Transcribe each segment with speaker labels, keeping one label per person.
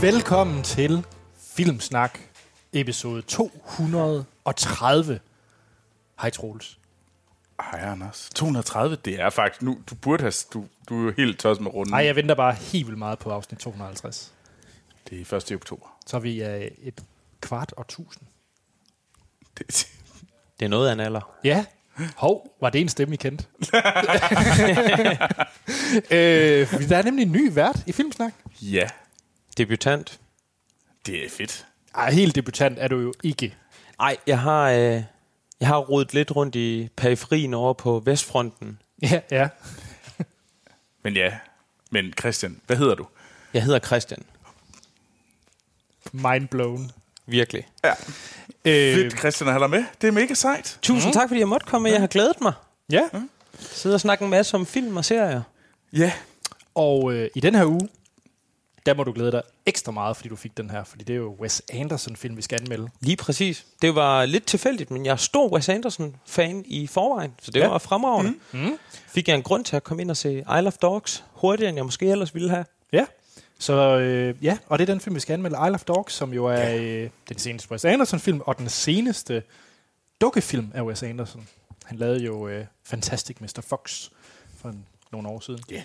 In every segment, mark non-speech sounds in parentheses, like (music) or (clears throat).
Speaker 1: Velkommen til Filmsnak, episode 230. Hej Troels.
Speaker 2: Hej Anders. 230, det er faktisk nu. Du burde have... Du, du er jo helt tosset med runden.
Speaker 1: Nej, jeg venter bare helt vildt meget på afsnit 250.
Speaker 2: Det er 1. oktober.
Speaker 1: Så er vi uh, et kvart og tusind.
Speaker 2: Det, (laughs)
Speaker 3: Det er noget af en alder.
Speaker 1: Ja. Hov, var det en stemme, I kendte? (laughs) øh, der er nemlig en ny vært i Filmsnak.
Speaker 2: ja,
Speaker 3: Debutant.
Speaker 2: det er fedt.
Speaker 1: Ej, helt debutant er du jo ikke.
Speaker 3: Ej, jeg har, øh, jeg har rodet lidt rundt i periferien over på Vestfronten. (laughs)
Speaker 1: Ja, ja.
Speaker 2: Men ja, men Christian, hvad hedder du?
Speaker 3: Jeg hedder Christian.
Speaker 1: Mind blown.
Speaker 3: Virkelig.
Speaker 1: Øh,
Speaker 2: Fedt, Christian, at have dig med. Det er mega sejt.
Speaker 3: Tusind mm. tak, fordi jeg måtte komme. Jeg har glædet mig.
Speaker 1: ja,
Speaker 3: Sidde og snakke en masse om film og serier.
Speaker 2: Ja,
Speaker 1: og øh, i den her uge, der må du glæde dig ekstra meget, fordi du fik den her. Fordi det er jo Wes Anderson-film, vi skal anmelde.
Speaker 3: Lige præcis. Det var lidt tilfældigt, men jeg er stor Wes Anderson-fan i forvejen, så det
Speaker 1: Ja.
Speaker 3: ja. var fremragende. Mm. Fik jeg en grund til at komme ind og se Isle of Dogs hurtigere, end jeg måske ellers ville have.
Speaker 1: Ja. Så øh, ja, og det er den film, vi skal anmelde, Isle of Dogs, som jo er øh, den seneste Wes Anderson-film, og den seneste dukkefilm af Wes Anderson. Han lavede jo øh, Fantastic Mr. Fox for en, nogle år siden.
Speaker 2: Ja.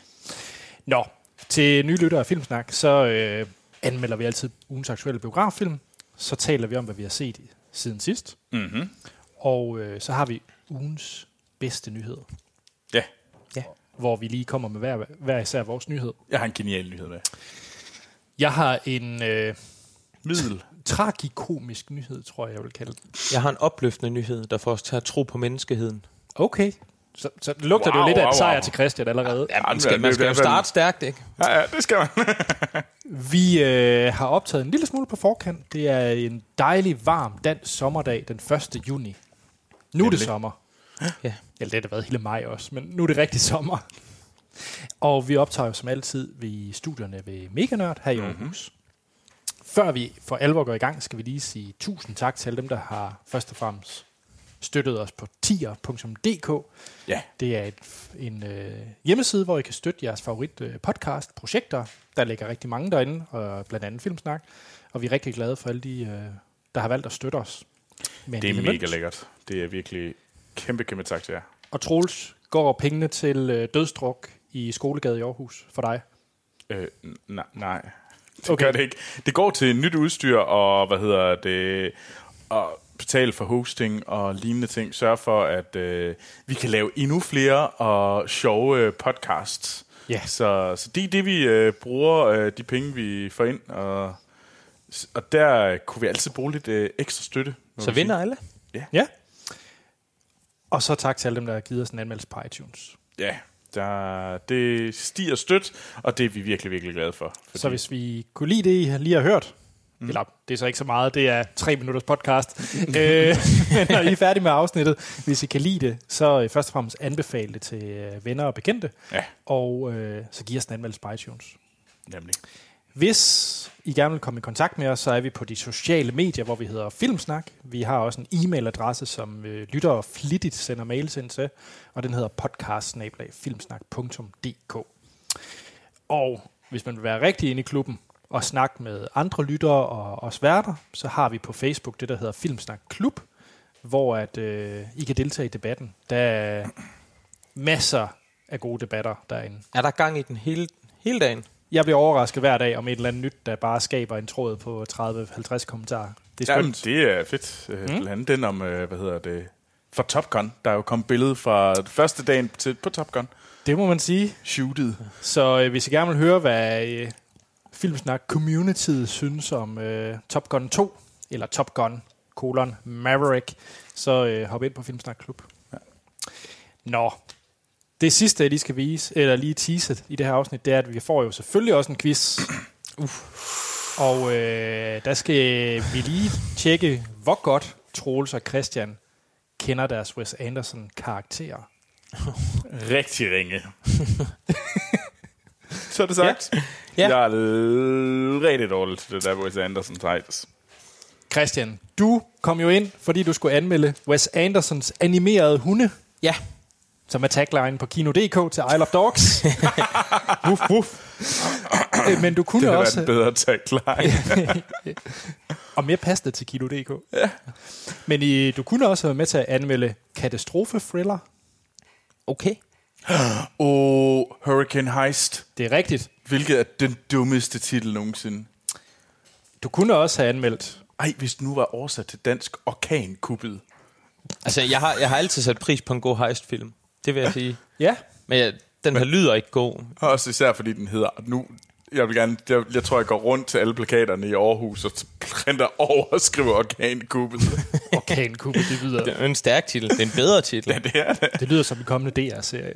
Speaker 1: Nå, til nye lyttere af Filmsnak, så øh, anmelder vi altid ugens aktuelle biograffilm. Så taler vi om, hvad vi har set siden sidst.
Speaker 2: mm-hmm.
Speaker 1: Og øh, så har vi ugens bedste nyheder,
Speaker 2: ja.
Speaker 1: hvor vi lige kommer med hver, hver især vores nyhed.
Speaker 2: Jeg har en genial nyhed med.
Speaker 1: Jeg har en øh,
Speaker 2: Middel.
Speaker 1: tragikomisk nyhed, tror jeg, jeg vil kalde den.
Speaker 3: Jeg har en opløftende nyhed, der får os til at tro på menneskeheden.
Speaker 1: Okay. Så, så lugter wow, det jo lidt af
Speaker 2: wow,
Speaker 1: en sejr
Speaker 2: wow.
Speaker 1: til Christian allerede.
Speaker 3: Ja, man
Speaker 2: det-
Speaker 3: skal, man skal jo starte stærkt, ikke?
Speaker 2: Ja, ja, det skal man. (laughs)
Speaker 1: Vi øh, har optaget en lille smule på forkant. Det er en dejlig, varm dansk sommerdag den 1. juni. Nu er det
Speaker 2: Endelig.
Speaker 1: sommer.
Speaker 3: Ja.
Speaker 1: Eller det har været hele maj også, men nu er det rigtig sommer. Og vi optager jo som altid ved studierne ved Meganørd her i Aarhus. Før vi for alvor går i gang, skal vi lige sige tusind tak til alle dem, der har først og fremmest støttet os på tier.dk.
Speaker 2: Ja,
Speaker 1: Det er et, en øh, hjemmeside, hvor I kan støtte jeres favorit øh, podcast, projekter. Der ligger rigtig mange derinde, og blandt andet Filmsnak. Og vi er rigtig glade for alle de, øh, der har valgt at støtte os. Med en
Speaker 2: det er mega
Speaker 1: mønt.
Speaker 2: lækkert. Det er virkelig kæmpe, kæmpe tak til jer.
Speaker 1: Og Troels, går pengene til øh, dødstruk i Skolegade i Aarhus for dig?
Speaker 2: Øh, nej, nej. Det
Speaker 1: okay.
Speaker 2: gør det ikke. Det går til nyt udstyr og, hvad hedder det, og betale for hosting og lignende ting. Sørg for, at øh, vi kan lave endnu flere og sjove øh, podcasts.
Speaker 1: Ja.
Speaker 2: Så, så det er det, vi øh, bruger, øh, de penge, vi får ind. Og, og der kunne vi altid bruge lidt øh, ekstra støtte.
Speaker 3: Så
Speaker 2: vi
Speaker 3: vinder alle.
Speaker 1: Ja. Og så tak til alle dem, der har givet os en anmeldelse på iTunes.
Speaker 2: sige. Ja, der, det stiger stødt, og det er vi virkelig, virkelig glade for. Fordi,
Speaker 1: Så hvis vi kunne lide det, I lige har hørt, mm. eller det er så ikke så meget, det er tre minutters podcast, (laughs) øh, men (laughs) når I er færdige med afsnittet, hvis I kan lide det, så øh, først og fremmest anbefale det til øh, venner og bekendte,
Speaker 2: Ja,
Speaker 1: og øh, så giv os en anmeldelse på iTunes.
Speaker 2: nemlig.
Speaker 1: Hvis I gerne vil komme i kontakt med os, så er vi på de sociale medier, hvor vi hedder Filmsnak. Vi har også en e-mailadresse, som øh, lyttere flittigt sender mails ind til, og den hedder podcast Og hvis man vil være rigtig inde i klubben og snakke med andre lyttere og os værter, så har vi på Facebook det, der hedder Filmsnak Klub, hvor at, øh, I kan deltage i debatten. Der er masser af gode debatter derinde.
Speaker 3: Er der gang i den hele, hele dagen?
Speaker 1: Jeg bliver overrasket hver dag om et eller andet nyt, der bare skaber en tråd på 30-50 kommentarer. Det er
Speaker 2: Jamen,
Speaker 1: skønt.
Speaker 2: det er fedt. Mm. Blandt andet den om, øh, hvad hedder det, for Top Gun. Der er jo kommet billede fra første dagen til, på Top Gun.
Speaker 1: Det må man sige.
Speaker 2: Shootet.
Speaker 1: Så øh, hvis I gerne vil høre, hvad øh, Filmsnak Communityet synes om øh, Top Gun 2, eller Top Gun, kolon, Maverick, så øh, hop ind på Filmsnak Klub. Ja. Nå, det sidste, jeg lige skal vise, eller lige tease i det her afsnit, det er, at vi får jo selvfølgelig også en quiz. Uff. Og øh, der skal vi lige tjekke, hvor godt Troels og Christian kender deres Wes Anderson karakterer. (laughs)
Speaker 2: Rigtig ringe. (laughs) (laughs) Så er det sagt.
Speaker 3: Ja.
Speaker 2: Jeg er rigtig dårlig til det der Wes Anderson titles.
Speaker 1: Christian, du kom jo ind, fordi du skulle anmelde Wes Andersons animerede hunde,
Speaker 3: Ja.
Speaker 1: som er tagline på Kino.dk til Isle of Dogs. (laughs)
Speaker 3: Wuff, wuff.
Speaker 1: Øh, Men du
Speaker 2: Det
Speaker 1: kunne
Speaker 2: har
Speaker 1: også...
Speaker 2: været en bedre tagline. (laughs)
Speaker 1: Og mere passende til Kilo.dk. Ja. Men i, du kunne også være med til at anmelde katastrofe-thriller.
Speaker 3: Okay. (gasps)
Speaker 2: Og Hurricane Heist,
Speaker 1: Det er rigtigt.
Speaker 2: hvilket er den dummeste titel nogensinde.
Speaker 1: Du kunne også have anmeldt...
Speaker 2: Ej, hvis den nu var oversat til dansk, Orkankuppet.
Speaker 3: Altså, jeg har, jeg har altid sat pris på en god heist-film. Det vil jeg sige.
Speaker 1: Ja,
Speaker 3: Men jeg, den her lyder ikke god.
Speaker 2: Og Også især fordi den hedder nu. Jeg vil gerne, jeg, jeg tror, jeg går rundt til alle plakaterne i Aarhus og printer over og skriver orkankuppet.
Speaker 1: Orkankubbe, (laughs) det lyder,
Speaker 3: Det er en stærk titel. Det er en bedre titel. (laughs)
Speaker 2: ja, det er det.
Speaker 1: det lyder som en kommende DR-serie. (laughs)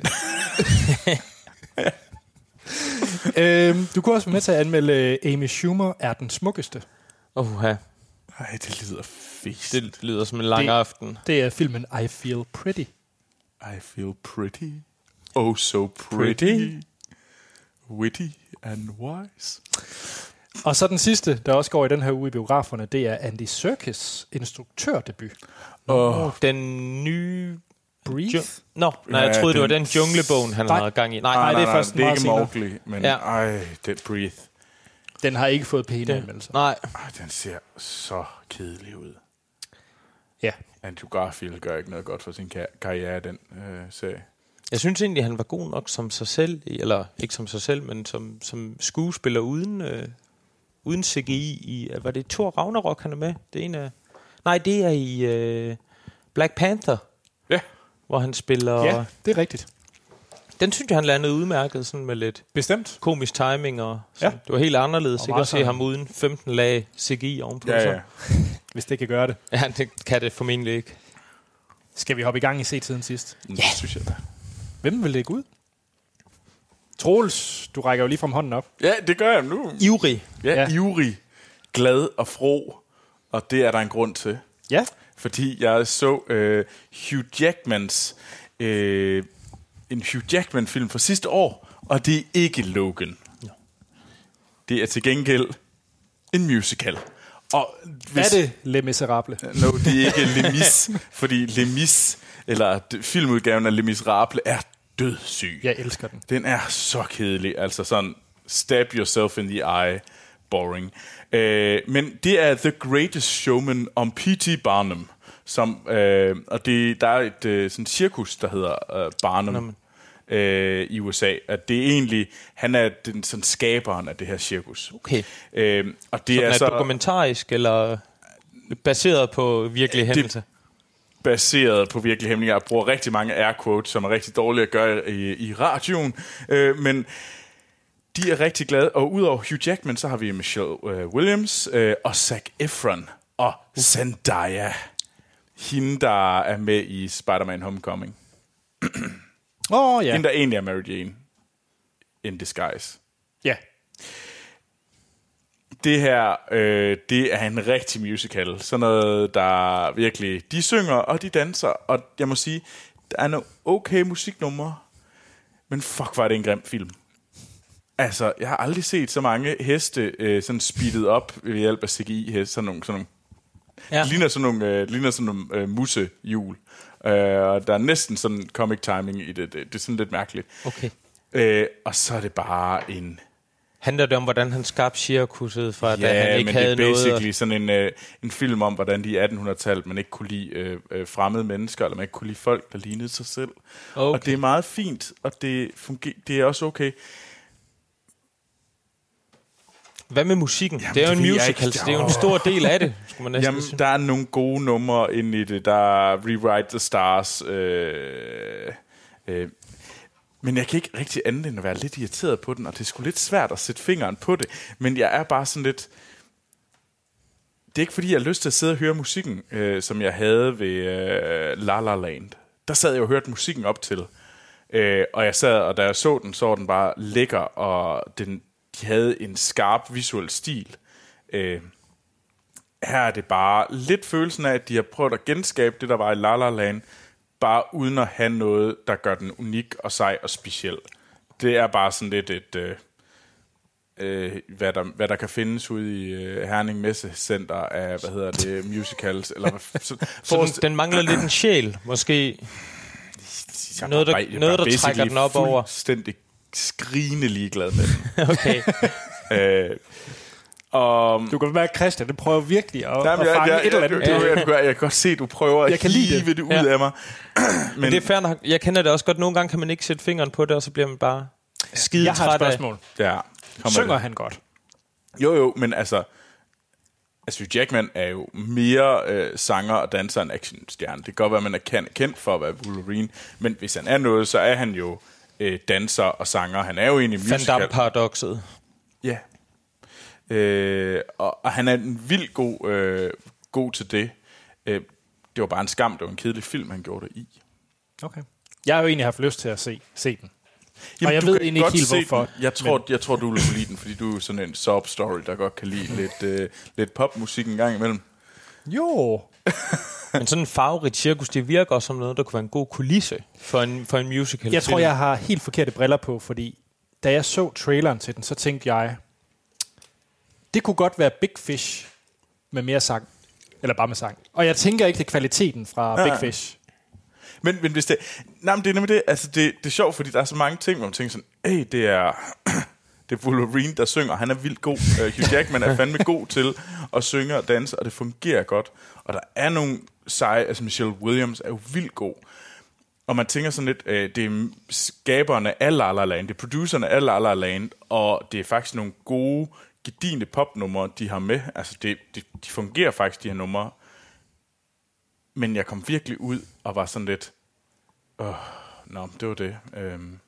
Speaker 1: øhm, du kunne også være med til at anmelde øh, Amy Schumer er den smukkeste.
Speaker 3: Oh, ja.
Speaker 2: Ej, det lyder fisk.
Speaker 3: Det lyder som en lang
Speaker 1: Det-
Speaker 3: aften.
Speaker 1: Det er filmen I Feel Pretty.
Speaker 2: I feel pretty. Oh, so pretty.
Speaker 3: Pretty.
Speaker 2: Witty and wise.
Speaker 1: Og så den sidste, der også går i den her uge i biograferne, det er Andy Serkis instruktørdebut.
Speaker 2: Oh,
Speaker 3: Den nye...
Speaker 1: Breathe?
Speaker 3: Jo- Nå, nej, jeg
Speaker 2: Ja,
Speaker 3: troede, det var
Speaker 2: den-
Speaker 3: den junglebogen, han
Speaker 1: Nej.
Speaker 3: havde gang i. Nej,
Speaker 1: Nej,
Speaker 3: nej,
Speaker 1: det er først
Speaker 2: det er ikke. Mowgli, men
Speaker 3: Ja.
Speaker 2: ej, det Breathe.
Speaker 1: Den har ikke fået pæne anmeldelser.
Speaker 3: nej.
Speaker 2: Ej, den ser så kedelig ud.
Speaker 1: Ja.
Speaker 2: Andrew Garfield gør ikke noget godt for sin kar- karriere i den øh, serie.
Speaker 3: Jeg synes egentlig, han var god nok som sig selv, eller ikke som sig selv, men som, som skuespiller uden, øh, uden CGI i, var det Thor Ragnarok, han er med? Det er en af, nej, det er i øh, Black Panther,
Speaker 2: Ja.
Speaker 3: hvor han spiller,
Speaker 1: Ja, det er rigtigt.
Speaker 3: den synes jeg, han landede udmærket, sådan med lidt
Speaker 1: Bestemt.
Speaker 3: komisk timing, og
Speaker 1: Ja.
Speaker 3: ja. det var helt anderledes, ikke at se
Speaker 1: sådan-
Speaker 3: ham uden 15 lag CGI ovenpå
Speaker 2: Ja, ja. (laughs)
Speaker 1: Hvis det kan gøre det.
Speaker 3: Ja, det kan det formentlig ikke.
Speaker 1: Skal vi hoppe i gang i se-tiden sidst?
Speaker 2: Ja. Det synes jeg da.
Speaker 1: Hvem vil lægge ud? Troels, du rækker jo lige frem hånden op.
Speaker 2: Ja, det gør jeg nu.
Speaker 3: Ivrig.
Speaker 2: Ja,
Speaker 1: Ja.
Speaker 2: ja. ivrig, glad og fro. Og det er der en grund til.
Speaker 1: Ja.
Speaker 2: Fordi jeg så øh, Hugh Jackmans øh, en Hugh Jackman-film fra sidste år, og det er ikke Logan. Det er til gengæld en musical. Og
Speaker 1: Hvis... Er det Les Miserables?
Speaker 2: No, det er ikke Les Mis, fordi Les Mis, eller filmudgaven af Les Miserables, er dødssyg.
Speaker 1: Jeg elsker den.
Speaker 2: Den er så kedelig, altså sådan stab yourself in the eye, boring. Øh, men det er The Greatest Showman om P.T. Barnum, som, øh, og det, der er et øh, sådan cirkus, der hedder øh, Barnum øh, i USA. At det er egentlig, han er den sådan skaberen af det her cirkus.
Speaker 3: Okay.
Speaker 2: Øh, og det
Speaker 3: Det
Speaker 2: er
Speaker 3: er
Speaker 2: så
Speaker 3: dokumentarisk, eller baseret på virkelige hændelser?
Speaker 2: Baseret på virkelige hemmeligheder. Jeg bruger rigtig mange air quotes, som er rigtig dårlige at gøre i, i radioen. Øh, men de er rigtig glade. Og udover Hugh Jackman, så har vi Michelle øh, Williams øh, og Zac Efron og Zendaya. Hende, der er med i Spider-Man Homecoming.
Speaker 1: Åh, oh,
Speaker 2: Ja.
Speaker 1: ja.
Speaker 2: Hende, der egentlig er Mary Jane. In disguise. Det her, øh, det er en rigtig musical. Sådan noget, der virkelig... De synger, og de danser, og jeg må sige, der er nogle okay musiknumre, men fuck, var det en grim film. Altså, jeg har aldrig set så mange heste øh, sådan speedet op ved hjælp af CGI-heste. Sådan nogle, sådan nogle
Speaker 3: Ja.
Speaker 2: ja. ligner sådan nogle, øh, ligner sådan nogle øh, musehjul. Øh, og der er næsten sådan comic timing i det. Det, det er sådan lidt mærkeligt.
Speaker 3: Okay.
Speaker 2: Øh, og så er det bare en...
Speaker 3: Handler det om, hvordan han skabte cirkuset fra, da
Speaker 2: Ja,
Speaker 3: han ikke
Speaker 2: men
Speaker 3: havde
Speaker 2: det er
Speaker 3: noget?
Speaker 2: basically sådan en, øh, en film om, hvordan de i 1800-tallet, man ikke kunne lide øh, øh, fremmede mennesker, eller man ikke kunne lide folk, der lignede sig selv.
Speaker 3: Okay.
Speaker 2: Og det er meget fint, og det, fungerer, det er også okay.
Speaker 3: Hvad med musikken?
Speaker 2: Jamen,
Speaker 3: det er jo en musical,
Speaker 2: ikke.
Speaker 3: det er jo en stor del af det, skulle man næsten
Speaker 2: Jamen,
Speaker 3: sige.
Speaker 2: der er nogle gode numre inde i det. Der er Rewrite the Stars. Øh, øh, men jeg kan ikke rigtig andet end at være lidt irriteret på den, og det er sgu lidt svært at sætte fingeren på det. Men jeg er bare sådan lidt... Det er ikke fordi, jeg har lyst til at sidde og høre musikken, øh, som jeg havde ved øh, La La Land. Der sad jeg og hørte musikken op til. Øh, og jeg sad, og da jeg så den, så var den bare lækker, og den, de havde en skarp visuel stil. Øh, her er det bare lidt følelsen af, at de har prøvet at genskabe det, der var i La La Land, bare uden at have noget, der gør den unik og sej og speciel. Det er bare sådan lidt et... Øh, øh, hvad, der, hvad der kan findes ude i øh, Herning Messecenter af, hvad hedder det, musicals, eller så, (laughs)
Speaker 3: Så den, den mangler lidt en sjæl, måske.
Speaker 2: jeg er
Speaker 3: noget, der-
Speaker 2: bare- jeg er
Speaker 3: noget, der trækker den op over.
Speaker 2: fuldstændig skrigende ligeglad med den. (laughs)
Speaker 3: Okay.
Speaker 2: øh, og,
Speaker 1: Du kan mærke, Christian, det prøver virkelig at,
Speaker 2: Nej, men
Speaker 1: at
Speaker 2: jeg,
Speaker 1: fange
Speaker 2: jeg,
Speaker 1: et eller
Speaker 2: jeg,
Speaker 1: andet.
Speaker 2: jeg, jeg, jeg, jeg, jeg kan godt se, at du prøver
Speaker 1: Jeg
Speaker 2: at
Speaker 1: kan lide
Speaker 2: hive
Speaker 1: det.
Speaker 2: det, det ud
Speaker 3: Ja.
Speaker 2: af mig.
Speaker 3: Men det er fair nok. Jeg kender det også godt. Nogle gange kan man ikke sætte fingeren på det, og så bliver man bare skide
Speaker 1: jeg har et
Speaker 3: træt af.
Speaker 1: spørgsmål.
Speaker 2: Ja, kom
Speaker 1: Synger han godt?
Speaker 2: det. Jo, jo, men altså... Altså, Jackman er jo mere øh, sanger og danser end actionstjerne. Det kan godt være, at man er kendt, for at være Wolverine, men hvis han er noget, så er han jo øh, danser og sanger. Han er jo egentlig
Speaker 3: Van
Speaker 2: musical.
Speaker 3: Damme-paradokset.
Speaker 2: Ja. Øh, og, og han er en vild god, øh, god til det. Øh, det var bare en skam, det var en kedelig film, han gjorde det i.
Speaker 1: Okay. Jeg har jo egentlig haft lyst til at se, se den.
Speaker 2: Jamen,
Speaker 1: og jeg
Speaker 2: du
Speaker 1: ved
Speaker 2: kan
Speaker 1: egentlig
Speaker 2: godt
Speaker 1: ikke helt, hvorfor.
Speaker 2: Den. Jeg tror, men... jeg tror, du vil kunne lide den, fordi du er sådan en sob story, der godt kan lide lidt, øh, lidt popmusik en gang imellem.
Speaker 1: Jo. (laughs)
Speaker 3: Men sådan en farverig cirkus, det virker også som noget, der kunne være en god kulisse for en, for en musical
Speaker 1: Jeg tror, jeg har helt forkerte briller på, fordi da jeg så traileren til den, så tænkte jeg, det kunne godt være Big Fish med mere sang. Eller bare med sang. Og jeg tænker ikke, det er kvaliteten fra
Speaker 2: Ja.
Speaker 1: Big Fish.
Speaker 2: Men, men hvis det... Nej, men det er nemlig det. Altså, det, det er sjovt, fordi der er så mange ting, hvor man tænker sådan, hey, det er... (clears throat) det er Wolverine, der synger. Han er vildt god. Uh, Hugh Jackman er fandme god til at synge og danse, og det fungerer godt. Og der er nogle seje... Altså, Michelle Williams er jo vildt god. Og man tænker sådan lidt, øh, det er skaberne af La La Land, det er producerne af La La Land, og det er faktisk nogle gode, gedigende popnumre, de har med. Altså, det, det, de fungerer faktisk, de her numre. Men jeg kom virkelig ud og var sådan lidt, åh, nå, det var det. Øhm.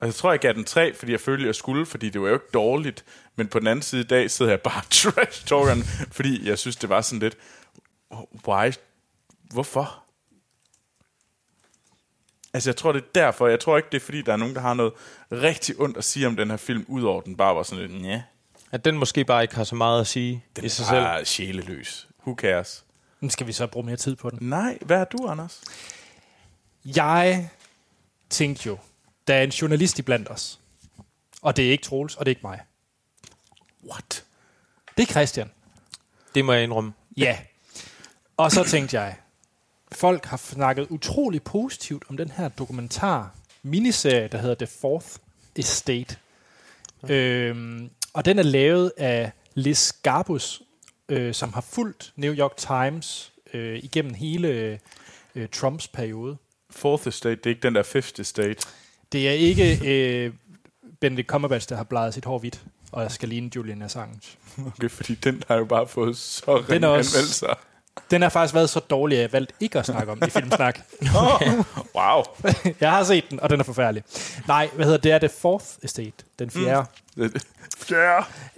Speaker 2: Og jeg tror, jeg gav den tre, fordi jeg følte, jeg skulle, fordi det var jo ikke dårligt. Men på den anden side i dag sidder jeg bare (laughs) trash talkeren, fordi jeg synes, det var sådan lidt, why? Hvorfor? Altså, jeg tror, det er derfor. Jeg tror ikke, det er, fordi der er nogen, der har noget rigtig ondt at sige om den her film, udover den bare var sådan lidt, ja,
Speaker 3: at den måske bare ikke har så meget at sige
Speaker 2: den
Speaker 3: i sig
Speaker 2: er
Speaker 3: selv.
Speaker 2: bare sjæleløs. Who cares?
Speaker 1: Nu skal vi så bruge mere tid på den.
Speaker 2: Nej, hvad er du, Anders?
Speaker 1: Jeg tænkte jo, der er en journalist i blandt os. Og det er ikke Troels, og det er ikke mig.
Speaker 2: What?
Speaker 1: Det er Christian.
Speaker 3: Det må jeg indrømme.
Speaker 1: Ja. Og så tænkte jeg, folk har snakket utrolig positivt om den her dokumentar, miniserie, der hedder The Fourth Estate. Øhm, og den er lavet af Liz Garbus, øh, som har fulgt New York Times øh, igennem hele øh, Trumps periode.
Speaker 2: Fourth Estate, det er ikke den der Fifth Estate.
Speaker 1: Det er ikke øh, Benedict Cumberbatch, der har blejet sit hår hvidt, og jeg skal ligne Julian Assange. (laughs)
Speaker 2: Okay, fordi den har jo bare fået så ringe
Speaker 1: også-
Speaker 2: anmeldelser.
Speaker 1: Den har faktisk været så dårlig, at jeg valgte ikke at snakke om i Filmsnak. (laughs)
Speaker 2: Wow. (laughs)
Speaker 1: jeg har set den, og den er forfærdelig. Nej, hvad hedder det? Er The Fourth Estate, den fjerde.
Speaker 2: Ja.
Speaker 1: Mm.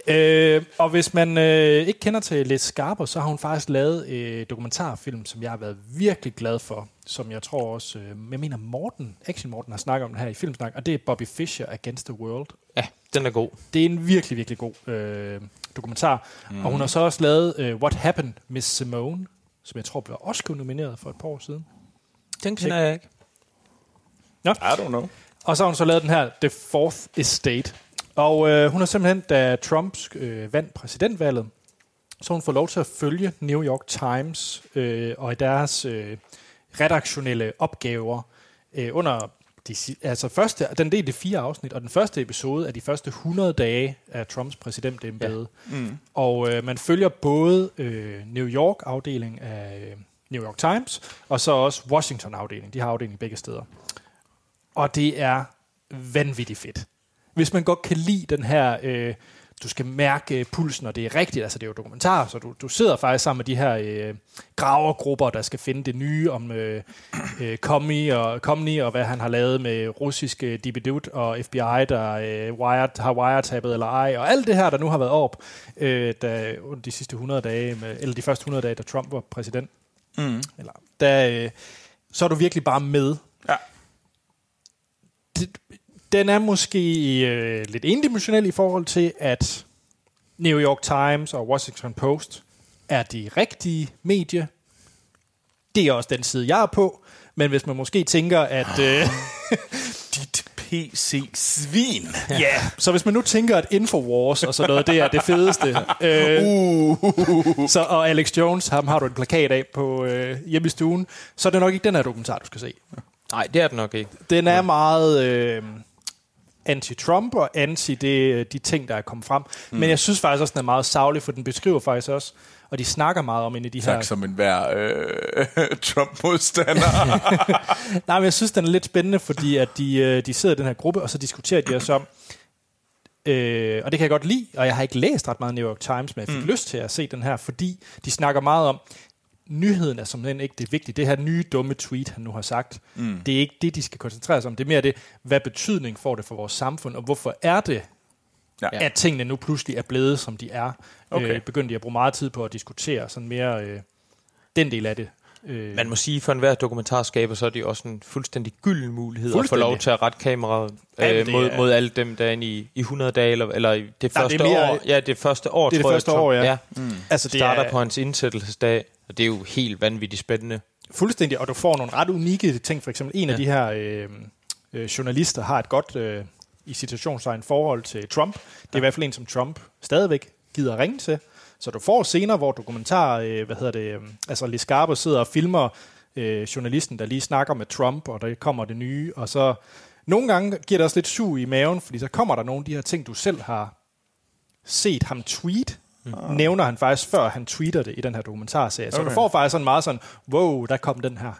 Speaker 1: Øh, og hvis man øh, ikke kender til Liz Scarper, så har hun faktisk lavet øh, dokumentarfilm, som jeg har været virkelig glad for, som jeg tror også, øh, jeg mener Morten, Action Morten har snakket om det her i Filmsnak, og det er Bobby Fischer Against the World.
Speaker 3: Ja, den er god.
Speaker 1: Det er en virkelig, virkelig god øh, dokumentar. Mm. Og hun har så også lavet øh, What Happened, Miss Simone, som jeg tror blev Oscar nomineret for et par år siden.
Speaker 3: Den kender jeg ikke.
Speaker 2: I don't know.
Speaker 1: Og så har hun så lavet den her, The Fourth Estate. Og øh, hun har simpelthen, da Trump øh, vandt præsidentvalget, så hun fået lov til at følge New York Times øh, og i deres øh, redaktionelle opgaver øh, under de, altså første, den delte fire afsnit, og den første episode er de første 100 dage af Trumps præsidentembede. Ja.
Speaker 2: Mm.
Speaker 1: Og øh, man følger både øh, New York-afdeling af øh, New York Times, og så også Washington-afdeling. De har afdeling begge steder. Og det er vanvittigt fedt. Hvis man godt kan lide den her, øh, du skal mærke øh, pulsen, og det er rigtigt, altså det er jo dokumentar, så du, du sidder faktisk sammen med de her øh, gravergrupper, der skal finde det nye om øh, øh, Comey og, Comey og hvad han har lavet med russiske Dibidut og FBI, der øh, wired, har wiretappet eller ej, og alt det her, der nu har været op øh, da, under de sidste 100 dage, med, eller de første 100 dage, da Trump var præsident,
Speaker 2: Mm.
Speaker 1: eller, der, øh, så er du virkelig bare med.
Speaker 2: Ja.
Speaker 1: Det, den er måske øh, lidt endimensionel i forhold til, at New York Times og Washington Post er de rigtige medie. Det er også den side, jeg er på. Men hvis man måske tænker, at... Øh, (laughs)
Speaker 2: Dit PC-svin.
Speaker 1: ja, så hvis man nu tænker, at Infowars og sådan noget, det er det fedeste. Øh,
Speaker 2: Uh.
Speaker 1: så, og Alex Jones, ham har du en plakat af på øh, hjemme i stuen, så er det nok ikke den her dokumentar, du skal se.
Speaker 3: Nej, det er den nok ikke.
Speaker 1: Den er meget... Øh, anti-Trump og anti det, de ting, der er kommet frem. Mm. Men jeg synes faktisk også, den er meget savlig, for den beskriver faktisk også, og de snakker meget om en af de
Speaker 2: Tak
Speaker 1: her...
Speaker 2: som en hver øh, (laughs) Trump-modstander. (laughs)
Speaker 1: Nej, men jeg synes, den er lidt spændende, fordi at de, øh, de sidder i den her gruppe, og så diskuterer de også om, øh, og det kan jeg godt lide, og jeg har ikke læst ret meget New York Times, men jeg fik mm. lyst til at se den her, fordi de snakker meget om, nyheden er simpelthen ikke det vigtige. Det her nye dumme tweet, han nu har sagt, mm. det er ikke det, de skal koncentrere sig om. Det er mere det, hvad betydning får det for vores samfund, og hvorfor er det,
Speaker 2: Ja.
Speaker 1: at tingene nu pludselig er blevet, som de er.
Speaker 2: Okay.
Speaker 1: Øh, begyndte de at bruge meget tid på at diskutere sådan mere øh, den del af det. Øh,
Speaker 3: Man må sige, for enhver dokumentarskaber, så er det også en fuldstændig gylden mulighed at få
Speaker 1: Fuldstændig.
Speaker 3: lov til at rette kameraet øh,
Speaker 1: det
Speaker 3: mod,
Speaker 1: er-
Speaker 3: mod alle dem, der er inde i, i 100 dage, eller, eller det
Speaker 1: Nej,
Speaker 3: første
Speaker 1: det er mere-
Speaker 3: år. Ja, det første år,
Speaker 1: Det er det
Speaker 3: tror
Speaker 1: første
Speaker 3: jeg.
Speaker 1: år, ja.
Speaker 3: ja.
Speaker 2: Mm.
Speaker 1: altså,
Speaker 3: Det starter på hans indsættelsesdag, og det er jo helt vanvittigt spændende.
Speaker 1: Fuldstændig, og du får nogle ret unikke ting. For eksempel en ja. af de her øh, øh, journalister har et godt, øh, i situationstegn, forhold til Trump. Det er ja. i hvert fald en, som Trump stadigvæk gider ringe til. Så du får scener, hvor dokumentar, øh, hvad hedder det, øh, altså Lee Scarper sidder og filmer øh, journalisten, der lige snakker med Trump, og der kommer det nye, og så nogle gange giver det også lidt sug i maven, fordi så kommer der nogle af de her ting, du selv har set ham tweet, mm. nævner han faktisk, før han tweeter det i den her dokumentarserie. Så
Speaker 2: Okay.
Speaker 1: du får faktisk sådan meget sådan, wow, der kom den her.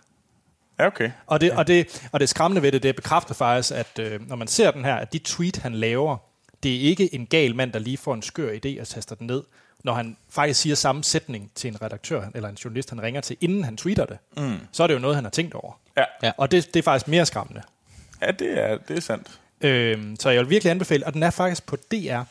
Speaker 2: Ja, okay.
Speaker 1: Og det, og, det, og det skræmmende ved det, det bekræfter faktisk, at øh, når man ser den her, at de tweet, han laver, det er ikke en gal mand, der lige får en skør idé og taster den ned, når han faktisk siger samme sætning til en redaktør eller en journalist, han ringer til, inden han tweeter det, mm. så er det jo noget, han har tænkt over.
Speaker 2: Ja,
Speaker 3: Ja.
Speaker 1: Og det, det er faktisk mere skræmmende.
Speaker 2: ja det, er, det er sandt.
Speaker 1: Øhm, så jeg vil virkelig anbefale, og den er faktisk på DR.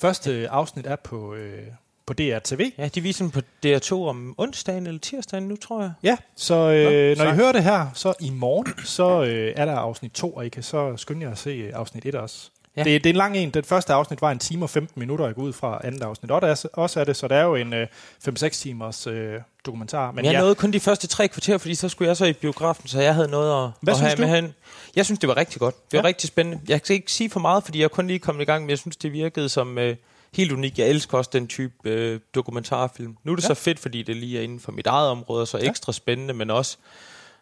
Speaker 1: Første afsnit er på, øh, på DR TV.
Speaker 3: Ja, de viser den på DR2 om onsdagen eller tirsdagen nu, tror jeg.
Speaker 1: Ja, så øh,
Speaker 2: Nå,
Speaker 1: når I hører det her, så i morgen, så øh, er der afsnit 2, og I kan så skynde jer at se øh, afsnit 1 også. Ja. Det, det er en lang en. Den første afsnit var en time og 15 minutter, jeg går ud fra andet afsnit. Og der er, også er det, så der er jo en øh, 5-6 timers øh, dokumentar. Men
Speaker 3: jeg
Speaker 1: ja,
Speaker 3: nåede kun de første tre kvarter, fordi så skulle jeg så i biografen, så jeg havde noget at,
Speaker 1: Hvad
Speaker 3: at have
Speaker 1: du?
Speaker 3: med hen. Jeg synes, det var rigtig godt. Det var
Speaker 1: Ja.
Speaker 3: rigtig spændende. Jeg kan ikke sige for meget, fordi jeg kun lige kommet i gang, men jeg synes, det virkede som øh, helt unikt. Jeg elsker også den type øh, dokumentarfilm. Nu er det
Speaker 1: Ja.
Speaker 3: så fedt, fordi det lige er inden for mit eget område, så
Speaker 1: Ja.
Speaker 3: ekstra spændende, men også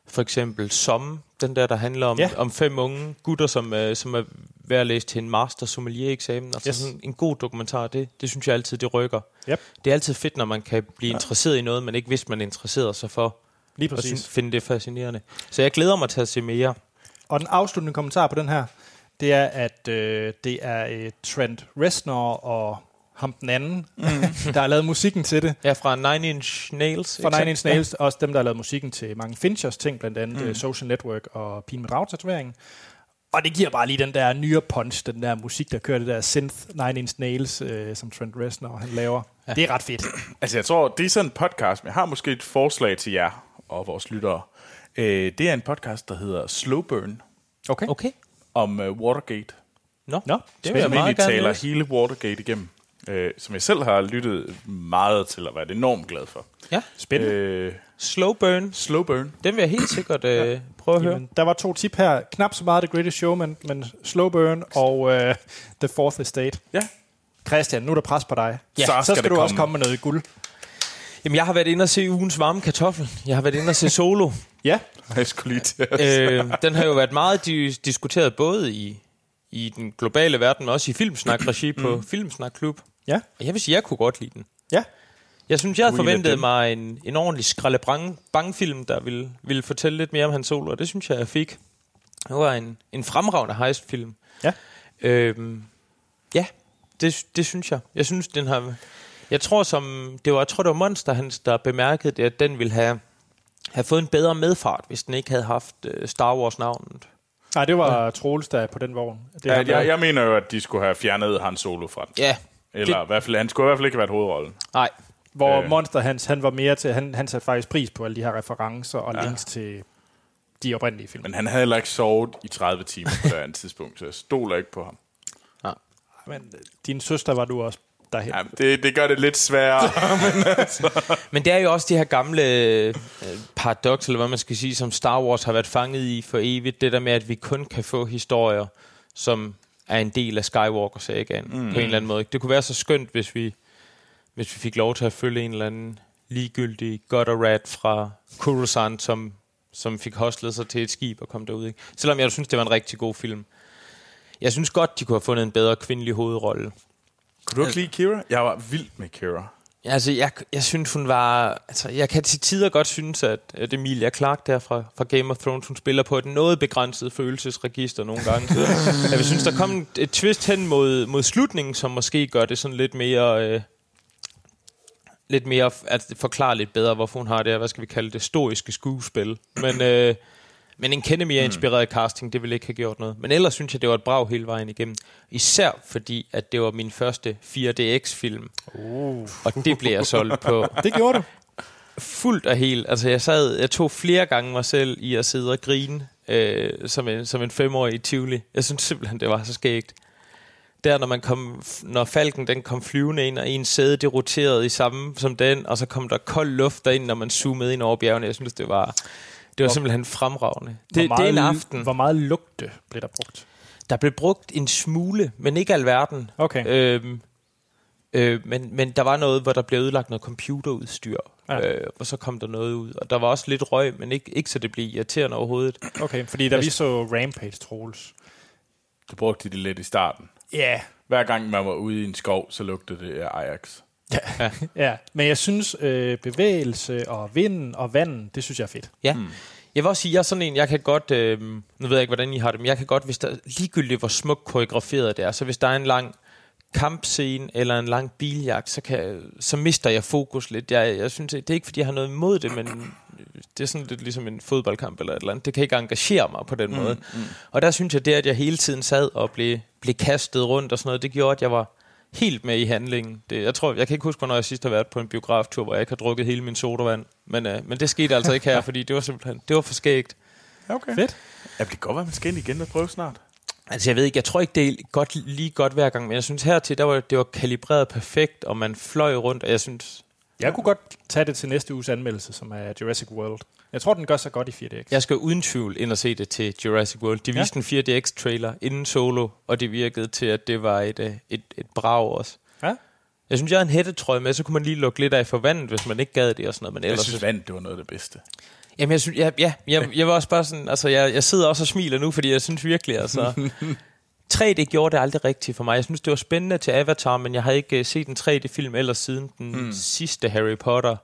Speaker 3: for eksempel Som, den der, der handler om,
Speaker 1: ja.
Speaker 3: om fem unge gutter, som, øh, som er ved at læse til en master sommelier-eksamen. Altså
Speaker 1: Yes.
Speaker 3: sådan en god dokumentar, det, det synes jeg altid, det rykker.
Speaker 1: Yep.
Speaker 3: Det er altid fedt, når man kan blive ja. interesseret i noget, man ikke vidste, man interesserede sig for.
Speaker 1: lige
Speaker 3: Og
Speaker 1: præcis.
Speaker 3: synes, finde det fascinerende. Så jeg glæder mig til at se mere.
Speaker 1: Og den afsluttende kommentar på den her, det er, at øh, det er øh, Trent Reznor og ham den anden, mm. (laughs) der har lavet musikken til det.
Speaker 3: Ja, fra Nine Inch Nails.
Speaker 1: Fra Nine Inch? Nails, også dem, der har lavet musikken til mange Finchers ting, blandt andet mm. Social Network og Pin med dragtatoveringen. Og det giver bare lige den der nyere punch, den der musik, der kører det der synth Nine Inch Nails, øh, som Trent Reznor han laver. Ja. Det er ret fedt. (clears throat)
Speaker 2: Altså, jeg tror, det er sådan en podcast, men jeg har måske et forslag til jer og vores lyttere. Øh, det er en podcast, der hedder Slow Burn,
Speaker 1: Okay.
Speaker 3: Okay.
Speaker 2: om uh, Watergate.
Speaker 3: Nå,
Speaker 1: Nå,
Speaker 3: det
Speaker 2: som
Speaker 3: vil jeg meget gerne
Speaker 2: taler
Speaker 3: læse.
Speaker 2: hele Watergate igennem. Øh, som jeg selv har lyttet meget til og været enormt glad for.
Speaker 3: Ja,
Speaker 1: Spændende.
Speaker 2: Øh,
Speaker 3: Slow Burn.
Speaker 2: Slow Burn.
Speaker 3: Den vil jeg helt sikkert øh, prøve at høre.
Speaker 1: Jamen, der var to tip her. Knap så meget The Greatest Showman, men Slow Burn og øh, The Fourth Estate.
Speaker 2: Ja.
Speaker 1: Christian, nu er der pres på dig.
Speaker 2: Ja,
Speaker 1: så,
Speaker 2: så
Speaker 1: så
Speaker 2: skal
Speaker 1: skal du også
Speaker 2: komme.
Speaker 1: komme med noget guld.
Speaker 3: Jamen, jeg har været inde og se ugens varme kartoffel. Jeg har været inde og se Solo.
Speaker 1: Ja,
Speaker 2: Jeg skulle lige til
Speaker 3: øh, den har jo været meget di- diskuteret både i, i den globale verden, men også i Filmsnak-regi på Filmsnak Klub.
Speaker 1: ja,
Speaker 3: Og jeg vil sige, at jeg kunne godt lide den.
Speaker 1: ja.
Speaker 3: Jeg synes, jeg havde forventet mig en, en ordentlig skraldebrang-film, der ville, ville fortælle lidt mere om hans solo, og det synes jeg, jeg fik. Det var en, en fremragende heist-film.
Speaker 1: Ja.
Speaker 3: Øhm, ja, det, det synes jeg. Jeg synes, den har... Jeg tror, som, det var, jeg tror, det var Monster, hans, der bemærkede det, at den ville have, have fået en bedre medfart, hvis den ikke havde haft uh, Star Wars-navnet.
Speaker 1: Nej, det var ja. Troels, der er på den vogn. Det
Speaker 2: Ja, jeg, jeg mener jo, at de skulle have fjernet Han Solo fra den.
Speaker 3: Ja,
Speaker 2: Eller
Speaker 3: det-
Speaker 2: i hvert fald, han skulle i hvert fald ikke have været hovedrollen.
Speaker 3: nej.
Speaker 1: Hvor
Speaker 2: Øh.
Speaker 1: Monster Hans, han var mere til, han, han satte faktisk pris på alle de her referencer og ja. links til de oprindelige film.
Speaker 2: Men han havde heller ikke sovet i 30 timer på det andet tidspunkt, så jeg stoler ikke på ham.
Speaker 1: Men øh, din søster var du også derhen.
Speaker 2: Ja, det, det gør det lidt sværere. (laughs)
Speaker 3: Men det er jo også de her gamle øh, paradoks, eller hvad man skal sige, som Star Wars har været fanget i for evigt. Det der med, at vi kun kan få historier, som er en del af Skywalker-sagaen mm. på en eller anden måde. Det kunne være så skønt, hvis vi, hvis vi fik lov til at følge en eller anden ligegyldig godt og rat fra Coruscant, som, som fik hostlet sig til et skib og kom derud. Ikke? Selvom jeg synes, det var en rigtig god film. jeg synes godt, de kunne have fundet en bedre kvindelig hovedrolle.
Speaker 2: Kunne du ikke lide Kira? Jeg var vild med Kira.
Speaker 3: Altså, jeg, jeg synes, hun var... Altså, jeg kan til tider godt synes, at, at Emilia Clarke der fra, fra Game of Thrones, hun spiller på et noget begrænset følelsesregister nogle gange. Så (laughs) jeg synes, der kom et, et twist hen mod, mod slutningen, som måske gør det sådan lidt mere... Øh, lidt mere at forklare lidt bedre, hvorfor hun har det, hvad skal vi kalde det, stoiske skuespil. Men, øh, men en kende mere inspireret casting, det ville ikke have gjort noget. Men ellers synes jeg, det var et brag hele vejen igennem. Især fordi, at det var min første 4DX-film.
Speaker 1: Uh.
Speaker 3: Og det blev jeg solgt på (laughs)
Speaker 1: Det gjorde du.
Speaker 3: fuldt og helt. Altså, jeg, sad, jeg tog flere gange mig selv i at sidde og grine øh, som, en, som en femårig i Tivoli. Jeg synes simpelthen, det var så skægt. Der, når, man kom, når falken den kom flyvende ind, og en sæde det roterede i samme som den, og så kom der kold luft derind, når man zoomede ind over bjergene. Jeg synes, det var, det var
Speaker 1: Hvor-
Speaker 3: simpelthen fremragende.
Speaker 1: Hvor
Speaker 3: Det, det er en
Speaker 1: meget-
Speaker 3: aften.
Speaker 1: Hvor meget lugte blev der brugt?
Speaker 3: Der blev brugt en smule, men ikke alverden.
Speaker 1: Okay.
Speaker 3: Øhm, øh, men, men der var noget, hvor der blev ødelagt noget computerudstyr,
Speaker 1: Ja.
Speaker 3: øh, og så kom der noget ud. Og der var også lidt røg, men ikke, ikke så det blev irriterende overhovedet.
Speaker 1: Okay, fordi da vi så Rampage, Troels.
Speaker 2: Du brugte de det lidt i starten.
Speaker 1: Ja.
Speaker 2: Hver gang man var ude i en skov, så lugtede det af Ajax. (laughs)
Speaker 1: Ja, men jeg synes, øh, bevægelse og vind og vand, det synes jeg er fedt.
Speaker 3: Ja. Mm. Jeg vil også sige, jeg er sådan en, jeg kan godt, øh, nu ved jeg ikke, hvordan I har det, men jeg kan godt, hvis der ligegyldigt, hvor smukt koreograferet det er, så hvis der er en lang kampscene eller en lang biljagt, så, kan, så mister jeg fokus lidt. Jeg, jeg synes, det er ikke, fordi jeg har noget imod det, men det er sådan lidt ligesom en fodboldkamp eller et eller andet. Det kan ikke engagere mig på den måde. Mm, mm. Og der synes jeg, det at jeg hele tiden sad og blev, blev kastet rundt og sådan noget, det gjorde, at jeg var helt med i handlingen. Det, jeg tror, jeg kan ikke huske, hvornår jeg sidst har været på en biograftur, hvor jeg ikke har drukket hele min sodavand. Men, øh, men det skete altså ikke her, (laughs) fordi det var simpelthen, det var for skægt.
Speaker 2: Okay.
Speaker 1: Fedt.
Speaker 2: Ja, det kan godt være, man skal ind igen og prøve snart.
Speaker 3: Altså jeg ved ikke, jeg tror ikke, det er godt, lige godt hver gang, men jeg synes hertil, der var, det var kalibreret perfekt, og man fløj rundt, og jeg synes,
Speaker 1: Jeg kunne godt tage det til næste uges anmeldelse, som er Jurassic World. Jeg tror, den gør sig godt i 4DX.
Speaker 3: jeg skal uden tvivl ind og se det til Jurassic World. De
Speaker 1: Ja.
Speaker 3: viste en 4DX-trailer inden solo, og det virkede til, at det var et, øh, et, et brag også.
Speaker 1: Ja.
Speaker 3: Jeg synes, jeg har en hættetrøje med, så kunne man lige lukke lidt af for vandet, hvis man ikke gad det og sådan noget. Men
Speaker 2: Jeg
Speaker 3: ellers,
Speaker 2: synes, vand, det var noget af det bedste.
Speaker 3: Jamen, jeg synes, ja, ja, jeg, jeg var også bare sådan, altså, jeg, jeg sidder også og smiler nu, fordi jeg synes virkelig, altså, (laughs) 3D gjorde det aldrig rigtigt for mig. Jeg synes, det var spændende til Avatar, men jeg har ikke uh, set en 3D-film ellers siden den mm. sidste Harry Potter,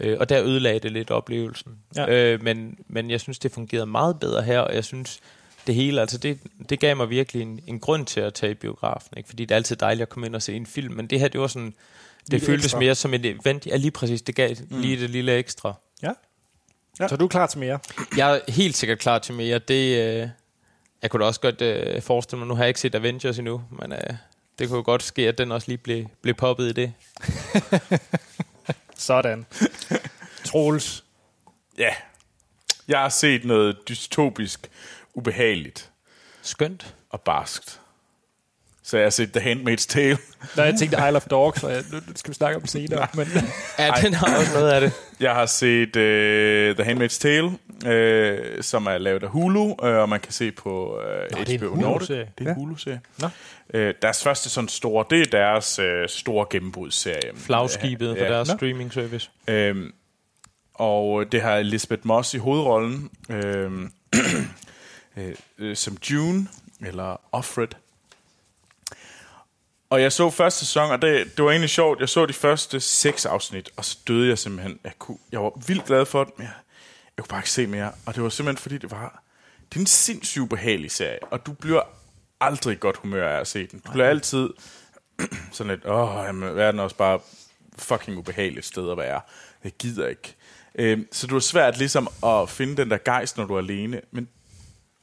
Speaker 3: øh, og der ødelagde det lidt oplevelsen.
Speaker 1: Ja.
Speaker 3: Øh, men, men jeg synes, det fungerede meget bedre her, og jeg synes, det hele, altså det, det gav mig virkelig en, en grund til at tage i biografen, ikke? fordi det er altid dejligt at komme ind og se en film, men det her, det var sådan, det
Speaker 1: Lidt
Speaker 3: føltes
Speaker 1: ekstra.
Speaker 3: mere som et event. Ja, lige præcis, det gav mm. lige det lille ekstra.
Speaker 1: Ja. Ja. Så du er klar til mere?
Speaker 3: Jeg er helt sikkert klar til mere. Det, øh, jeg kunne da også godt øh, forestille mig, nu har jeg ikke set Avengers endnu, men øh, det kunne jo godt ske, at den også lige blev, blev poppet i det. (laughs)
Speaker 1: Sådan. Troels.
Speaker 2: Ja. Jeg har set noget dystopisk, ubehageligt
Speaker 3: Skønt.
Speaker 2: og barskt. Så jeg har set The Handmaid's Tale. (laughs)
Speaker 1: Der jeg tænkte Isle of Dogs, og jeg, nu skal vi snakke om det senere. Men,
Speaker 3: Ja, den har også noget af det. (laughs)
Speaker 2: Jeg har set uh, The Handmaid's Tale, uh, som er lavet af Hulu, uh, og man kan se på uh,
Speaker 1: Nå, det er en
Speaker 2: HBO Nordic.
Speaker 1: Hulu-serie.
Speaker 2: Det er en
Speaker 1: Ja.
Speaker 2: Hulu-serie.
Speaker 1: Nå.
Speaker 2: Uh, deres første sådan store, det er deres uh, store gennembrudsserie.
Speaker 3: Flagskibet for
Speaker 2: Ja.
Speaker 3: deres
Speaker 1: Nå.
Speaker 3: streaming service.
Speaker 2: Øhm, og det har Elisabeth Moss i hovedrollen, (clears throat) øh, øh, som June, eller Offred. Og jeg så første sæson, og det, det var egentlig sjovt. Jeg så de første seks afsnit, og så døde jeg simpelthen. Jeg, kunne, jeg var vildt glad for det, men jeg, jeg kunne bare ikke se mere. Og det var simpelthen, fordi det var... Det er en sindssygt behagelig serie, og du bliver aldrig i godt humør af at se den. Du bliver altid (clears throat) sådan lidt, åh, jamen, verden er også bare fucking ubehageligt sted at være. Jeg gider ikke. Øhm, så det er svært ligesom at finde den der gejst, når du er alene. Men,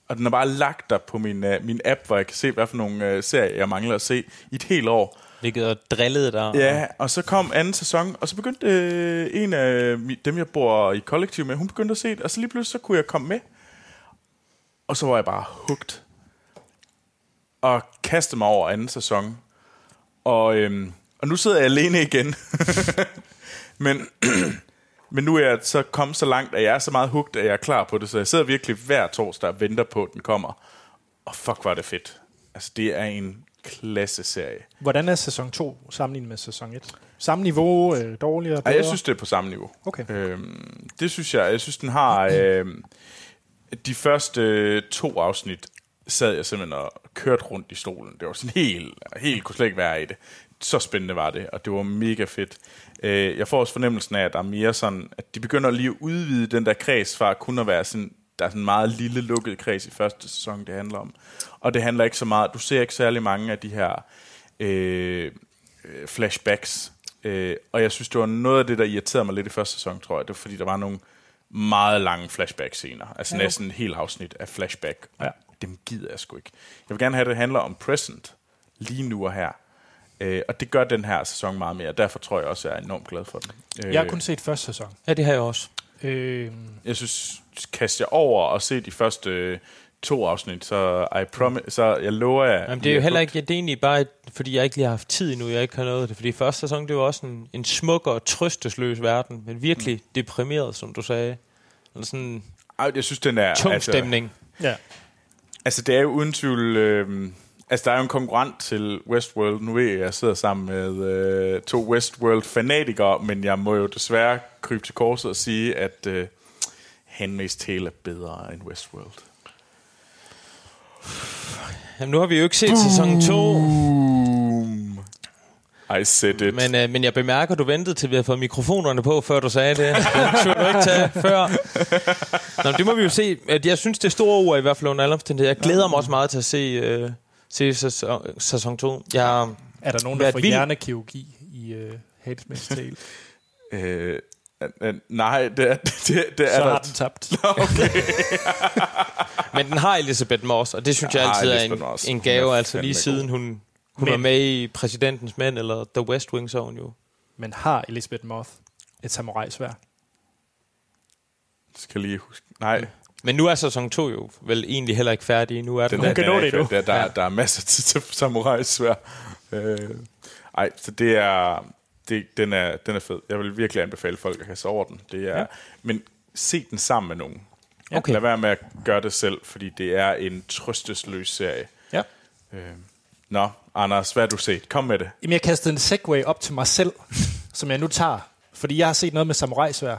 Speaker 2: og den er bare lagt der på min, uh, min app, hvor jeg kan se, hvad for nogle uh, serier, jeg mangler at se i et helt år.
Speaker 3: Hvilket er drillet der.
Speaker 2: Ja, og så kom anden sæson, og så begyndte øh, en af dem, jeg bor i kollektiv med, hun begyndte at se det, og så lige pludselig så kunne jeg komme med. Og så var jeg bare hugt. Og kastede mig over anden sæson. Og, øhm, og nu sidder jeg alene igen. (laughs) men, (clears throat) men nu er jeg så kommet så langt, at jeg er så meget hugt, at jeg er klar på det. Så jeg sidder virkelig hver torsdag og venter på, at den kommer. Og fuck, var det fedt. Altså, det er en klasse serie.
Speaker 1: hvordan er sæson 2 sammenlignet med sæson 1? Samme niveau, øh, dårligere, bedre?
Speaker 2: Ej, jeg synes, det er på samme niveau.
Speaker 1: Okay.
Speaker 2: Øhm, det synes jeg. Jeg synes, den har... Øhm, de første øh, to afsnit sad jeg simpelthen og kørte rundt i stolen. Det var sådan helt, helt kunne slet ikke være i det. Så spændende var det, og det var mega fedt. Øh, jeg får også fornemmelsen af, at der er mere sådan, at de begynder lige at udvide den der kreds fra kun at være sådan, der er sådan en meget lille lukket kreds i første sæson, det handler om. Og det handler ikke så meget, du ser ikke særlig mange af de her øh, øh, flashbacks. Øh, og jeg synes, det var noget af det, der irriterede mig lidt i første sæson, tror jeg. Det var fordi, der var nogle meget lange flashback-scener. Altså
Speaker 1: Ja,
Speaker 2: næsten et helt afsnit af flashback.
Speaker 1: Ja.
Speaker 2: Dem gider jeg sgu ikke. Jeg vil gerne have, at det handler om present. Lige nu og her. Øh, og det gør den her sæson meget mere. Derfor tror jeg også, at jeg er enormt glad for den. Øh,
Speaker 1: Jeg har kun set første sæson.
Speaker 3: Ja, det har jeg også.
Speaker 1: Øh,
Speaker 2: jeg synes, kast jer over og se de første øh, to afsnit, så I promise, så jeg lover jer...
Speaker 3: Jamen, det er jo heller ikke, ja, det er egentlig bare, fordi jeg ikke lige har haft tid endnu, jeg ikke har noget af det. Fordi første sæson, det var også en, en smuk og trøstesløs verden, men virkelig mm. deprimeret, som du sagde. Eller sådan
Speaker 2: Ej, jeg synes, den er...
Speaker 3: tung
Speaker 2: altså,
Speaker 3: stemning.
Speaker 1: ja.
Speaker 2: Altså, det er jo uden tvivl... Øh, altså, der er jo en konkurrent til Westworld. Nu ved jeg, at jeg sidder sammen med øh, to Westworld-fanatikere, men jeg må jo desværre krybe til korset og sige, at øh, Handmaid's Tale er bedre end Westworld.
Speaker 3: Jamen, nu har vi jo ikke set sæson 2,
Speaker 2: Boom. I said it.
Speaker 3: men, øh, men jeg bemærker, at du ventede til, vi havde fået mikrofonerne på, før du sagde det. Det turde du ikke tage før. Nå, det må vi jo se. Jeg synes, det er store ord i hvert fald under alle omstændigheder. Jeg glæder mig også meget til at se, øh, se sæson, sæson 2. Jeg,
Speaker 1: Er der nogen, der får
Speaker 3: vild.
Speaker 1: hjernekirurgi i uh, Handmaid's Tale? (laughs)
Speaker 2: Øh, øh, nej, det er, det, det er
Speaker 1: Så
Speaker 2: der...
Speaker 1: har den tabt. (laughs)
Speaker 3: Men den har Elisabeth Moss, og det synes jeg
Speaker 2: Ja,
Speaker 3: altid er en,
Speaker 2: Moss.
Speaker 3: en gave,
Speaker 2: er
Speaker 3: altså lige siden hun, hun
Speaker 1: Men-
Speaker 3: var med i Præsidentens Mænd, eller The West Wing, så hun jo.
Speaker 1: Men har Elisabeth Moth et samurai-svær?
Speaker 2: Skal lige huske... Nej,
Speaker 3: Men nu er sæson 2 jo vel egentlig heller ikke færdig. Nu er den,
Speaker 2: den
Speaker 1: Hun
Speaker 2: er,
Speaker 1: kan
Speaker 2: den
Speaker 1: nå
Speaker 2: er
Speaker 1: det
Speaker 2: ikke-
Speaker 1: endnu.
Speaker 2: Der, der,
Speaker 3: Ja.
Speaker 2: der er masser til, (laughs) til samurai svær. Øh, ej, så det er, det, den, er, den er fed. Jeg vil virkelig anbefale folk at kaste over den. Det er,
Speaker 1: Ja.
Speaker 2: ja. Men se den sammen med nogen.
Speaker 3: Okay.
Speaker 2: Lad være med at gøre det selv, fordi det er en trøstesløs serie.
Speaker 1: Ja.
Speaker 2: Øh, nå, Anders, hvad har du set? Kom med det.
Speaker 1: Jamen, jeg kastede en segway op til mig selv, som jeg nu tager. Fordi jeg har set noget med samurai-svær.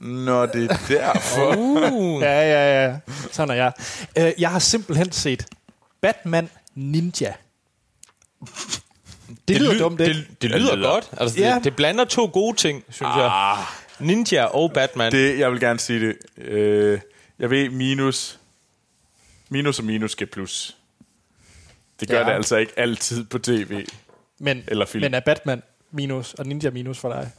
Speaker 2: Nå, det er derfor. (laughs)
Speaker 3: Uh, (laughs)
Speaker 1: Ja, ja, ja. Sådan er jeg. Øh, jeg har simpelthen set Batman Ninja. Det, det lyder
Speaker 3: ly-
Speaker 1: dumt, ikke?
Speaker 3: det, det lyder
Speaker 2: lyder-
Speaker 3: godt. Altså,
Speaker 1: Ja.
Speaker 3: det, det blander to gode ting, synes jeg.
Speaker 2: Ah,
Speaker 3: Ninja og Batman.
Speaker 2: det, jeg vil gerne sige det. Øh, jeg ved, minus, minus og minus giver plus. Det gør
Speaker 1: ja.
Speaker 2: det altså ikke altid på tv.
Speaker 1: Men,
Speaker 2: eller film.
Speaker 1: men er Batman minus og Ninja minus for dig?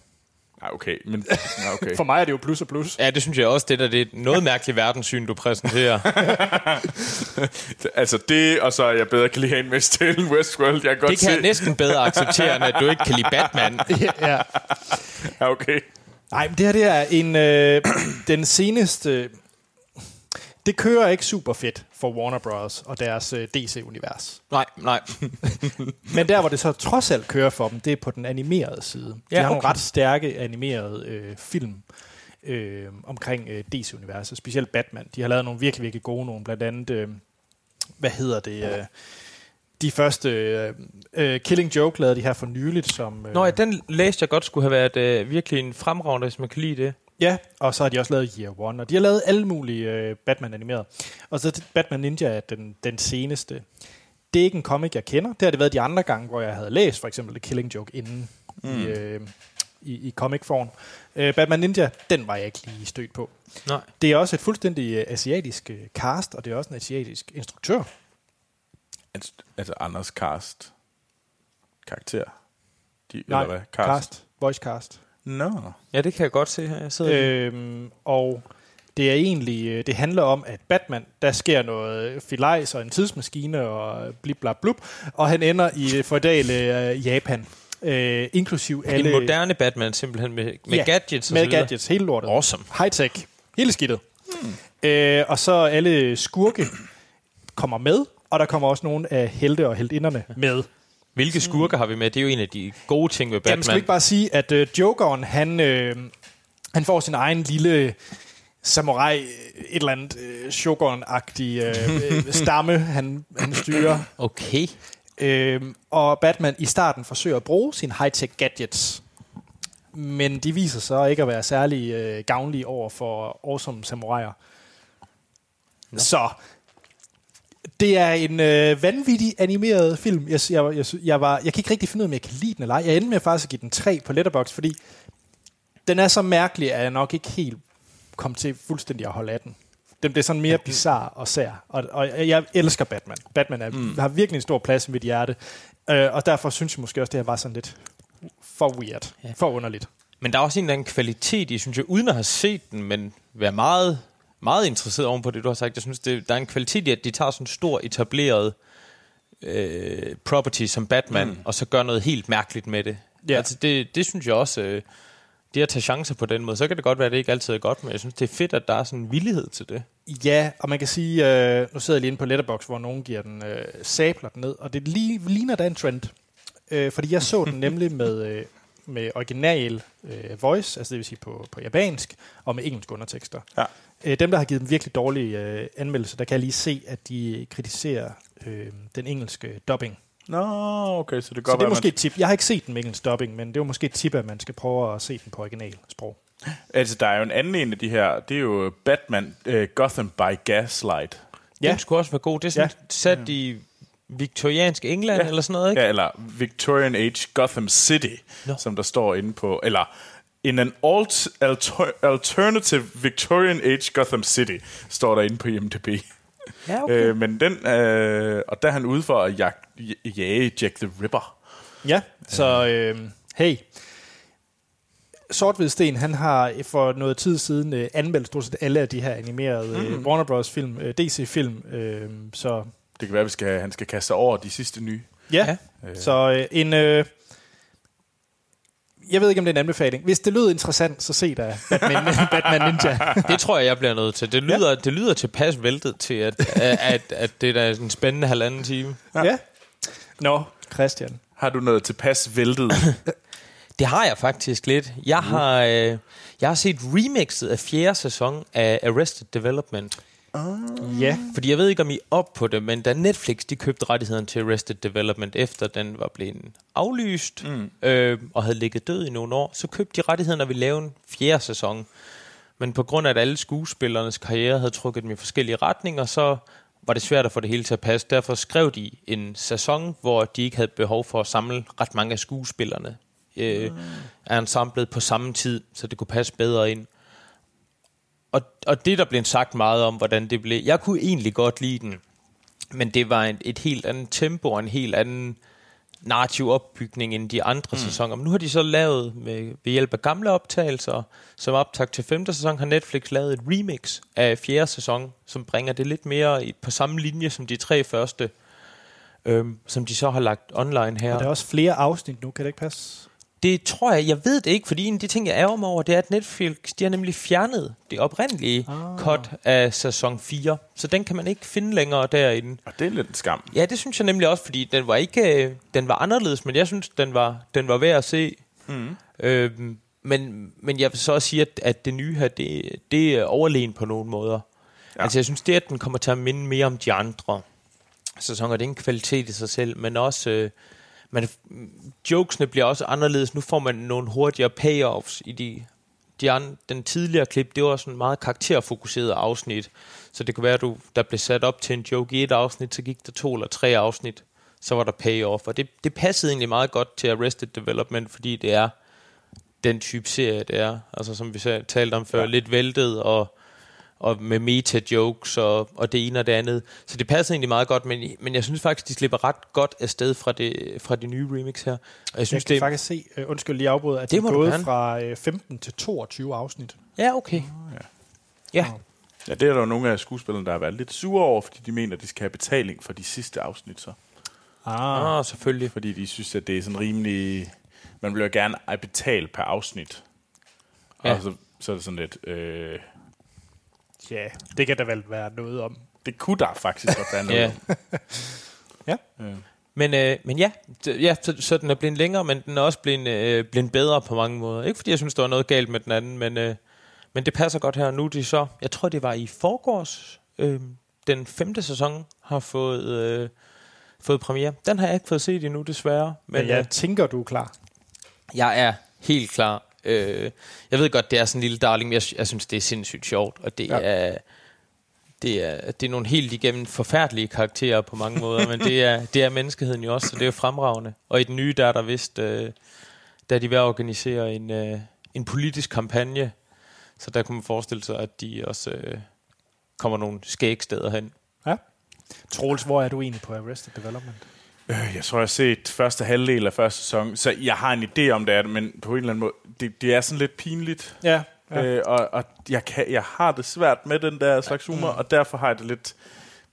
Speaker 2: Nej, okay. Men, nej, okay. (laughs)
Speaker 1: For mig er det jo plus og plus.
Speaker 3: Ja, det synes jeg også. Det der det er et noget mærkeligt verdenssyn, du præsenterer. (laughs)
Speaker 2: altså det, og så er jeg bedre kan lide en med Tale Westworld. Jeg kan godt
Speaker 3: Det kan
Speaker 2: se.
Speaker 3: jeg næsten bedre acceptere, end at du ikke kan lide Batman. (laughs)
Speaker 1: ja.
Speaker 2: Ja, okay.
Speaker 1: Nej, men det her det er en, øh, (clears throat) den seneste... Det kører ikke super fedt for Warner Bros. og deres øh, DC-univers.
Speaker 3: Nej, nej. (laughs)
Speaker 1: Men der, hvor det så trods alt kører for dem, det er på den animerede side. De
Speaker 3: Ja,
Speaker 1: har nogle
Speaker 3: okay.
Speaker 1: ret stærke animerede øh, film øh, omkring øh, DC-universet, specielt Batman. De har lavet nogle virkelig, virkelig gode nogle, blandt andet, øh, hvad hedder det, øh, de første øh, øh, Killing Joke lavede de her for nyligt, som... Øh,
Speaker 3: Nå ja, den læste jeg godt skulle have været øh, virkelig en fremragende, hvis man kan lide det.
Speaker 1: Ja, og så har de også lavet Year One, og de har lavet alle mulige øh, Batman animeret. Og så Batman Ninja er den, den seneste. Det er ikke en comic, jeg kender. Det har det været de andre gange, hvor jeg havde læst for eksempel The Killing Joke inden mm. i, øh, i, i comic-form. Øh, Batman Ninja, den var jeg ikke lige stødt på.
Speaker 3: Nej.
Speaker 1: Det er også et fuldstændig øh, asiatisk øh, cast, og det er også en asiatisk instruktør.
Speaker 2: Altså, altså Anders cast. Karakter. De,
Speaker 1: Nej,
Speaker 2: eller hvad?
Speaker 1: cast. cast. Voice cast.
Speaker 2: Nå.
Speaker 3: Ja, det kan jeg godt se her. Jeg sidder øh,
Speaker 1: Øhm, og det er egentlig, øh, det handler om, at Batman, der sker noget filajs og en tidsmaskine og blip blap blup, og han ender i fordale øh, Japan. Øh, inklusiv alle...
Speaker 3: En moderne Batman simpelthen med, med
Speaker 1: Ja,
Speaker 3: gadgets og
Speaker 1: med
Speaker 3: så videre.
Speaker 1: gadgets, hele lortet.
Speaker 3: Awesome.
Speaker 1: High-tech. Hele skidtet. Hmm. Øh, og så alle skurke kommer med, og der kommer også nogle af helte og heldinderne med.
Speaker 3: Hvilke skurker har vi med? Det er jo en af de gode ting ved Batman.
Speaker 1: Jamen, skal vi ikke bare sige, at øh, Jokeren, han, øh, han får sin egen lille samurai, et eller andet øh, shogun-agtig øh, (laughs) stamme, han, han styrer.
Speaker 3: Okay.
Speaker 1: Øh, og Batman i starten forsøger at bruge sine high-tech gadgets, men de viser sig ikke at være særlig øh, gavnlige over for awesome samuraier. Så Det er en øh, vanvittig animeret film. Jeg, jeg, jeg, jeg, var, jeg kan ikke rigtig finde ud af, om jeg kan lide den eller ej. Jeg endte med faktisk at give den 3 på Letterboxd, fordi den er så mærkelig, at jeg nok ikke helt kom til fuldstændig at holde af den. Den bliver sådan mere bizarre og sær. Og, og jeg, jeg elsker Batman. Batman er, mm. har virkelig en stor plads i mit hjerte. Øh, og derfor synes jeg måske også, det her var sådan lidt for weird. Ja. For underligt.
Speaker 3: Men der er også en eller anden kvalitet i, synes jeg, uden at have set den, men være meget, meget interesseret oven på det, du har sagt. Jeg synes, det, der er en kvalitet i, at de tager sådan en stor etableret øh, property som Batman, mm. og så gør noget helt mærkeligt med det. Ja. Altså, det, det synes jeg også... Øh, det at tage chancer på den måde, så kan det godt være, at det ikke altid er godt, men jeg synes, det er fedt, at der er sådan en villighed til det.
Speaker 1: Ja, og man kan sige, øh, nu sidder jeg lige inde på Letterbox, hvor nogen giver den, øh, sabler den ned, og det lige, ligner da en trend. Øh, fordi jeg så den nemlig (laughs) med, øh, med original øh, voice, altså det vil sige på, på japansk, og med engelsk undertekster.
Speaker 2: Ja.
Speaker 1: Øh, dem, der har givet dem virkelig dårlige øh, anmeldelser, der kan jeg lige se, at de kritiserer øh, den engelske dubbing.
Speaker 2: Nå, okay, så det
Speaker 1: Så
Speaker 2: går
Speaker 1: det er måske et tip. Jeg har ikke set den med engelsk dubbing, men det er måske et tip, at man skal prøve at se den på originalsprog.
Speaker 2: Altså, der er jo en anden en af de her, det er jo Batman uh, Gotham by Gaslight.
Speaker 3: Ja.
Speaker 1: Ja.
Speaker 3: Den skulle også være god. Det er sådan ja. sat i viktoriansk England
Speaker 2: Ja.
Speaker 3: ja. eller sådan noget, ikke?
Speaker 2: Ja, eller Victorian Age Gotham City,
Speaker 3: Nå.
Speaker 2: som der står inde på, eller in an alt, alter, alternative Victorian Age Gotham City, står der inde på IMDb.
Speaker 3: Ja,
Speaker 2: Okay. (laughs) Øh, men den, øh, og der er han ude for at jag, jage Jack the Ripper.
Speaker 1: Ja, så øh, hey. Sort Sten, han har for noget tid siden øh, anmeldt stort set alle af de her animerede øh, Warner Bros. film, øh, DC-film. Øh, så
Speaker 2: Det kan være, at vi skal, han skal kaste sig over de sidste nye.
Speaker 1: ja, ja. så øh, en... Øh, jeg ved ikke, om det er en anbefaling. Hvis det lyder interessant, så se da Batman, (laughs) Batman Ninja.
Speaker 3: Det tror jeg, jeg bliver nødt til. Det lyder, ja. det lyder tilpas væltet til, at, at, at, at det er en spændende halvanden time.
Speaker 1: ja. ja. Nå, Christian.
Speaker 2: Har du noget tilpas væltet? (coughs)
Speaker 3: Det har jeg faktisk lidt. Jeg har, øh, jeg har set remixet af fjerde sæson af Arrested Development.
Speaker 1: Ja.
Speaker 3: Fordi jeg ved ikke, om I er op på det, men da Netflix de købte rettigheden til Arrested Development, efter den var blevet aflyst mm. øh, og havde ligget død i nogle år, så købte de rettigheden og ville lave en fjerde sæson. Men på grund af, at alle skuespillernes karriere havde trukket dem i forskellige retninger, så var det svært at få det hele til at passe. Derfor skrev de en sæson, hvor de ikke havde behov for at samle ret mange af skuespillerne øh, af ensemblet på samme tid, så det kunne passe bedre ind. Og, og det, der blev sagt meget om, hvordan det blev... Jeg kunne egentlig godt lide den, men det var en, et helt andet tempo og en helt anden narrativ opbygning end de andre mm. sæsoner. Men nu har de så lavet med, ved hjælp af gamle optagelser, som optag til femte sæson, har Netflix lavet et remix af fjerde sæson, som bringer det lidt mere i, på samme linje som de tre første, øhm, som de så har lagt online her.
Speaker 1: Og der er også flere afsnit nu, kan det ikke passe?
Speaker 3: Det tror jeg, jeg ved det ikke, fordi en af de ting, jeg ærger mig over, det er, at Netflix, de har nemlig fjernet det oprindelige ah. cut af sæson 4. Så den kan man ikke finde længere derinde.
Speaker 2: og det er lidt en skam.
Speaker 3: Ja, det synes jeg nemlig også, fordi den var ikke, øh, den var anderledes, men jeg synes, den var, den var værd at se. Mm. Øhm, men, men jeg vil så også sige, at, at det nye her, det, det er overlegen på nogle måder. Ja. Altså jeg synes, det at den kommer til at minde mere om de andre sæsoner, det er en kvalitet i sig selv, men også... Øh, men jokesene bliver også anderledes. Nu får man nogle hurtigere payoffs i de, de an, den tidligere klip. Det var sådan meget karakterfokuseret afsnit. Så det kunne være, at du, der blev sat op til en joke i et afsnit, så gik der to eller tre afsnit. Så var der payoff. Og det, det passede egentlig meget godt til Arrested Development, fordi det er den type serie, det er. Altså som vi talte om før, ja. lidt væltet og og med meta-jokes og, og det ene og det andet. Så det passer egentlig meget godt, men, men jeg synes faktisk, de slipper ret godt afsted fra det, fra det nye remix her. Og jeg synes,
Speaker 1: Jeg kan
Speaker 3: det,
Speaker 1: faktisk se, uh, undskyld lige afbryder, at
Speaker 3: Det må
Speaker 1: er
Speaker 3: du
Speaker 1: gået
Speaker 3: gerne.
Speaker 1: fra uh, 15 til 22 afsnit.
Speaker 3: Ja, okay. Ja.
Speaker 2: Ja, det er der jo nogle af skuespillerne, der har været lidt sure over, fordi de mener, at de skal have betaling for de sidste afsnit så.
Speaker 1: Ah.
Speaker 3: Ah, selvfølgelig.
Speaker 2: Fordi de synes, at det er sådan rimelig... Man vil jo gerne betale per afsnit. Ja.
Speaker 3: Ja.
Speaker 2: Og så, så er det sådan lidt... Øh,
Speaker 1: Ja, det kan der vel være noget om.
Speaker 2: det kunne der faktisk godt være (laughs) noget
Speaker 3: Ja.
Speaker 2: om. (laughs)
Speaker 1: Ja.
Speaker 2: Øh.
Speaker 3: Men, øh, men ja, d- ja så, så den er blevet længere, men den er også blevet, øh, blevet bedre på mange måder. Ikke fordi jeg synes, der var noget galt med den anden, men, øh, men det passer godt her. Nu de så, jeg tror det var i forgårs, øh, den femte sæson har fået, øh, fået premiere. Den har jeg ikke fået set endnu, desværre.
Speaker 1: Men
Speaker 3: Men
Speaker 1: jeg
Speaker 3: øh,
Speaker 1: tænker, du er klar.
Speaker 3: jeg er helt klar. Øh, jeg ved godt, det er sådan en lille darling, men jeg, jeg synes, det er sindssygt sjovt, og det
Speaker 2: Ja.
Speaker 3: er... det er, det er nogle helt igennem forfærdelige karakterer på mange måder, men det er, det er menneskeheden jo også, så det er jo fremragende. Og i den nye, der er der vist, øh, der er de ved at organisere en, øh, en politisk kampagne, så der kunne man forestille sig, at de også øh, kommer nogle skægsteder hen.
Speaker 1: Ja. Troels, hvor er du egentlig på Arrested Development?
Speaker 2: Øh, Jeg tror, jeg har set første halvdel af første sæson, så jeg har en idé om det, er men på en eller anden måde, det, det er sådan lidt pinligt.
Speaker 1: Ja.
Speaker 2: Ja. Øh, og og jeg, kan, jeg har det svært med den der slags humor, og derfor har jeg det lidt...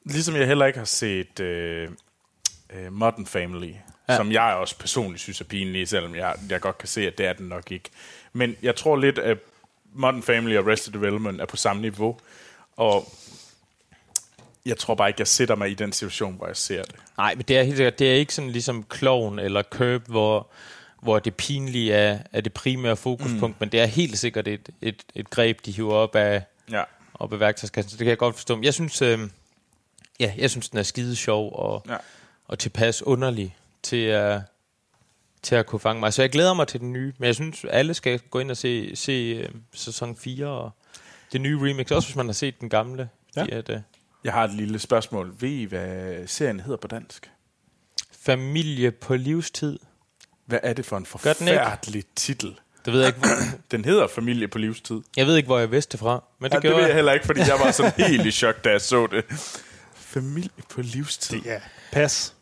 Speaker 2: Ligesom jeg heller ikke har set øh, øh, Modern Family, ja. som jeg også personligt synes er pinlig, selvom jeg, jeg godt kan se, at det er den nok ikke. Men jeg tror lidt, at Modern Family og Arrested Development er på samme niveau, og jeg tror bare ikke, jeg sætter mig i den situation, hvor jeg ser det.
Speaker 3: Nej, men det er helt sikkert, det er ikke sådan ligesom Clown eller Curb, hvor, hvor det pinlige er, er det primære fokuspunkt, mm. men det er helt sikkert et, et, et greb, de hiver op af,
Speaker 2: Ja.
Speaker 3: op af værktøjskassen, så det kan jeg godt forstå. Men jeg synes, øh, ja, jeg synes den er skide sjov og,
Speaker 2: Ja.
Speaker 3: og tilpas underlig til at, til at kunne fange mig. Så jeg glæder mig til den nye, men jeg synes, alle skal gå ind og se, se øh, sæson 4 og det nye remix, også hvis man har set den gamle.
Speaker 1: Ja.
Speaker 3: Ja. At, øh,
Speaker 2: Jeg har et lille spørgsmål. Ved I, hvad serien hedder på dansk?
Speaker 3: familie på livstid.
Speaker 2: Hvad er det for en forfærdelig titel?
Speaker 3: Det ved jeg ikke, (coughs)
Speaker 2: Den hedder Familie på livstid.
Speaker 3: jeg ved ikke, hvor jeg vidste det fra, men det,
Speaker 2: Det, ja, det ved jeg
Speaker 3: jeg.
Speaker 2: heller ikke, fordi jeg var sådan (laughs) helt i chok, da jeg så det. Familie på livstid.
Speaker 1: Ja. Pas.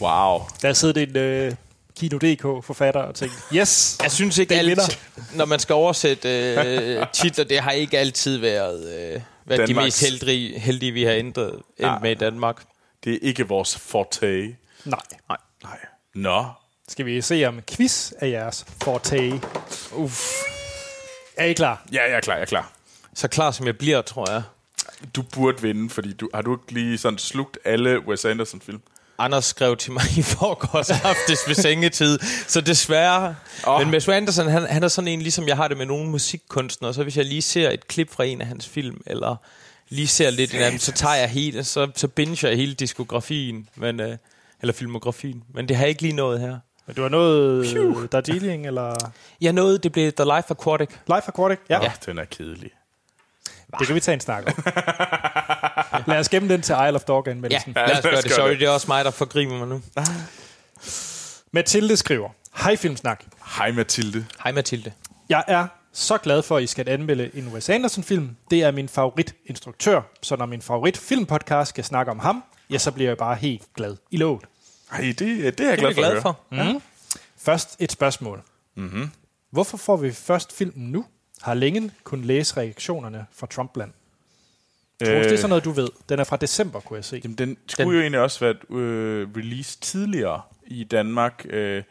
Speaker 2: Wow.
Speaker 1: Der sidder en øh, Kino.dk-forfatter og tænkt, yes!
Speaker 3: Jeg synes ikke altid, når man skal oversætte øh, (laughs) titler, det har ikke altid været, øh, de
Speaker 2: Danmarks.
Speaker 3: mest heldige, heldige, vi har ændret, endt
Speaker 2: Ja.
Speaker 3: med i Danmark.
Speaker 2: Det er ikke vores forte.
Speaker 1: Nej.
Speaker 3: Nej.
Speaker 2: Nej. Nå.
Speaker 1: Skal vi se om quiz er jeres forte?
Speaker 3: Uff.
Speaker 1: Er I klar?
Speaker 2: Ja, jeg er klar, jeg er klar.
Speaker 3: Så klar som jeg bliver, tror jeg.
Speaker 2: Du burde vinde, fordi du, har du ikke lige sådan slugt alle Wes Anderson-film?
Speaker 3: Anders skrev til mig (laughs) i forgårs aftes ved sengetid, så desværre. Oh. Men Wes Anderson, han, han er sådan en, ligesom jeg har det med nogle musikkunstnere, så hvis jeg lige ser et klip fra en af hans film, eller lige ser lidt af dem, så tager jeg hele, så, så binger jeg hele diskografien, men, øh, eller filmografien. Men det har jeg ikke lige nået her.
Speaker 1: Men du har noget øh, Darjeeling eller
Speaker 3: Jeg nåede, det blev The Life Aquatic.
Speaker 1: Life Aquatic? Ja, ja.
Speaker 2: den er kedelig.
Speaker 1: Det kan vi tage en snak om. (laughs) Lad os gemme den til Isle of Dog
Speaker 3: Ja, lad os gøre det. Sorry,
Speaker 2: det.
Speaker 3: er også mig, der forgriber mig nu.
Speaker 1: Mathilde skriver, Hej Filmsnak.
Speaker 2: Hej Mathilde.
Speaker 3: Hej Mathilde.
Speaker 1: Jeg er så glad for, at I skal anmelde en Wes Anderson-film. Det er min favoritinstruktør, så når min favoritfilmpodcast skal snakke om ham, ja, så bliver jeg bare helt glad i låget.
Speaker 2: Ej, det, det er jeg
Speaker 3: Det er
Speaker 2: glad
Speaker 3: jeg
Speaker 2: for
Speaker 3: glad for.
Speaker 1: Mm. Først et spørgsmål. Mm-hmm. Hvorfor får vi først filmen nu? Har længe kun læse reaktionerne fra Trumpland. Troels, det er sådan noget, du ved. Den er fra december, kunne jeg se.
Speaker 2: Jamen, den skulle
Speaker 3: Den-
Speaker 2: jo egentlig også være øh, released tidligere i Danmark. Øh,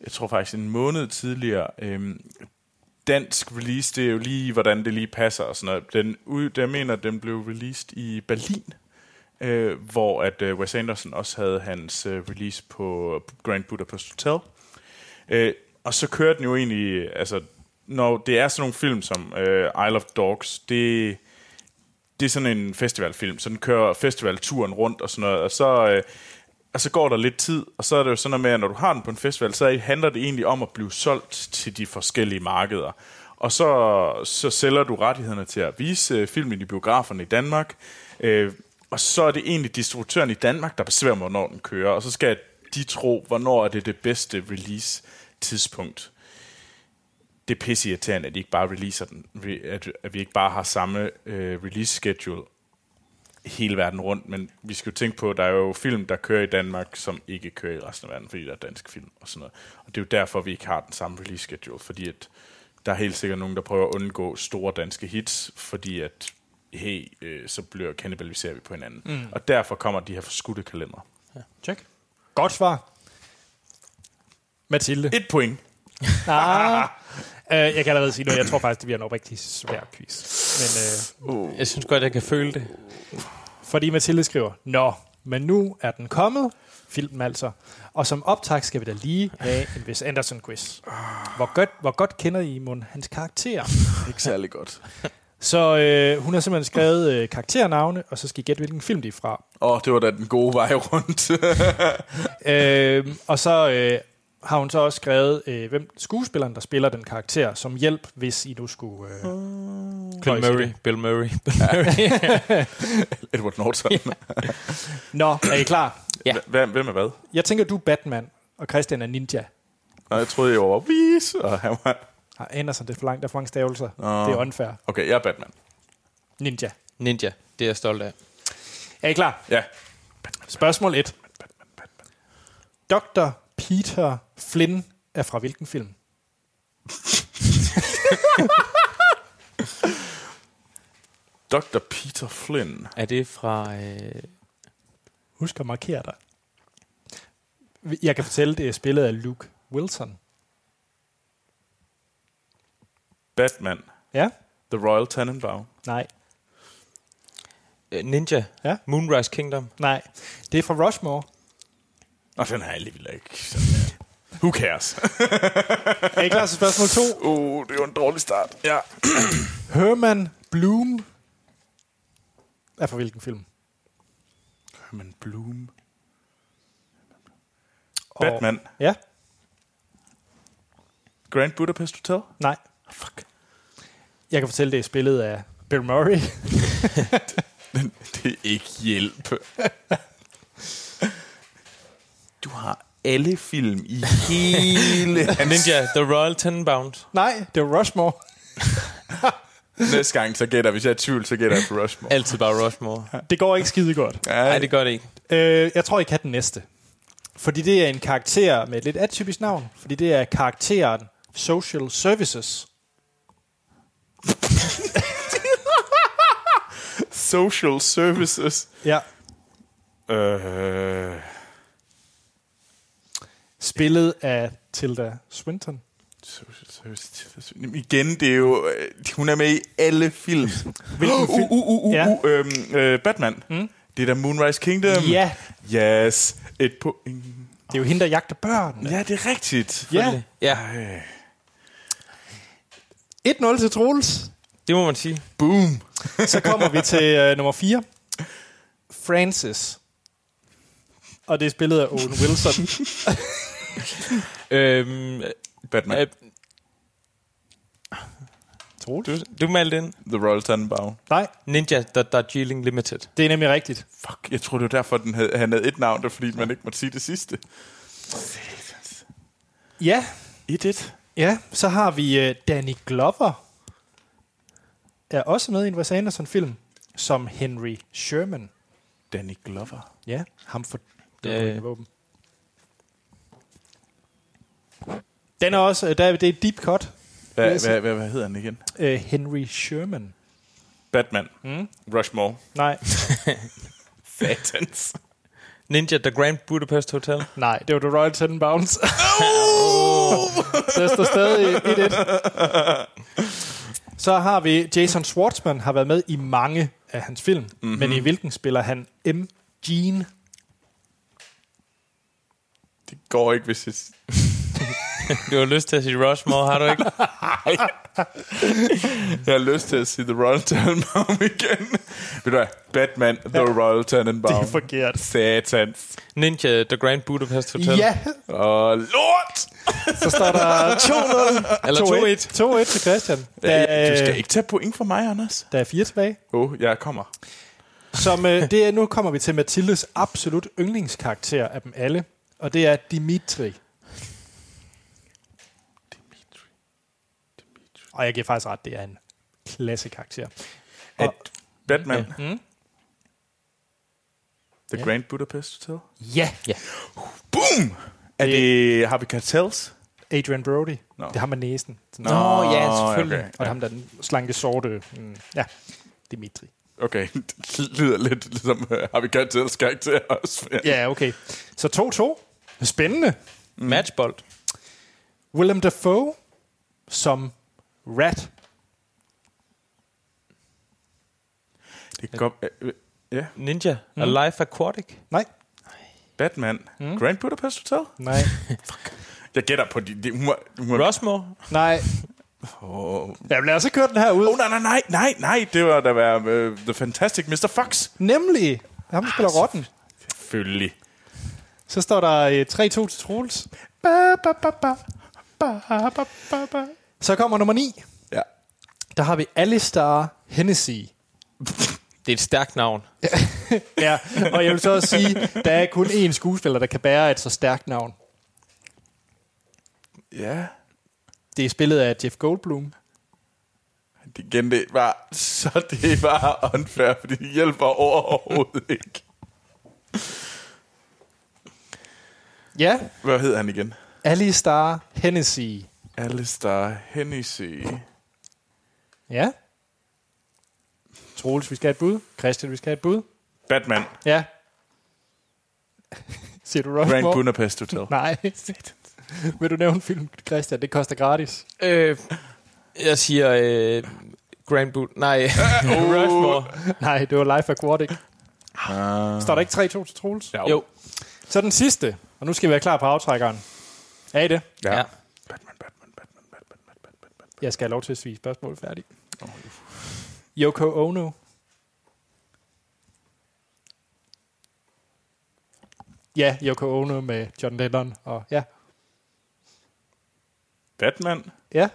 Speaker 2: jeg tror faktisk en måned tidligere. Øh, dansk release, det er jo lige, hvordan det lige passer og sådan noget. Den, ud, jeg mener, den blev released i Berlin, øh, hvor at øh, Wes Anderson også havde hans øh, release på Grand Budapest Hotel. Øh, og så kører den jo egentlig, altså, når det er sådan nogle film som øh, Isle of Dogs, det, det er sådan en festivalfilm, så den kører festivalturen rundt og sådan noget, og så, øh, og så går der lidt tid, og så er det jo sådan noget med, at når du har den på en festival, så handler det egentlig om at blive solgt til de forskellige markeder. Og så, så sælger du rettighederne til at vise øh, filmen i biograferne i Danmark, øh, og så er det egentlig distributøren i Danmark, der besværmer, hvornår den kører, og så skal de tro, hvornår er det det bedste release-tidspunkt det er pisse irriterende, at de ikke bare releaser den. At, at vi ikke bare har samme øh, release schedule hele verden rundt. Men vi skal jo tænke på, at der er jo film, der kører i Danmark, som ikke kører i resten af verden, fordi der er danske film og sådan noget. Og det er jo derfor, vi ikke har den samme release schedule, fordi at der er helt sikkert nogen, der prøver at undgå store danske hits, fordi at hey, øh, så bliver kannibaliserer vi på hinanden. Mm. Og derfor kommer de her forskudte kalendere.
Speaker 1: Check. Godt svar. Mathilde.
Speaker 2: Et point.
Speaker 1: Ah. (laughs) Uh, jeg kan allerede sige noget. Jeg tror faktisk, det bliver en oprigtig svær quiz. Men, uh,
Speaker 3: Jeg synes godt, jeg kan føle det.
Speaker 1: fordi Mathilde skriver, Nå, men nu er den kommet. Filmen altså. Og som optag skal vi da lige have en Wes Anderson-quiz. Hvor godt, hvor godt kender I mon hans karakter? (laughs)
Speaker 2: Ikke særlig godt. (laughs)
Speaker 1: Så øh, hun har simpelthen skrevet øh, karakternavne, og så skal I gætte, hvilken film de er fra.
Speaker 2: Åh, oh, det var da den gode vej rundt.
Speaker 1: Øh, og så øh, har hun så også skrevet, øh, hvem skuespilleren, der spiller den karakter, som hjælp, hvis I nu skulle... Øh,
Speaker 3: Bill
Speaker 1: kløjse i
Speaker 3: Murray. Bill Murray. (laughs) (laughs)
Speaker 2: Edward Norton.
Speaker 1: Nå, er I klar?
Speaker 3: Ja.
Speaker 2: Hvem, hvem er hvad?
Speaker 1: Jeg tænker, du er Batman, og Christian er ninja.
Speaker 2: Nå, jeg troede, jeg var vis, og han var...
Speaker 1: Har Andersen, det er for langt, der er for mange stavelser.
Speaker 2: Nå.
Speaker 1: Det er unfair.
Speaker 2: Okay, jeg er Batman.
Speaker 1: Ninja.
Speaker 3: Ninja. Det er jeg stolt af.
Speaker 1: Er I klar?
Speaker 2: Ja.
Speaker 1: Spørgsmål 1. Dr. Peter Flynn er fra hvilken film?
Speaker 2: Dr. Peter Flynn.
Speaker 3: Er det fra... Øh,
Speaker 1: Husk at markere dig. Jeg kan fortælle, det er spillet af Luke Wilson.
Speaker 2: Batman.
Speaker 1: Ja?
Speaker 2: The Royal Tenenbaum.
Speaker 1: Nej.
Speaker 3: øh, Ninja?
Speaker 1: Ja?
Speaker 3: Moonrise Kingdom?
Speaker 1: Nej. Det er fra Rushmore.
Speaker 2: Og den jeg alligevel ikke. sådan, ja. Who cares? (laughs)
Speaker 1: Er I klar til spørgsmål 2?
Speaker 2: uh, det var en dårlig start. Ja. (clears throat)
Speaker 1: Herman Bloom er fra hvilken film?
Speaker 2: Herman Bloom.
Speaker 1: Og-
Speaker 2: Batman.
Speaker 1: Ja?
Speaker 2: Grand Budapest Hotel.
Speaker 1: Nej.
Speaker 2: Fuck.
Speaker 1: Jeg kan fortælle, det er spillet af Bill Murray. (laughs)
Speaker 2: Det er ikke hjælp. (laughs) Du har alle film i hele hans... (laughs)
Speaker 3: Ninja, The Royal Tenenbaums.
Speaker 1: Nej, det er Rushmore. (laughs)
Speaker 2: Næste gang, så gætter Hvis jeg er i tvivl, så gætter jeg på Rushmore.
Speaker 3: Altid bare Rushmore.
Speaker 1: Det går ikke skide godt.
Speaker 3: Nej, det gør det ikke.
Speaker 1: Øh, jeg tror, I kan den næste. Fordi det er en karakter med et lidt atypisk navn. Fordi det er karakteren Social Services. (laughs)
Speaker 2: Social Services.
Speaker 1: Ja.
Speaker 2: Øh,
Speaker 1: Spillet af Tilda Swinton.
Speaker 2: Igen, det er jo... øh, Hun er med i alle film. (gasps)
Speaker 1: Hvilken
Speaker 2: Uh, uh, uh, uh,
Speaker 1: Ja.
Speaker 2: uh, øhm, øh, Batman. Mm. Det er da Moonrise Kingdom.
Speaker 1: Ja,
Speaker 2: Yes. Et point.
Speaker 1: det er jo hende, der jagter børn.
Speaker 2: Ja, det er rigtigt.
Speaker 1: Ja.
Speaker 3: Ja,
Speaker 2: Øh,
Speaker 1: 1-0 til Troels.
Speaker 3: det må man sige.
Speaker 2: boom. (laughs)
Speaker 1: Så kommer vi til øh, nummer 4. Francis. Og det er spillet af Owen Wilson. (laughs) (laughs)
Speaker 3: Øhm,
Speaker 2: Batman.
Speaker 3: øh,
Speaker 1: Troels?
Speaker 3: du, du meldte ind.
Speaker 2: The Royal Tenenbaum.
Speaker 1: Nej,
Speaker 3: Ninja, The Darjeeling Limited.
Speaker 1: det er nemlig rigtigt.
Speaker 2: Fuck, jeg tror det var derfor, den havde, han havde et navn, der fordi man ikke måtte sige det sidste.
Speaker 1: Ja,
Speaker 2: I det.
Speaker 1: ja. Så har vi øh, Danny Glover. Er også med i en Wes Anderson-film. Som Henry Sherman.
Speaker 2: Danny Glover.
Speaker 1: Ja, ham for det våben. Den er også, øh, der, er- det er et deep cut.
Speaker 2: Hvad, hvad, hvad, hvad hedder han igen?
Speaker 1: Uh, Henry Sherman.
Speaker 2: Batman. Mm. Rushmore.
Speaker 1: Nej, (laughs)
Speaker 2: Satans.
Speaker 3: Ninja, The Grand Budapest Hotel.
Speaker 1: nej, det var The Royal Tenenbaums. (laughs) Så der står stadig 1-1. Så har vi Jason Schwartzman, har været med i mange af hans film. Mm-hmm. Men i hvilken spiller han M. Gene?
Speaker 2: Det går ikke, hvis jeg... (laughs)
Speaker 3: Du har lyst til at sige Rushmore, har du ikke? (laughs)
Speaker 2: Jeg har lyst til at sige The Royal Tenenbaum (laughs) igen. Ved du hvad? Batman, The Royal Tenenbaum.
Speaker 1: Det er forkert.
Speaker 2: Satans.
Speaker 3: Ninja, The Grand Budapest Hotel.
Speaker 1: Ja,
Speaker 2: Og lort!
Speaker 1: så står der 2-0.
Speaker 3: Eller 2-1.
Speaker 1: 2-1 til Christian.
Speaker 2: Ja, du skal
Speaker 1: er-
Speaker 2: ikke tage point for mig, Anders.
Speaker 1: der er fire tilbage.
Speaker 2: Åh, oh, jeg kommer.
Speaker 1: Som, øh, det er, nu kommer vi til Mathildes absolut yndlingskarakter af dem alle. Og det er Dimitri. Og jeg giver faktisk ret, det er en klasse karakter.
Speaker 2: At
Speaker 1: Og-
Speaker 2: Batman.
Speaker 3: Ja.
Speaker 1: Mm.
Speaker 2: The
Speaker 1: Ja.
Speaker 2: Grand Budapest Hotel.
Speaker 1: Ja,
Speaker 2: Boom! Er det Harvey Keitels?
Speaker 1: Adrian Brody.
Speaker 2: Nå.
Speaker 1: Det ham med næsen.
Speaker 3: Nå, ja, selvfølgelig.
Speaker 2: Okay,
Speaker 1: Og det er ham, der er den slanke sorte. Mm, ja, Dimitri.
Speaker 2: okay. det (laughs) lyder lidt ligesom uh, Harvey Keitels karakter også.
Speaker 1: Ja, okay. Så 2-2. Spændende.
Speaker 3: Matchbold.
Speaker 1: Willem Dafoe som Rat.
Speaker 2: Det kan godt... øh, Ja,
Speaker 3: Ninja, mm. Alive Aquatic.
Speaker 1: Nej,
Speaker 2: Batman. Mm. Grand Budapest Hotel?
Speaker 1: nej, (laughs)
Speaker 2: Jeg gætter på de... de hun må,
Speaker 3: Rushmore.
Speaker 1: nej.
Speaker 2: oh.
Speaker 1: Jamen lad os så køre den her ud.
Speaker 2: oh, nej, nej, nej, nej, nej. Det var da være uh, The Fantastic Mr. Fox.
Speaker 1: Nemlig. Ham spiller rotten.
Speaker 2: Selvfølgelig.
Speaker 1: Så står der øh, 3-2 til Troels.
Speaker 2: Ba, ba, ba, ba. Ba, ba, ba, ba.
Speaker 1: Så kommer nummer 9.
Speaker 2: Ja.
Speaker 1: Der har vi Alistar Hennessy.
Speaker 3: Det er et stærkt navn. (laughs)
Speaker 1: Ja, og jeg vil så også sige, der er kun én skuespiller, der kan bære et så stærkt navn.
Speaker 2: Ja.
Speaker 1: Det er spillet af Jeff Goldblum.
Speaker 2: Det, igen, det var, så det var unfair, fordi det hjælper overhovedet ikke.
Speaker 1: Ja,
Speaker 2: Hvad hed han igen?
Speaker 1: Alistar Hennessy.
Speaker 2: Alistair Hennessy.
Speaker 1: Ja. Troels, vi skal have et bud. Christian, vi skal have et bud.
Speaker 2: Batman.
Speaker 1: Ja. (laughs) Siger du
Speaker 2: Grand
Speaker 1: Rushmore?
Speaker 2: Budapest Hotel. (laughs)
Speaker 1: Nej. Vil du nævne film, Christian? Det koster gratis.
Speaker 3: Øh, jeg siger øh, Grand Boot. Nej, (laughs) Rushmore.
Speaker 1: Nej, det var Life Aquatic.
Speaker 2: Uh,
Speaker 1: Står der ikke 3-2 til Troels?
Speaker 2: ja.
Speaker 3: Jo.
Speaker 1: Så den sidste, og nu skal vi være klar på aftrækkeren. Er I det?
Speaker 2: Ja.
Speaker 3: Ja.
Speaker 2: Batman, Batman.
Speaker 1: Jeg skal have lov til at sige spørgsmålet færdigt. Yoko Ono. Ja, Yoko Ono med John Lennon. Og ja,
Speaker 2: Batman.
Speaker 1: ja,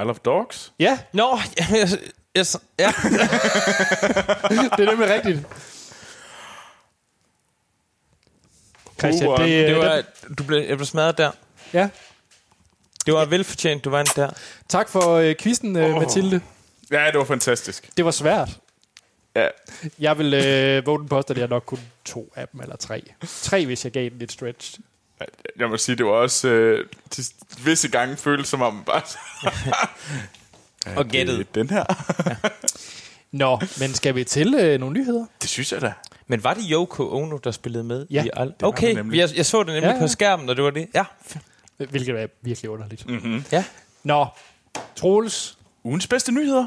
Speaker 2: Isle of Dogs.
Speaker 1: ja,
Speaker 3: Nå, jeg, jeg, jeg, ja. (laughs)
Speaker 1: det er nemlig rigtigt. Christian,
Speaker 2: Uh,
Speaker 1: det,
Speaker 3: Det
Speaker 1: det
Speaker 3: var, du blev, jeg blev smadret der.
Speaker 1: ja.
Speaker 3: Det var velfortjent, du vandt der.
Speaker 1: Tak for øh, quizzen, øh,
Speaker 2: Åh.
Speaker 1: Mathilde.
Speaker 2: Ja, det var fantastisk.
Speaker 1: Det var svært.
Speaker 2: Ja.
Speaker 1: Jeg vil øh, våge den påstå, at jeg nok kun to af dem, eller tre. Tre, hvis jeg gav den lidt stretch.
Speaker 2: Jeg må sige, det var også øh, til visse gange føles som om bare... (laughs) Ja,
Speaker 3: Og gættet.
Speaker 2: Den her.
Speaker 1: Nå, men skal vi til øh, nogle nyheder?
Speaker 2: Det synes jeg da.
Speaker 3: Men var det Yoko Ono, der spillede med?
Speaker 1: Ja,
Speaker 3: i al-
Speaker 2: var
Speaker 3: Okay,
Speaker 2: det nemlig.
Speaker 3: jeg, jeg så det nemlig
Speaker 1: Ja,
Speaker 3: ja,
Speaker 1: ja.
Speaker 3: på skærmen, og det var det. Ja,
Speaker 1: Hvilket er virkelig underligt. Mm.
Speaker 2: Mm-hmm.
Speaker 3: ja.
Speaker 1: Nå, Troels.
Speaker 2: Ugens bedste nyheder.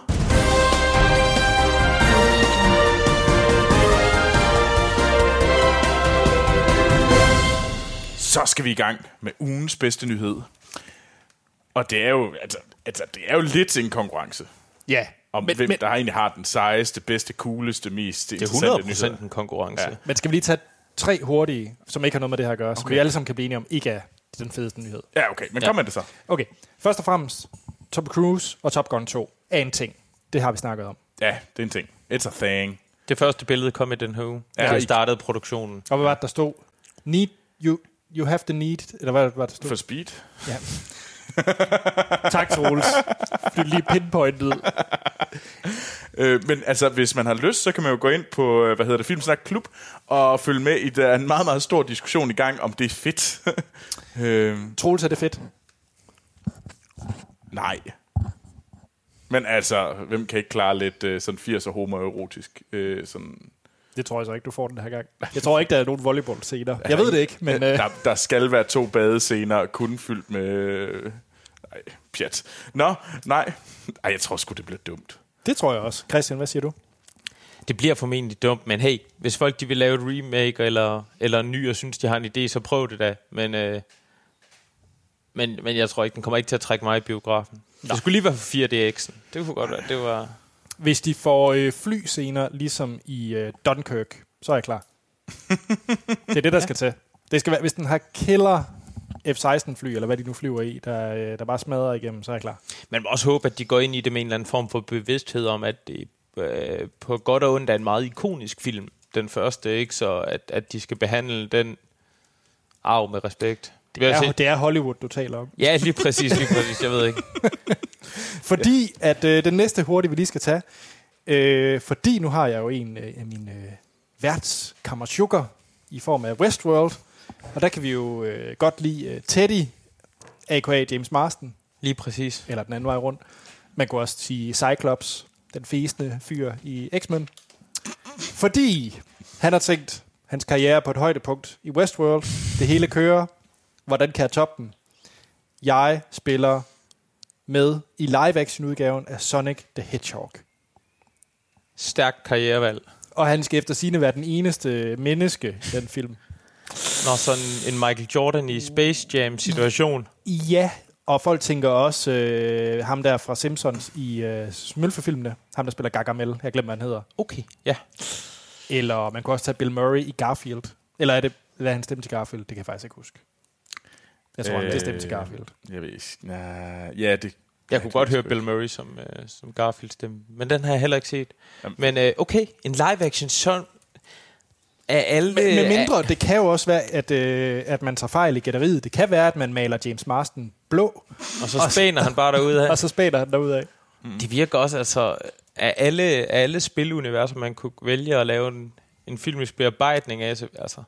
Speaker 2: Så skal vi i gang med ugens bedste nyhed. Og det er jo, altså, altså, det er jo lidt en konkurrence.
Speaker 1: Ja,
Speaker 2: Om
Speaker 1: men,
Speaker 2: hvem
Speaker 1: men,
Speaker 2: der egentlig har den sejeste, bedste, cooleste, mest
Speaker 3: Det
Speaker 2: interessante
Speaker 3: er 100%
Speaker 2: nyheder.
Speaker 3: en konkurrence.
Speaker 2: Ja.
Speaker 1: Men skal vi lige tage tre hurtige, som ikke har noget med det her at gøre, okay. som
Speaker 2: Okay.
Speaker 1: vi alle sammen kan blive enige om, ikke er den fedeste nyhed.
Speaker 2: Ja, okay, men
Speaker 3: Ja.
Speaker 2: kom med det så.
Speaker 1: Okay, først og fremmest, Tom Cruise og Top Gun 2 er en ting. Det har vi snakket om.
Speaker 2: Ja, det er en ting. It's a thing.
Speaker 3: Det første billede kom i den her uge,
Speaker 2: Ja,
Speaker 3: da startede produktionen.
Speaker 1: Og hvad var det, der stod? Need, you, you have the need, eller hvad var det, der stod?
Speaker 2: For speed.
Speaker 1: Ja. (laughs) tak, Troels. Du lige pinpointet. (laughs)
Speaker 2: Øh, men altså, hvis man har lyst, så kan man jo gå ind på, øh, hvad hedder det, Filmsnak Klub, og følge med i, der er en meget, meget stor diskussion i gang, om det er fedt. (laughs) øh,
Speaker 1: Troels, er det fedt?
Speaker 2: nej. Men altså, hvem kan ikke klare lidt øh, sådan 80'er homoerotisk? Øh, sådan,
Speaker 1: Det tror jeg så ikke, du får den her gang. Jeg tror ikke, der er nogen volleyball-scener. Jeg ved det ikke, men... Øh,
Speaker 2: der, der skal være to badescener, kun fyldt med... Øh, nej, pjat. Nå, nej. Ej, jeg tror sgu, det bliver dumt.
Speaker 1: det tror jeg også. Christian, hvad siger du?
Speaker 3: Det bliver formentlig dumt, men hey, hvis folk de vil lave et remake eller, eller en ny og synes, de har en idé, så prøv det da. Men, øh, men, men jeg tror ikke, den kommer ikke til at trække mig i biografen. Nå. Det skulle lige være for 4DX'en. Det kunne godt være. Det var...
Speaker 1: Hvis de får øh, flyscener, ligesom i øh, Dunkirk, så er jeg klar. (laughs) det er det, der skal til. Det skal være, hvis den har killer F-16-fly, eller hvad de nu flyver i, der, øh, der bare smadrer igennem, så er jeg klar.
Speaker 3: Man må også håbe, at de går ind i det med en eller anden form for bevidsthed om, at det øh, på godt og ondt er en meget ikonisk film, den første, ikke? Så at, at de skal behandle den arv med respekt. Det
Speaker 1: Ja,
Speaker 3: sige.
Speaker 1: det er Hollywood, du taler om.
Speaker 3: Ja, lige præcis, lige præcis, jeg ved ikke. (laughs)
Speaker 1: Fordi at øh, den næste hurtige, vi lige skal tage, øh, fordi nu har jeg jo en øh, af mine øh, værtskammersugar i form af Westworld, og der kan vi jo øh, godt lide øh, Teddy, a.k.a. James Marston,
Speaker 3: Lige præcis.
Speaker 1: eller den anden vej rundt. Man kunne også sige Cyclops, den fæsende fyr i X-Men. Fordi han har tænkt hans karriere på et højdepunkt i Westworld. Det hele kører. Hvordan kan jeg toppe den? Jeg spiller med i live-action-udgaven af Sonic the Hedgehog.
Speaker 3: Stærkt karrierevalg.
Speaker 1: Og han skal efter sine være den eneste menneske i den film.
Speaker 3: Når sådan en Michael Jordan i Space Jam situation.
Speaker 1: Ja, og folk tænker også øh, ham der fra Simpsons i øh, Smølfefilmene. Ham, der spiller Gargamel. Jeg glemmer, hvad han hedder.
Speaker 3: Okay, ja.
Speaker 1: Eller man kunne også tage Bill Murray i Garfield. Eller er det, hvad er han stemme til Garfield? Det kan jeg faktisk ikke huske. Jeg tror, han
Speaker 2: Øh,
Speaker 1: er bestemt til Garfield.
Speaker 2: Jeg ved ikke. Nah, ja, det...
Speaker 3: Jeg kunne godt høre Bill. Murray som, øh, som Garfield stemme, men den har jeg heller ikke set.
Speaker 2: Jamen.
Speaker 3: Men øh, okay, en live action så er alle...
Speaker 1: Men, med mindre, det kan jo også være, at, øh, at man tager fejl i gætteriet. Det kan være, at man maler James Marston blå,
Speaker 3: Og så spænder han bare derude af. (laughs)
Speaker 1: og så spænder han derud af.
Speaker 3: Det virker også, altså, af alle, af alle spiluniverser, man kunne vælge at lave en, en filmisk bearbejdning af, så, altså,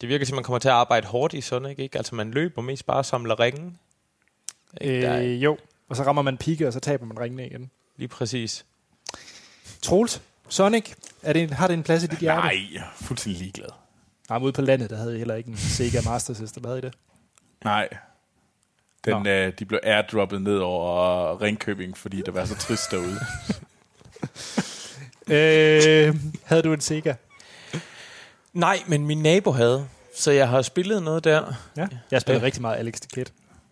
Speaker 3: det virker til, at man kommer til at arbejde hårdt i sådan, ikke? Altså, man løber mest bare og samler ringen. Der
Speaker 1: Øh, jo, og så rammer man pigge, og så taber man ringene igen.
Speaker 3: lige præcis.
Speaker 1: Troels, Sonic, er det, har det en plads i dit hjerte?
Speaker 2: Nej, jeg er fuldstændig ligeglad.
Speaker 1: Nej, ude på landet, der havde I heller ikke en Sega Master System. Havde I det?
Speaker 2: Nej. Den, øh, de blev airdroppet ned over Ringkøbing, fordi det var så trist derude. (laughs)
Speaker 1: øh, havde du en Sega?
Speaker 3: Nej, men min nabo havde, så jeg har spillet noget der.
Speaker 1: Ja. Jeg spillede
Speaker 3: Øh.
Speaker 1: rigtig meget Alex the Kid.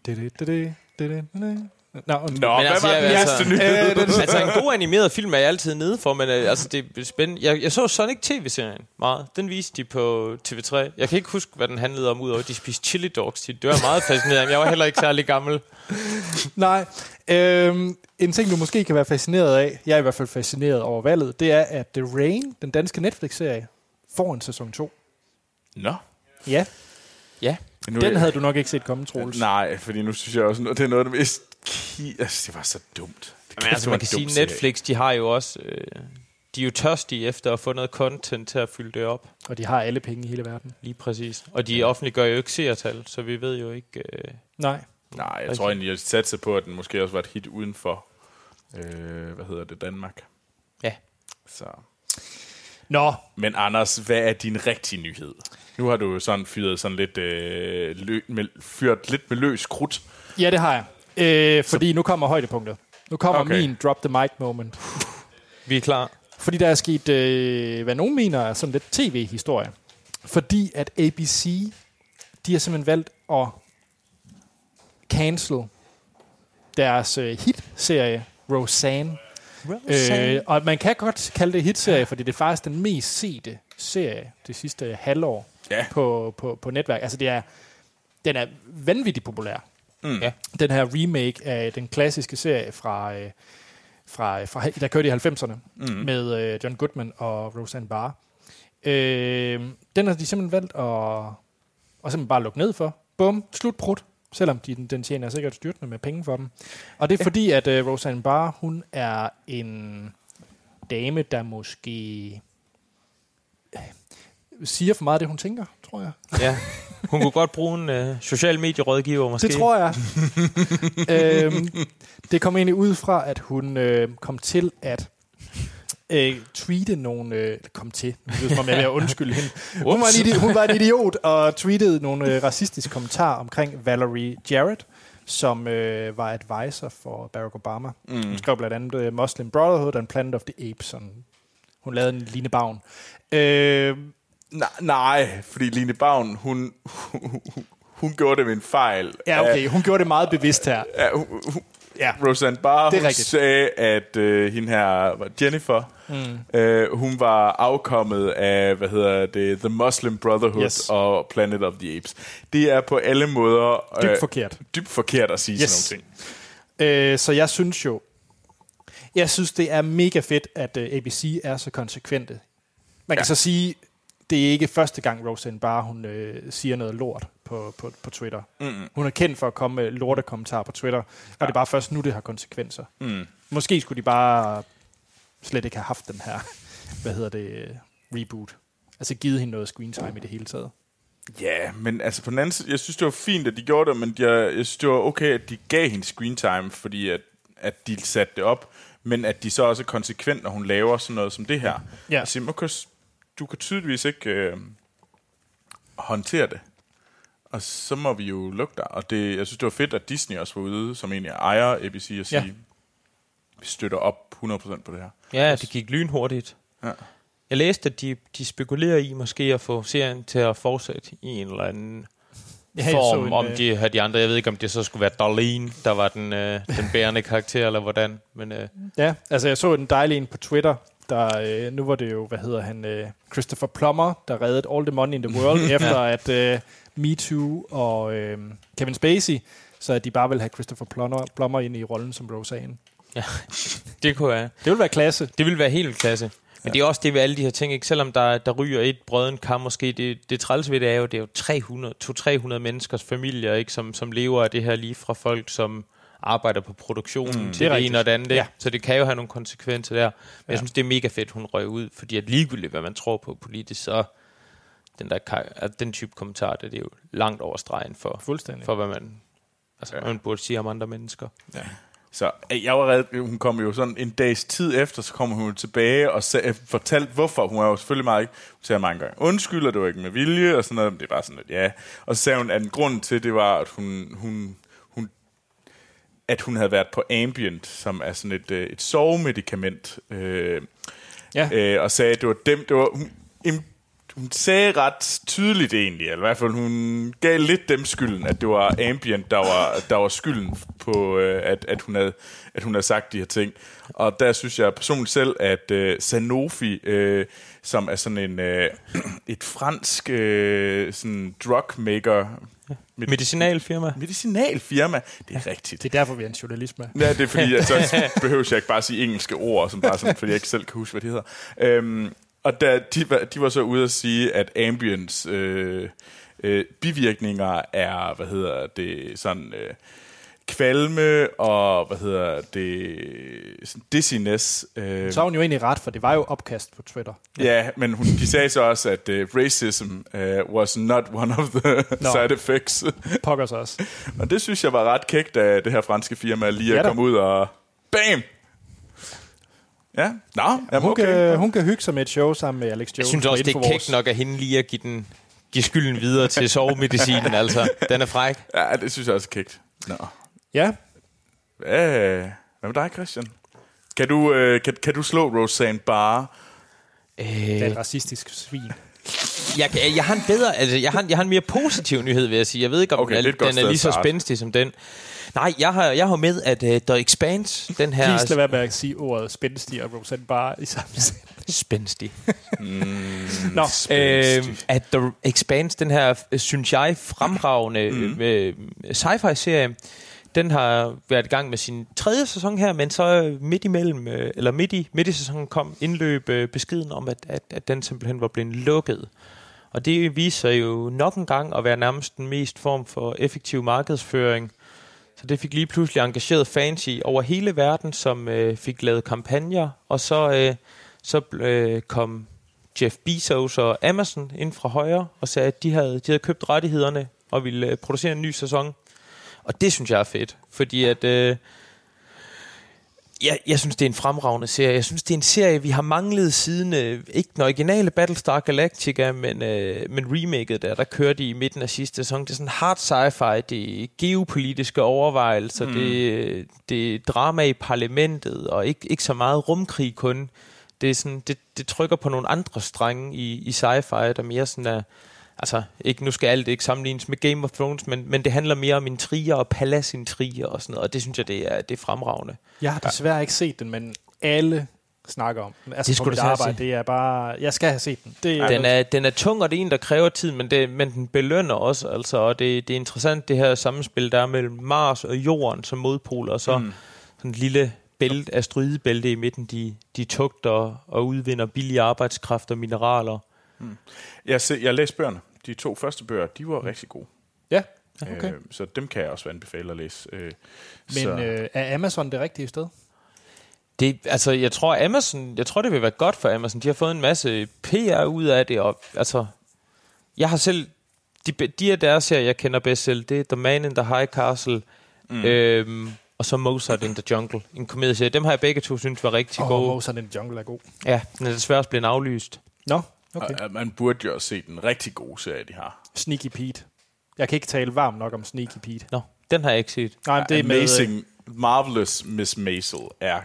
Speaker 1: Det, det, det, det, det. Nå.
Speaker 2: Nå, hvad
Speaker 3: altså,
Speaker 2: var
Speaker 3: jeg-
Speaker 2: den
Speaker 3: altså-
Speaker 2: nyhed? (laughs)
Speaker 1: Øh,
Speaker 3: altså, en god animeret film er jeg altid nede for, men øh, altså, det er spændende. Jeg, jeg så Sonic TV-serien meget. Den viste de på TV3. Jeg kan ikke huske, hvad den handlede om, udover at de spiste chili dogs. Det var meget fascinerende. men Jeg var heller ikke særlig gammel. (laughs)
Speaker 1: Nej. Øhm, en ting, du måske kan være fascineret af, jeg er i hvert fald fascineret over valget, det er, at The Rain, den danske Netflix-serie, får en sæson 2.
Speaker 2: Nå.
Speaker 1: Ja,
Speaker 3: Ja.
Speaker 2: Nu,
Speaker 1: den havde du nok ikke set komme, Troels.
Speaker 2: Nej, fordi nu synes jeg også, det er noget af det mest... Altså, det var så dumt. Det
Speaker 3: Men altså, man kan sige, Netflix, de har jo også... Øh, de er jo tørstige efter at få noget content til at fylde det op.
Speaker 1: Og de har alle penge i hele verden.
Speaker 3: Lige præcis. Og de offentliggør jo ikke seertal, så vi ved jo ikke... Øh,
Speaker 1: Nej.
Speaker 2: Nej, jeg tror egentlig, jeg satte på, at den måske også var et hit uden for, øh, hvad hedder det, Danmark.
Speaker 3: Ja.
Speaker 2: Så.
Speaker 1: Nå,
Speaker 2: Men Anders, hvad er din rigtige nyhed? Nu har du sådan fyret sådan lidt, øh, lø, med, fyret lidt med løs krudt.
Speaker 1: ja, det har jeg. Øh, fordi nu kommer højdepunktet. Nu kommer
Speaker 2: okay.
Speaker 1: min drop the mic moment.
Speaker 3: vi er klar.
Speaker 1: Fordi der er sket, øh, hvad nogen mener er sådan lidt tv-historie. Fordi at ABC, de har simpelthen valgt at cancel deres øh, hit-serie Roseanne. Øh, og man kan godt kalde det hit-serie, fordi det er faktisk den mest sete serie det sidste halvår
Speaker 2: Ja.
Speaker 1: på, på, på netværk. Altså det er, den er vanvittigt populær.
Speaker 2: Mm.
Speaker 3: Ja.
Speaker 1: Den her remake af den klassiske serie fra, øh, fra, fra der kørte i 90'erne
Speaker 2: Mm.
Speaker 1: med øh, John Goodman og Roseanne Barr. Øh, den har de simpelthen valgt at, at simpelthen bare lukke ned for. Bum, slut prut. Selvom de, den tjener sikkert styrtende med penge for dem. Og det er ja. fordi, at øh, Roseanne Barr, hun er en dame, der måske øh, siger for meget af det, hun tænker, tror jeg.
Speaker 3: Ja. Hun kunne godt bruge en øh, social medierådgiver, måske.
Speaker 1: Det tror jeg. (laughs) øhm, det kom egentlig ud fra, at hun øh, kom til at øh, tweete nogle... Øh, kom til. Det lyder som om, jeg er (laughs) undskylde hende. Hun var, en idi- hun var en idiot og tweetede nogle øh, racistiske kommentarer omkring Valerie Jarrett, som øh, var advisor for Barack Obama. Mm. Hun skrev blandt andet øh, Muslim Brotherhood and Planet of the Apes. Sådan. Hun lavede en Line Bavn. Øh,
Speaker 2: Nej, nej, fordi Line Bavn, hun, hun, hun gjorde det ved en fejl.
Speaker 1: ja, okay. Hun gjorde det meget bevidst her.
Speaker 2: Ja, hun, hun,
Speaker 1: Ja.
Speaker 2: Roseanne Barr,
Speaker 1: Det er
Speaker 2: hun
Speaker 1: rigtigt.
Speaker 2: sagde, at øh, hende her, var Jennifer, mm. øh, hun var afkommet af, hvad hedder det, The Muslim Brotherhood
Speaker 1: Yes.
Speaker 2: og Planet of the Apes. Det er på alle måder...
Speaker 1: Dybt forkert.
Speaker 2: Dybt forkert at sige
Speaker 1: Yes.
Speaker 2: sådan nogle ting.
Speaker 1: Øh, så jeg synes jo, jeg synes, det er mega fedt, at øh, ABC er så konsekvente. Man kan
Speaker 2: ja.
Speaker 1: så sige, det er ikke første gang, Roseanne bare hun øh, siger noget lort på, på, på Twitter.
Speaker 2: Mm-mm.
Speaker 1: Hun er kendt for at komme med lortekommentarer på Twitter, og ja. det er bare først nu, det har konsekvenser.
Speaker 2: Mm.
Speaker 1: Måske skulle de bare slet ikke have haft den her, (laughs) hvad hedder det, reboot. Altså givet hende noget screen time i det hele taget.
Speaker 2: Ja, men altså på den anden side, jeg synes, det var fint, at de gjorde det, men jeg, jeg synes, det var okay, at de gav hende screen time, fordi at, at de satte det op, men at de så også er konsekvent, når hun laver sådan noget som det her.
Speaker 1: Ja.
Speaker 2: Altså, okay, du kan tydeligvis ikke øh, håndtere det. Og så må vi jo lukke dig. Og det, jeg synes, det var fedt, at Disney også var ude, som egentlig ejer ABC, og sige,
Speaker 1: Ja.
Speaker 2: vi støtter op 100% på det her.
Speaker 3: Ja, det gik lynhurtigt.
Speaker 2: Ja.
Speaker 3: Jeg læste, at de, de spekulerer i måske at få serien til at fortsætte i en eller anden
Speaker 1: Ja,
Speaker 3: form,
Speaker 1: en,
Speaker 3: om
Speaker 1: øh,
Speaker 3: de har de andre. Jeg ved ikke, om det så skulle være Darlene, der var den, øh, den bærende karakter, eller hvordan. Men øh,
Speaker 1: Ja, altså jeg så en dejlig en på Twitter, Der, øh, nu var det jo, hvad hedder han, øh, Christopher Plummer, der reddede All the Money in the World, (laughs) (laughs) efter at øh, Me Too og øh, Kevin Spacey, så at de bare vil have Christopher Plummer, Plummer ind i rollen som Roseanne.
Speaker 3: Det kunne jeg.
Speaker 1: Det vil være klasse.
Speaker 3: Det vil være helt klasse. Men det er også det ved alle de her ting, ikke? Selvom der, der ryger et brøden kam måske, det, det træls ved det er jo, det er jo 300, 200-300 menneskers familier, ikke? Som, som lever af det her lige fra folk, som arbejder på produktionen mm, til
Speaker 1: det
Speaker 3: det, ene og det andet.
Speaker 1: Ja.
Speaker 3: Så det kan jo have nogle konsekvenser der. Men ja.
Speaker 1: Ja.
Speaker 3: jeg synes, det er mega fedt, hun røg ud, fordi at ligegyldigt, hvad man tror på politisk, så den, der, at den type kommentar, det er jo langt over stregen for,
Speaker 1: Fuldstændig.
Speaker 3: for hvad man, altså,
Speaker 2: Ja.
Speaker 3: ja. man burde sige om andre mennesker.
Speaker 2: Så øh, jeg var red, hun kom jo sådan en dags tid efter, så kom hun tilbage og sag, fortalte, hvorfor. Hun er jo selvfølgelig meget ikke, hun sagde mange gange, undskyld, og det var ikke med vilje, og sådan noget, men det var sådan lidt, ja. Og så sagde hun, at en grund til det var, at hun, hun at hun havde været på Ambient, som er sådan et, øh, et sovemedikament, øh,
Speaker 1: Ja.
Speaker 2: øh, og sagde, at det var dem, det var, hun, im- hun sagde ret tydeligt egentlig, eller i hvert fald hun gav lidt dem skylden, at det var Ambient, der var, der var skylden på, øh, at, at, hun havde, at hun havde sagt de her ting. Og der synes jeg personligt selv, at øh, Sanofi, øh, som er sådan en øh, (clears throat) et fransk øh, sådan med,
Speaker 3: Medicinalfirma.
Speaker 2: medicinalfirma, det er rigtigt.
Speaker 1: Det er derfor, vi er en journalist med.
Speaker 2: Ja, det er fordi, at så (laughs) behøver jeg ikke bare sige engelske ord, som bare sådan, fordi jeg ikke selv kan huske, hvad de hedder. Øhm, og der, de, var, de var så ude at sige, at ambience øh, øh, bivirkninger er, hvad hedder det, sådan øh, kvalme og, hvad hedder det, sådan dizziness. Øh,
Speaker 1: Så har hun jo egentlig ret, for det var jo opkast på Twitter.
Speaker 2: Ja, men hun, de sagde så også, at uh, racism uh, was not one of the
Speaker 1: Nå.
Speaker 2: side effects.
Speaker 1: Pokker sig også. (laughs)
Speaker 2: og det synes jeg var ret kægt af det her franske firma lige
Speaker 1: Ja
Speaker 2: at komme ud og... Bam! Ja, nå, jamen,
Speaker 1: Hun,
Speaker 2: okay.
Speaker 1: kan, hun kan hygge sig med et show sammen med Alex Jones.
Speaker 3: Jeg synes også, det er kægt nok af hende lige at give, den, give skylden videre til sovemedicinen. (laughs) altså, den er fræk.
Speaker 2: Ja, det synes jeg også er kægt. Nå.
Speaker 1: Ja,
Speaker 2: Hvad, hvad med dig, Christian? Kan du, øh, kan, kan du slå Roseanne Barr?
Speaker 1: det er
Speaker 3: Øh,
Speaker 1: et racistisk svin.
Speaker 3: jeg, kan- jeg, har en bedre, altså, jeg, har, jeg har en mere positiv nyhed, vil jeg sige. Jeg ved ikke, om
Speaker 2: Okay,
Speaker 3: den, er, den er lige så spændstig som den. Nej, jeg har, jeg har med, at uh, The Expanse, den her...
Speaker 1: Please lad være med at sige ordet spændstig og Roseanne bare i samme sætning.
Speaker 3: Spændstig.
Speaker 1: Nå,
Speaker 3: Øh, at The Expanse, den her, øh, synes jeg, fremragende mm. øh, sci-fi-serie, den har været i gang med sin tredje sæson her, men så midt imellem, øh, eller midt i, midt i sæsonen kom indløb øh, beskeden om, at, at, at den simpelthen var blevet lukket. Og det viser jo nok en gang at være nærmest den mest form for effektiv markedsføring. Så det fik lige pludselig engageret fans i over hele verden, som øh, fik lavet kampagner, og så, øh, så øh, kom Jeff Bezos og Amazon ind fra højre og sagde, at de havde, de havde købt rettighederne og ville øh, producere en ny sæson. Og det synes jeg er fedt, fordi at... Øh, jeg, jeg synes, det er en fremragende serie. Jeg synes, det er en serie, vi har manglet siden, øh, ikke den originale Battlestar Galactica, men, øh, men remaket der, der kørte i midten af sidste sæson. Det er sådan hard sci-fi, det er geopolitiske overvejelser, mm. det, det er drama i parlamentet, og ikke, ikke så meget rumkrig kun. Det, er sådan, det, det trykker på nogle andre strenge i, i sci-fi, der mere sådan er, altså ikke, nu skal alt ikke sammenlignes med Game of Thrones, men, men det handler mere om intriger og palaceintriger og sådan noget, og det synes jeg, det er, det er fremragende.
Speaker 1: jeg har desværre ikke set den, men alle snakker om den. Altså
Speaker 3: Det
Speaker 1: på
Speaker 3: skulle
Speaker 1: mit
Speaker 3: du
Speaker 1: arbejde,
Speaker 3: se.
Speaker 1: det er bare... Jeg skal have set den. Det er
Speaker 3: Den er, den er tung, og det er en, der kræver tid, men, det, men den belønner også. Altså, og det, det er interessant, det her sammenspil, der er mellem Mars og Jorden som modpoler, og så mm. sådan et lille bælte, asteroidebælte i midten, de, de tugter og udvinder billige arbejdskraft og mineraler.
Speaker 2: Jeg, se, jeg læste bøgerne. De to første bøger, de var rigtig gode.
Speaker 1: Ja, okay.
Speaker 2: Øh, så dem kan jeg også anbefale at læse. Øh,
Speaker 1: Men
Speaker 2: så,
Speaker 1: øh, er Amazon det rigtige sted?
Speaker 3: Det, altså, jeg tror, Amazon, jeg tror, det vil være godt for Amazon. De har fået en masse PR ud af det, og altså, jeg har selv, de, de af deres serier, jeg kender bedst selv, det er The Man in the High Castle, mm. øhm, og så Mozart in the Jungle, en komedieserie. Dem har jeg begge to synes var rigtig
Speaker 1: Åh,
Speaker 3: gode.
Speaker 1: oh, Mozart in the Jungle er god.
Speaker 3: Ja, den er desværre også blevet aflyst.
Speaker 1: Nå, okay.
Speaker 2: okay. Man burde jo også se den rigtig gode serie, de har.
Speaker 1: Sneaky Pete. Jeg kan ikke tale varmt nok om Sneaky Pete.
Speaker 3: Nå, den har jeg ikke set.
Speaker 1: Nej, det er med...
Speaker 2: Amazing, Marvelous Miss Maisel er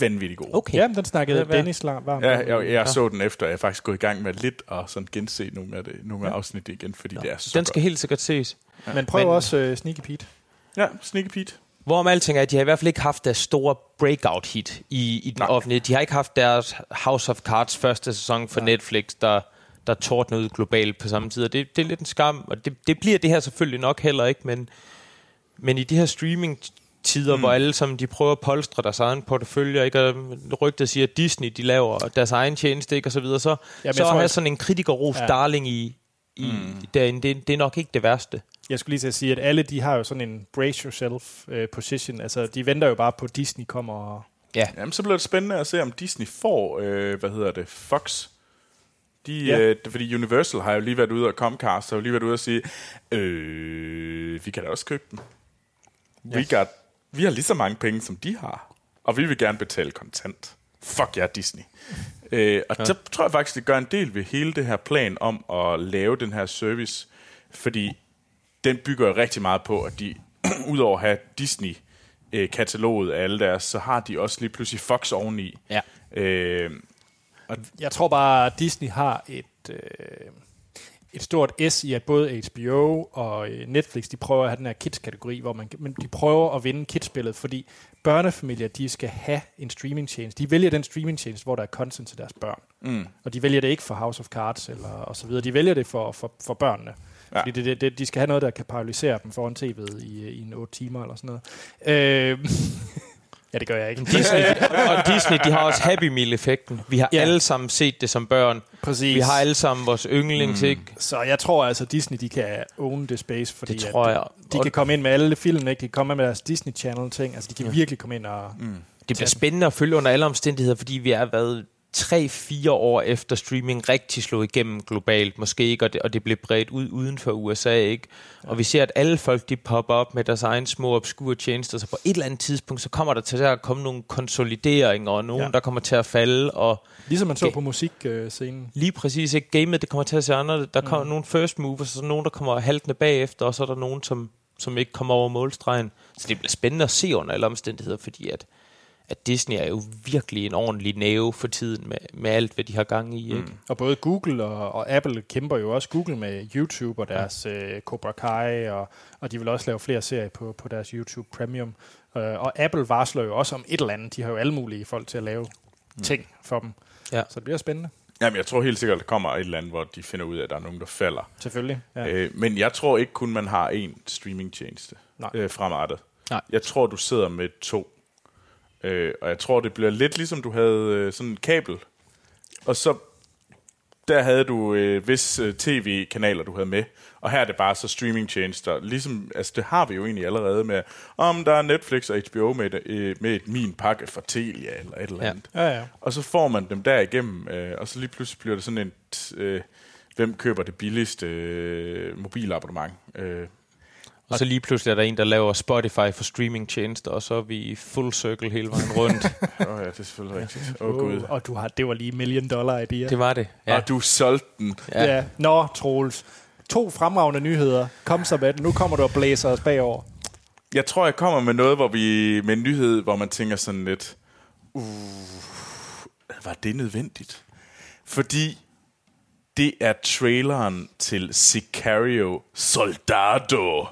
Speaker 2: vanvittigt god.
Speaker 3: Okay.
Speaker 1: Ja, men den snakkede
Speaker 3: er-
Speaker 1: Dennis varmt
Speaker 2: Ja,
Speaker 1: om.
Speaker 2: jeg, jeg så den efter, jeg er faktisk gået i gang med lidt og sådan gense nogle af, det, nogle af afsnit igen, fordi det er så
Speaker 3: Den skal helt sikkert ses.
Speaker 1: Men prøv
Speaker 3: Men-
Speaker 1: også uh, Sneaky Pete.
Speaker 2: godt. Ja, Sneaky Pete.
Speaker 3: Hvorom alting er, at de har i hvert fald ikke haft deres store breakout hit i, i den
Speaker 2: Nej.
Speaker 3: offentlige. De har ikke haft deres House of Cards første sæson for Netflix, der, der tordner ud globalt på samme tid. Og det, det er lidt en skam, og det, det bliver det her selvfølgelig nok heller ikke, men, men i de her streaming tider, mm. hvor alle sammen de prøver at polstre deres egen portefølje, ikke? og rygtet siger, at Disney de laver deres egen tjeneste, ikke? og så videre, så,
Speaker 1: Jamen,
Speaker 3: så at have sådan en kritikerros
Speaker 1: ja.
Speaker 3: darling i, i mm. derinde, det, det er nok ikke det værste.
Speaker 1: Jeg skulle lige til at sige, at alle de har jo sådan en brace yourself øh, position. Altså, de venter jo bare på, at Disney kommer og...
Speaker 3: Ja.
Speaker 2: Jamen, så bliver det spændende at se, om Disney får, øh, hvad hedder det, Fox. De,
Speaker 1: Ja.
Speaker 2: øh, fordi Universal har jo lige været ude, og Comcast har jo lige været ude og sige, øh, vi kan da også købe dem. We got, vi har lige så mange penge, som de har. Og vi vil gerne betale kontant. Fuck ja, Disney. Øh, og ja. så tror jeg faktisk, det gør en del ved hele det her plan om at lave den her service. Fordi den bygger jo rigtig meget på, at de, (clears throat) udover at have Disney øh, kataloget af alle deres, så har de også lige pludselig Fox oveni.
Speaker 3: Ja.
Speaker 2: Øh,
Speaker 1: Jeg tror bare, at Disney har et, øh, et stort S i, at både HBO og øh, Netflix, de prøver at have den her kids-kategori, hvor man, men de prøver at vinde kids-spillet, fordi børnefamilier, de skal have en streaming-tjeneste. De vælger den streaming-tjeneste, hvor der er content til deres børn.
Speaker 2: mm.
Speaker 1: Og de vælger det ikke for House of Cards eller og så videre. De vælger det for, for, for børnene.
Speaker 2: Ja.
Speaker 1: Fordi det, det, det, de skal have noget, der kan paralysere dem foran tv'et i, i en 8 timer eller sådan noget. Øh, (laughs) ja, det gør jeg ikke.
Speaker 3: Disney, (laughs) og Disney, de har også Happy Meal-effekten. Vi har
Speaker 1: Ja.
Speaker 3: alle sammen set det som børn.
Speaker 1: Præcis.
Speaker 3: Vi har alle sammen vores yndlings, mm. ikke?
Speaker 1: Så jeg tror altså, Disney de kan own the space, fordi
Speaker 3: Det tror
Speaker 1: at
Speaker 3: jeg.
Speaker 1: de
Speaker 3: Og-
Speaker 1: kan komme ind med alle film, ikke? de kan komme med deres Disney Channel-ting. Altså, de kan ja. virkelig komme ind og... Mm.
Speaker 3: Det bliver spændende at følge under alle omstændigheder, fordi vi er været 3-4 år efter streaming rigtig slået igennem globalt, måske ikke, og det, og det blev bredt ud uden for USA, ikke? Og vi ser, at alle folk, de popper op med deres egen små obskure tjenester, så på et eller andet tidspunkt, så kommer der til at komme nogle konsolideringer, og nogen,
Speaker 1: Ja.
Speaker 3: der kommer til at falde, og
Speaker 1: Ligesom man så på musikscenen.
Speaker 3: lige præcis, ikke? Gamet, det kommer til at se anderledes. Der kommer mm. nogle first movers, og så er nogen, der kommer haltende bagefter, og så er der nogen, som, som ikke kommer over målstregen. Så det bliver spændende at se under alle omstændigheder, fordi at, at Disney er jo virkelig en ordentlig næve for tiden med, med alt, hvad de har gang i. Ikke? Mm.
Speaker 1: Og både Google og, og Apple kæmper jo også. Google med YouTube og deres øh, Cobra Kai, og, og de vil også lave flere serier på, på deres YouTube Premium. Øh, og Apple varsler jo også om et eller andet. De har jo alle mulige folk til at lave mm. ting for dem.
Speaker 3: Ja.
Speaker 1: Så det bliver spændende.
Speaker 2: Jamen, jeg tror helt sikkert, der kommer et eller andet, hvor de finder ud af, at der er nogen, der falder.
Speaker 1: Selvfølgelig. Ja.
Speaker 2: Ja. Øh, men jeg tror ikke kun, man har én streamingtjeneste øh, fremadrettet.
Speaker 3: Nej.
Speaker 2: Jeg tror, du sidder med to. Øh, og jeg tror, det bliver lidt ligesom, du havde øh, sådan et kabel. Og så der havde du øh, vis øh, tv-kanaler, du havde med. Og her er det bare så streamingtjenester. Ligesom, altså det har vi jo egentlig allerede med, om der er Netflix og HBO med, et, øh, med et min pakke fra Telia eller et eller
Speaker 3: Ja.
Speaker 2: andet.
Speaker 1: Ja, ja.
Speaker 2: Og så får man dem derigennem, øh, og så lige pludselig bliver det sådan en, øh, hvem køber det billigste øh, mobilabonnement. Øh,
Speaker 3: Og så lige pludselig er der en, der laver Spotify for streamingtjenester, og så er vi i full circle hele vejen rundt. (laughs)
Speaker 2: Åh oh, ja, det er selvfølgelig rigtigt. Åh oh, gud.
Speaker 1: Uh, og du har, det var lige million dollar idea.
Speaker 3: det var det.
Speaker 2: Ja. Og du solgte den.
Speaker 3: Ja.
Speaker 1: ja. Nå, Troels. To fremragende nyheder. Kom så med det. Nu kommer du og blæser os bagover.
Speaker 2: Jeg tror, jeg kommer med noget, hvor vi med en nyhed, hvor man tænker sådan lidt, uh, var det nødvendigt? Fordi det er traileren til Sicario Soldado.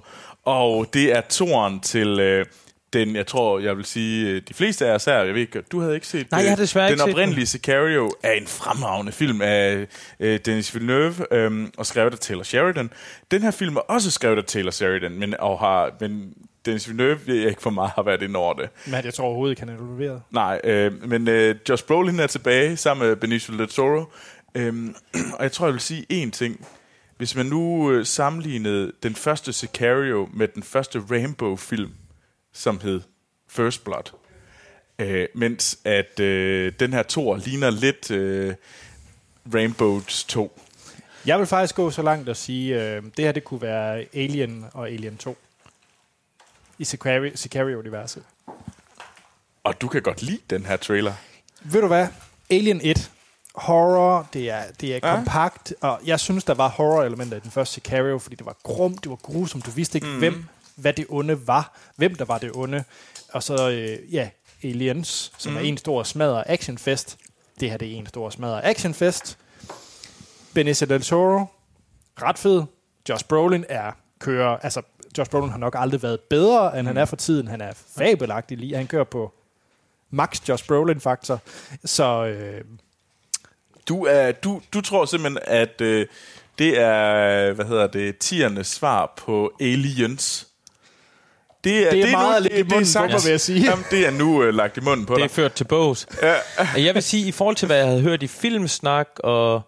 Speaker 2: Og det er toren til øh, den, jeg tror, jeg vil sige, øh, de fleste af os her, jeg ved ikke, du havde ikke set
Speaker 3: Nej, jeg har
Speaker 2: øh,
Speaker 3: desværre
Speaker 2: Den
Speaker 3: ikke set
Speaker 2: oprindelige Sicario er en fremragende film af øh, Denis Villeneuve øh, og skrevet af Taylor Sheridan. Den her film er også skrevet af Taylor Sheridan, men, og har, men Denis Villeneuve ved jeg ikke for meget har været inde over det.
Speaker 1: Men jeg tror overhovedet ikke, han er involveret.
Speaker 2: Nej, øh, men øh, Josh Brolin er tilbage sammen med Benicio del Toro. Øhm, (clears throat) og jeg tror, jeg vil sige én ting. Hvis man nu øh, sammenlignede den første Sicario med den første Rainbow-film, som hed First Blood, øh, mens at øh, den her tor ligner lidt øh, Rainbows 2.
Speaker 1: Jeg vil faktisk gå så langt og sige, øh, det her det kunne være Alien og Alien 2. I Sicario- Sicario-universet.
Speaker 2: Og du kan godt lide den her trailer.
Speaker 1: Ved du hvad? Alien 1. Horror, det er, det er
Speaker 2: Ja.
Speaker 1: kompakt, og jeg synes, der var horror-elementer i den første Sicario, fordi det var grumt, det var grusomt, du vidste ikke, mm. hvem, hvad det onde var, hvem der var det onde. Og så, øh, ja, Aliens, som mm. er en stor smadret actionfest. Det her, det er en stor smadret actionfest. Benicio del Toro, ret fed. Josh Brolin er kører, altså Josh Brolin har nok aldrig været bedre, end mm. han er for tiden. Han er fabelagtig lige. Han kører på max Josh Brolin-faktor. Så øh,
Speaker 2: Du, er, du, du tror simpelthen, at øh, det er, hvad hedder det, tiernes svar på Aliens. Det er,
Speaker 1: Det er meget
Speaker 2: nu,
Speaker 1: lidt i munden på
Speaker 2: sagt-
Speaker 1: mig, vil jeg sige.
Speaker 2: Jamen, det er nu øh, lagt i munden på
Speaker 3: Det er
Speaker 2: dig.
Speaker 3: ført til bås. Ja. Jeg vil sige, i forhold til, hvad jeg havde hørt i filmsnak, og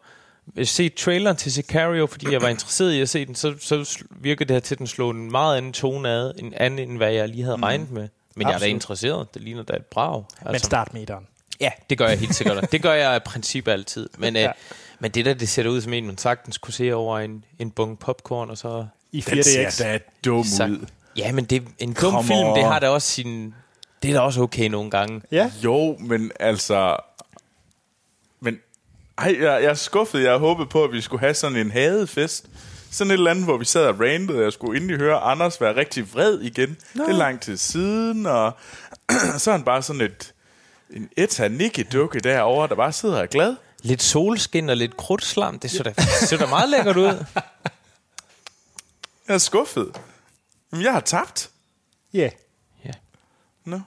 Speaker 3: set traileren til Sicario, fordi jeg var interesseret i at se den, så, så virker det her til, at den slår en meget anden tone ad, en anden, end hvad jeg lige havde mm. regnet med. Men jeg er da
Speaker 1: Absolut.
Speaker 3: interesseret. Det ligner da et brag.
Speaker 1: men startmeteren.
Speaker 3: Ja, det gør jeg helt sikkert. det gør jeg af princip altid. Men, (laughs) ja.
Speaker 1: Ja.
Speaker 3: øh, men det der, det ser ud som en, man sagtens kunne se over en, en bung popcorn, og så...
Speaker 1: I
Speaker 2: Den ser
Speaker 1: 4DX.
Speaker 2: da dum
Speaker 3: sagt-
Speaker 2: ud.
Speaker 3: Ja, men det, en dum
Speaker 2: Come
Speaker 3: film, det
Speaker 2: on.
Speaker 3: har da også sin... Det er da også okay nogle gange.
Speaker 1: Ja,
Speaker 2: Jo, men altså... Men ej, jeg, jeg er skuffet. Jeg håbede på, at vi skulle have sådan en hadefest. Sådan et eller andet, hvor vi sad og randede, og jeg skulle endelig høre Anders være rigtig vred igen. Nå. Det er lang tid siden, og (clears throat) så er han bare sådan et en etta nikke dukke derovre, der bare sidder og er glad.
Speaker 3: Lidt solskin og lidt krudtslam, det ser da, det ser da meget lækkert ud.
Speaker 2: Jeg er skuffet. Jamen, jeg har tabt.
Speaker 1: ja.
Speaker 2: Nå.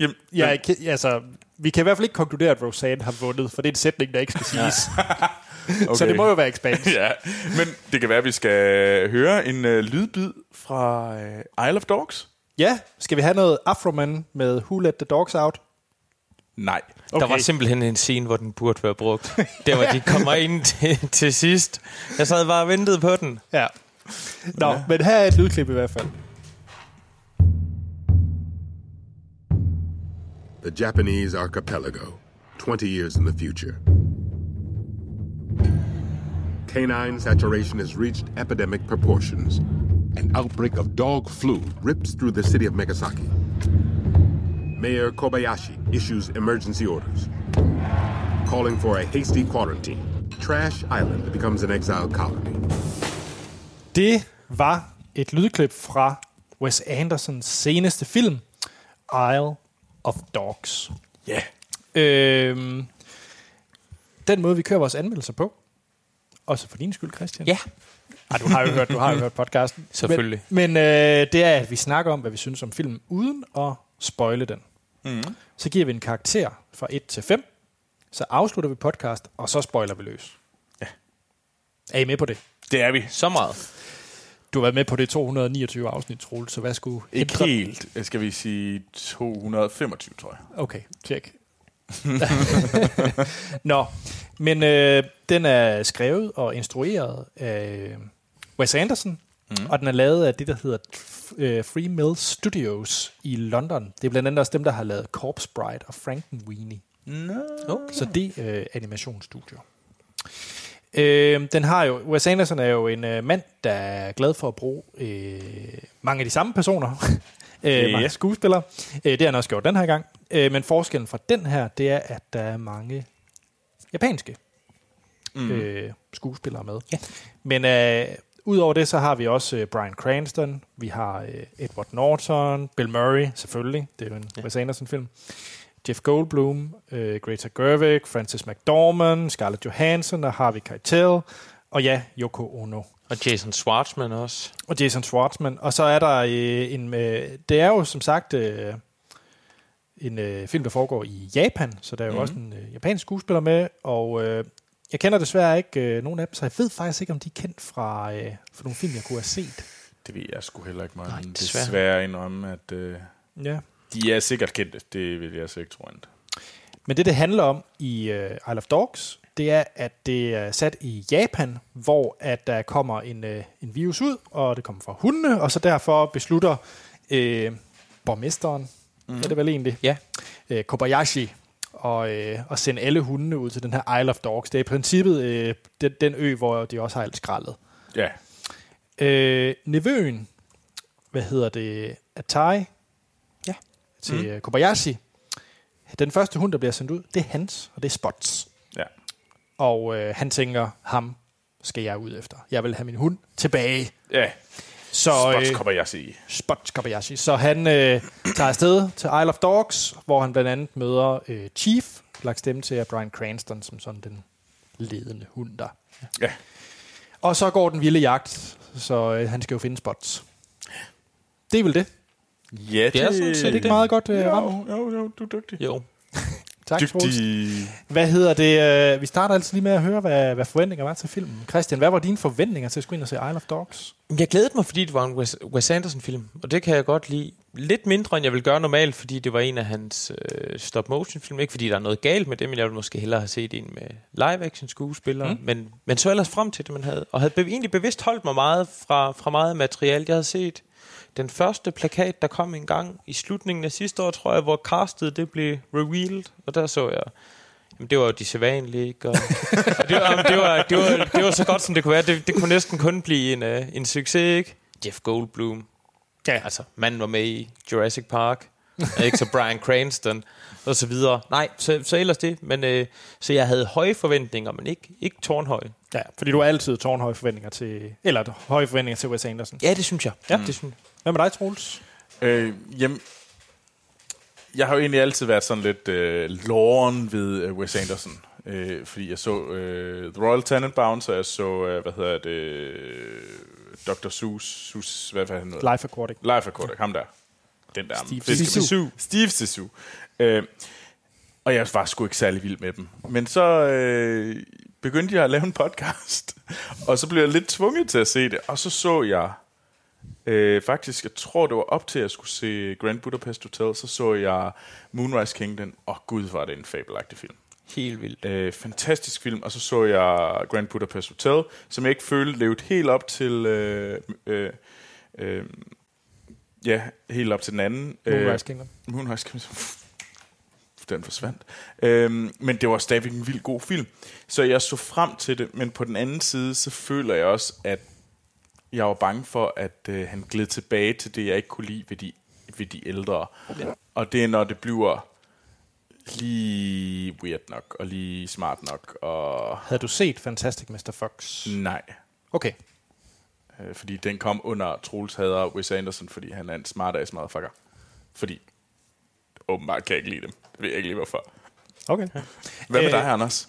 Speaker 2: Jamen,
Speaker 1: Jeg, ke- altså, vi kan i hvert fald ikke konkludere, at Roseanne har vundet, for det er en sætning, der ikke skal siges. (laughs)
Speaker 2: okay.
Speaker 1: Så det må jo være Expanse.
Speaker 2: ja, men det kan være, at vi skal høre en uh, lydbid fra uh, Isle of Dogs.
Speaker 1: Ja, skal vi have noget Afroman med Who Let the Dogs Out?
Speaker 2: Nej.
Speaker 3: Okay. Der var simpelthen en scene, hvor den burde være brugt. Der hvor de kommer (laughs) ind til, til sidst. Jeg sad bare og ventede på den.
Speaker 1: Ja. Nå, ja. men her er et lydklip i hvert fald.
Speaker 4: the Japanese archipelago, 20 years in the future. Canine saturation has reached epidemic proportions. An outbreak of dog flu rips through the city of Megasaki. Mayor Kobayashi issues emergency orders, calling for a hasty quarantine. Trash Island becomes an exile colony.
Speaker 1: Det var et lydklip fra Wes Andersons seneste film, Isle of Dogs.
Speaker 2: Ja.
Speaker 1: Øhm, den måde, vi kører vores anmeldelser på, også for din skyld, Christian.
Speaker 3: Ja,
Speaker 1: Ej, du har jo hørt, du har jo hørt podcasten. (laughs)
Speaker 3: Selvfølgelig.
Speaker 1: Men, men øh, det er, at vi snakker om, hvad vi synes om filmen, uden at spoile den. Mm. Så giver vi en karakter fra 1 til 5, så afslutter vi podcast, og så spoiler vi løs.
Speaker 2: Ja.
Speaker 1: Er I med på det?
Speaker 2: Det er vi.
Speaker 3: så meget.
Speaker 1: Du har været med på det 229 afsnit, Troel, så hvad skulle...
Speaker 2: Ikke helt. øh, Skal vi sige 225, tror jeg.
Speaker 1: Okay, tjek. (laughs) Nå, men øh, den er skrevet og instrueret af Wes Anderson, mm. og den er lavet af det, der hedder øh, Free Mill Studios i London. Det er blandt andet også dem, der har lavet Corpse Bride og Frankenweenie.
Speaker 2: No.
Speaker 1: Okay. Så det er øh, animationsstudio. Øh, den har jo, Wes Anderson er jo en øh, mand, der er glad for at bruge øh, mange af de samme personer, (laughs) øh,
Speaker 2: Ja.
Speaker 1: mange skuespillere. Øh, det har han også gjort den her gang. Øh, men forskellen fra den her, det er, at der er mange japanske mm. øh, skuespillere med.
Speaker 3: Ja.
Speaker 1: Men øh, udover det, så har vi også øh, Bryan Cranston, vi har øh, Edward Norton, Bill Murray selvfølgelig, det er jo en ja. Wes Anderson-film. Jeff Goldblum, øh, Greta Gerwig, Francis McDormand, Scarlett Johansson og Harvey Keitel, og ja, Yoko Ono.
Speaker 3: Og Jason Schwartzman også.
Speaker 1: Og Jason Schwartzman. Og så er der øh, en... Øh, det er jo som sagt øh, en øh, film, der foregår i Japan, så der er jo mm. også en øh, japansk skuespiller med, og øh, jeg kender desværre ikke øh, nogen af dem, så jeg ved faktisk ikke, om de er kendt fra, øh, fra nogle film, jeg kunne have set.
Speaker 2: Det ved jeg sgu heller ikke meget.
Speaker 3: Nej, desværre.
Speaker 2: desværre indrømme, at øh,
Speaker 1: Ja.
Speaker 2: de er sikkert kendte. Det vil jeg så ikke tro. andet.
Speaker 1: Men det, det handler om i uh, Isle of Dogs, det er, at det er sat i Japan, hvor at der kommer en, uh, en virus ud, og det kommer fra hundene, og så derfor beslutter uh, borgmesteren, mm. er det vel egentlig,
Speaker 3: Ja.
Speaker 1: uh, Kobayashi, og, øh, og sende alle hundene ud til den her Isle of Dogs. Det er i princippet øh, den, den ø, hvor de også har alt skraldet.
Speaker 2: Ja.
Speaker 1: Øh, nevøen, hvad hedder det, Atai,
Speaker 3: Ja.
Speaker 1: til mm. Kobayashi. Den første hund, der bliver sendt ud, det er hans, og det er Spots.
Speaker 2: Ja.
Speaker 1: Og øh, han tænker, ham skal jeg ud efter. Jeg vil have min hund tilbage.
Speaker 2: Ja.
Speaker 1: Så,
Speaker 2: Spots
Speaker 1: øh,
Speaker 2: sige.
Speaker 1: Spots Kobayashi. Så han øh, tager afsted til Isle of Dogs, hvor han blandt andet møder øh, Chief, lagt stemme til af Brian Cranston, som sådan den ledende hund der.
Speaker 2: Ja.
Speaker 1: Og så går den vilde jagt, så øh, han skal jo finde Spots. Det er vel det.
Speaker 2: Ja,
Speaker 3: Det er sådan set
Speaker 1: Er det ikke meget godt øh,
Speaker 2: Jo, jo, jo, du er dygtig.
Speaker 3: Jo.
Speaker 1: Tak.
Speaker 2: Dygtig.
Speaker 1: Hvad hedder det? øh, Vi starter altid lige med at høre, hvad, hvad forventninger var til filmen. Christian, hvad var dine forventninger til at skulle ind og se Isle of Dogs?
Speaker 3: Jeg glædede mig, fordi det var en Wes, Wes Anderson-film, og det kan jeg godt lide. Lidt mindre, end jeg vil gøre normalt, fordi det var en af hans øh, stop-motion-film. Ikke fordi der er noget galt med det, men jeg ville måske hellere have set en med live-action-skuespillere. Mm. Men, men så ellers frem til det, man havde. Og havde be- egentlig bevidst holdt mig meget fra, fra meget materiale. Jeg havde set den første plakat, der kom en gang i slutningen af sidste år, tror jeg, hvor castet det blev revealed, og der så jeg Jamen, det var jo de sædvanlige, ikke? Og, (laughs) og det, var, det, var, det, var, det var så godt, som det kunne være. Det, det kunne næsten kun blive en, uh, en succes, ikke? Jeff Goldblum.
Speaker 1: Ja.
Speaker 3: Altså, manden var med i Jurassic Park. ikke så Brian Cranston og så videre. Nej, så, så ellers det. Men, øh, så jeg havde høje forventninger, men ikke, ikke tårnhøje.
Speaker 1: Ja, fordi du har altid tårnhøje forventninger til, eller høje forventninger til Wes Anderson.
Speaker 3: Ja, det synes jeg. Ja. Det synes jeg.
Speaker 1: Hvad med dig, Troels?
Speaker 2: Øh, jamen, jeg har jo egentlig altid været sådan lidt øh, loren ved øh, Wes Anderson. Øh, fordi jeg så øh, The Royal Tenenbaums, og jeg så, øh, hvad hedder det, øh, Dr. Seuss, Seuss hvad var han hedder?
Speaker 1: Life Aquatic.
Speaker 2: Life Aquatic, ham der. Den der.
Speaker 1: Steve. Zissou.
Speaker 2: Steve Zissou. Øh, og jeg var sgu ikke særlig vild med dem. Men så øh, begyndte jeg at lave en podcast, (laughs) og så blev jeg lidt tvunget til at se det. Og så så jeg øh, faktisk, jeg tror det var op til at jeg skulle se Grand Budapest Hotel, så så jeg Moonrise Kingdom, og gud var det en fabelagtig film.
Speaker 3: Helt vildt.
Speaker 2: Øh, fantastisk film, og så så jeg Grand Budapest Hotel, som jeg ikke følte levede helt op til... Øh, øh, øh, ja, helt op til den anden.
Speaker 1: Moonrise Kingdom.
Speaker 2: Øh, Moonrise Kingdom. (laughs) Den forsvandt. Øhm, men det var stadigvæk en vild god film. Så jeg så frem til det, men på den anden side, så føler jeg også, at jeg var bange for, at øh, han gled tilbage til det, jeg ikke kunne lide ved de, ved de ældre. Ja. Og det er, når det bliver lige weird nok, og lige smart nok, og
Speaker 1: Havde du set Fantastic Mr. Fox?
Speaker 2: nej.
Speaker 1: Okay.
Speaker 2: Øh, fordi den kom under Troels hader Wes Anderson, fordi han er en smart ass motherfucker. Fordi åbenbart kan jeg ikke lide dem. Det ved jeg ikke lige hvorfor.
Speaker 1: Okay.
Speaker 2: Hvad med
Speaker 1: Øh,
Speaker 2: dig, Anders?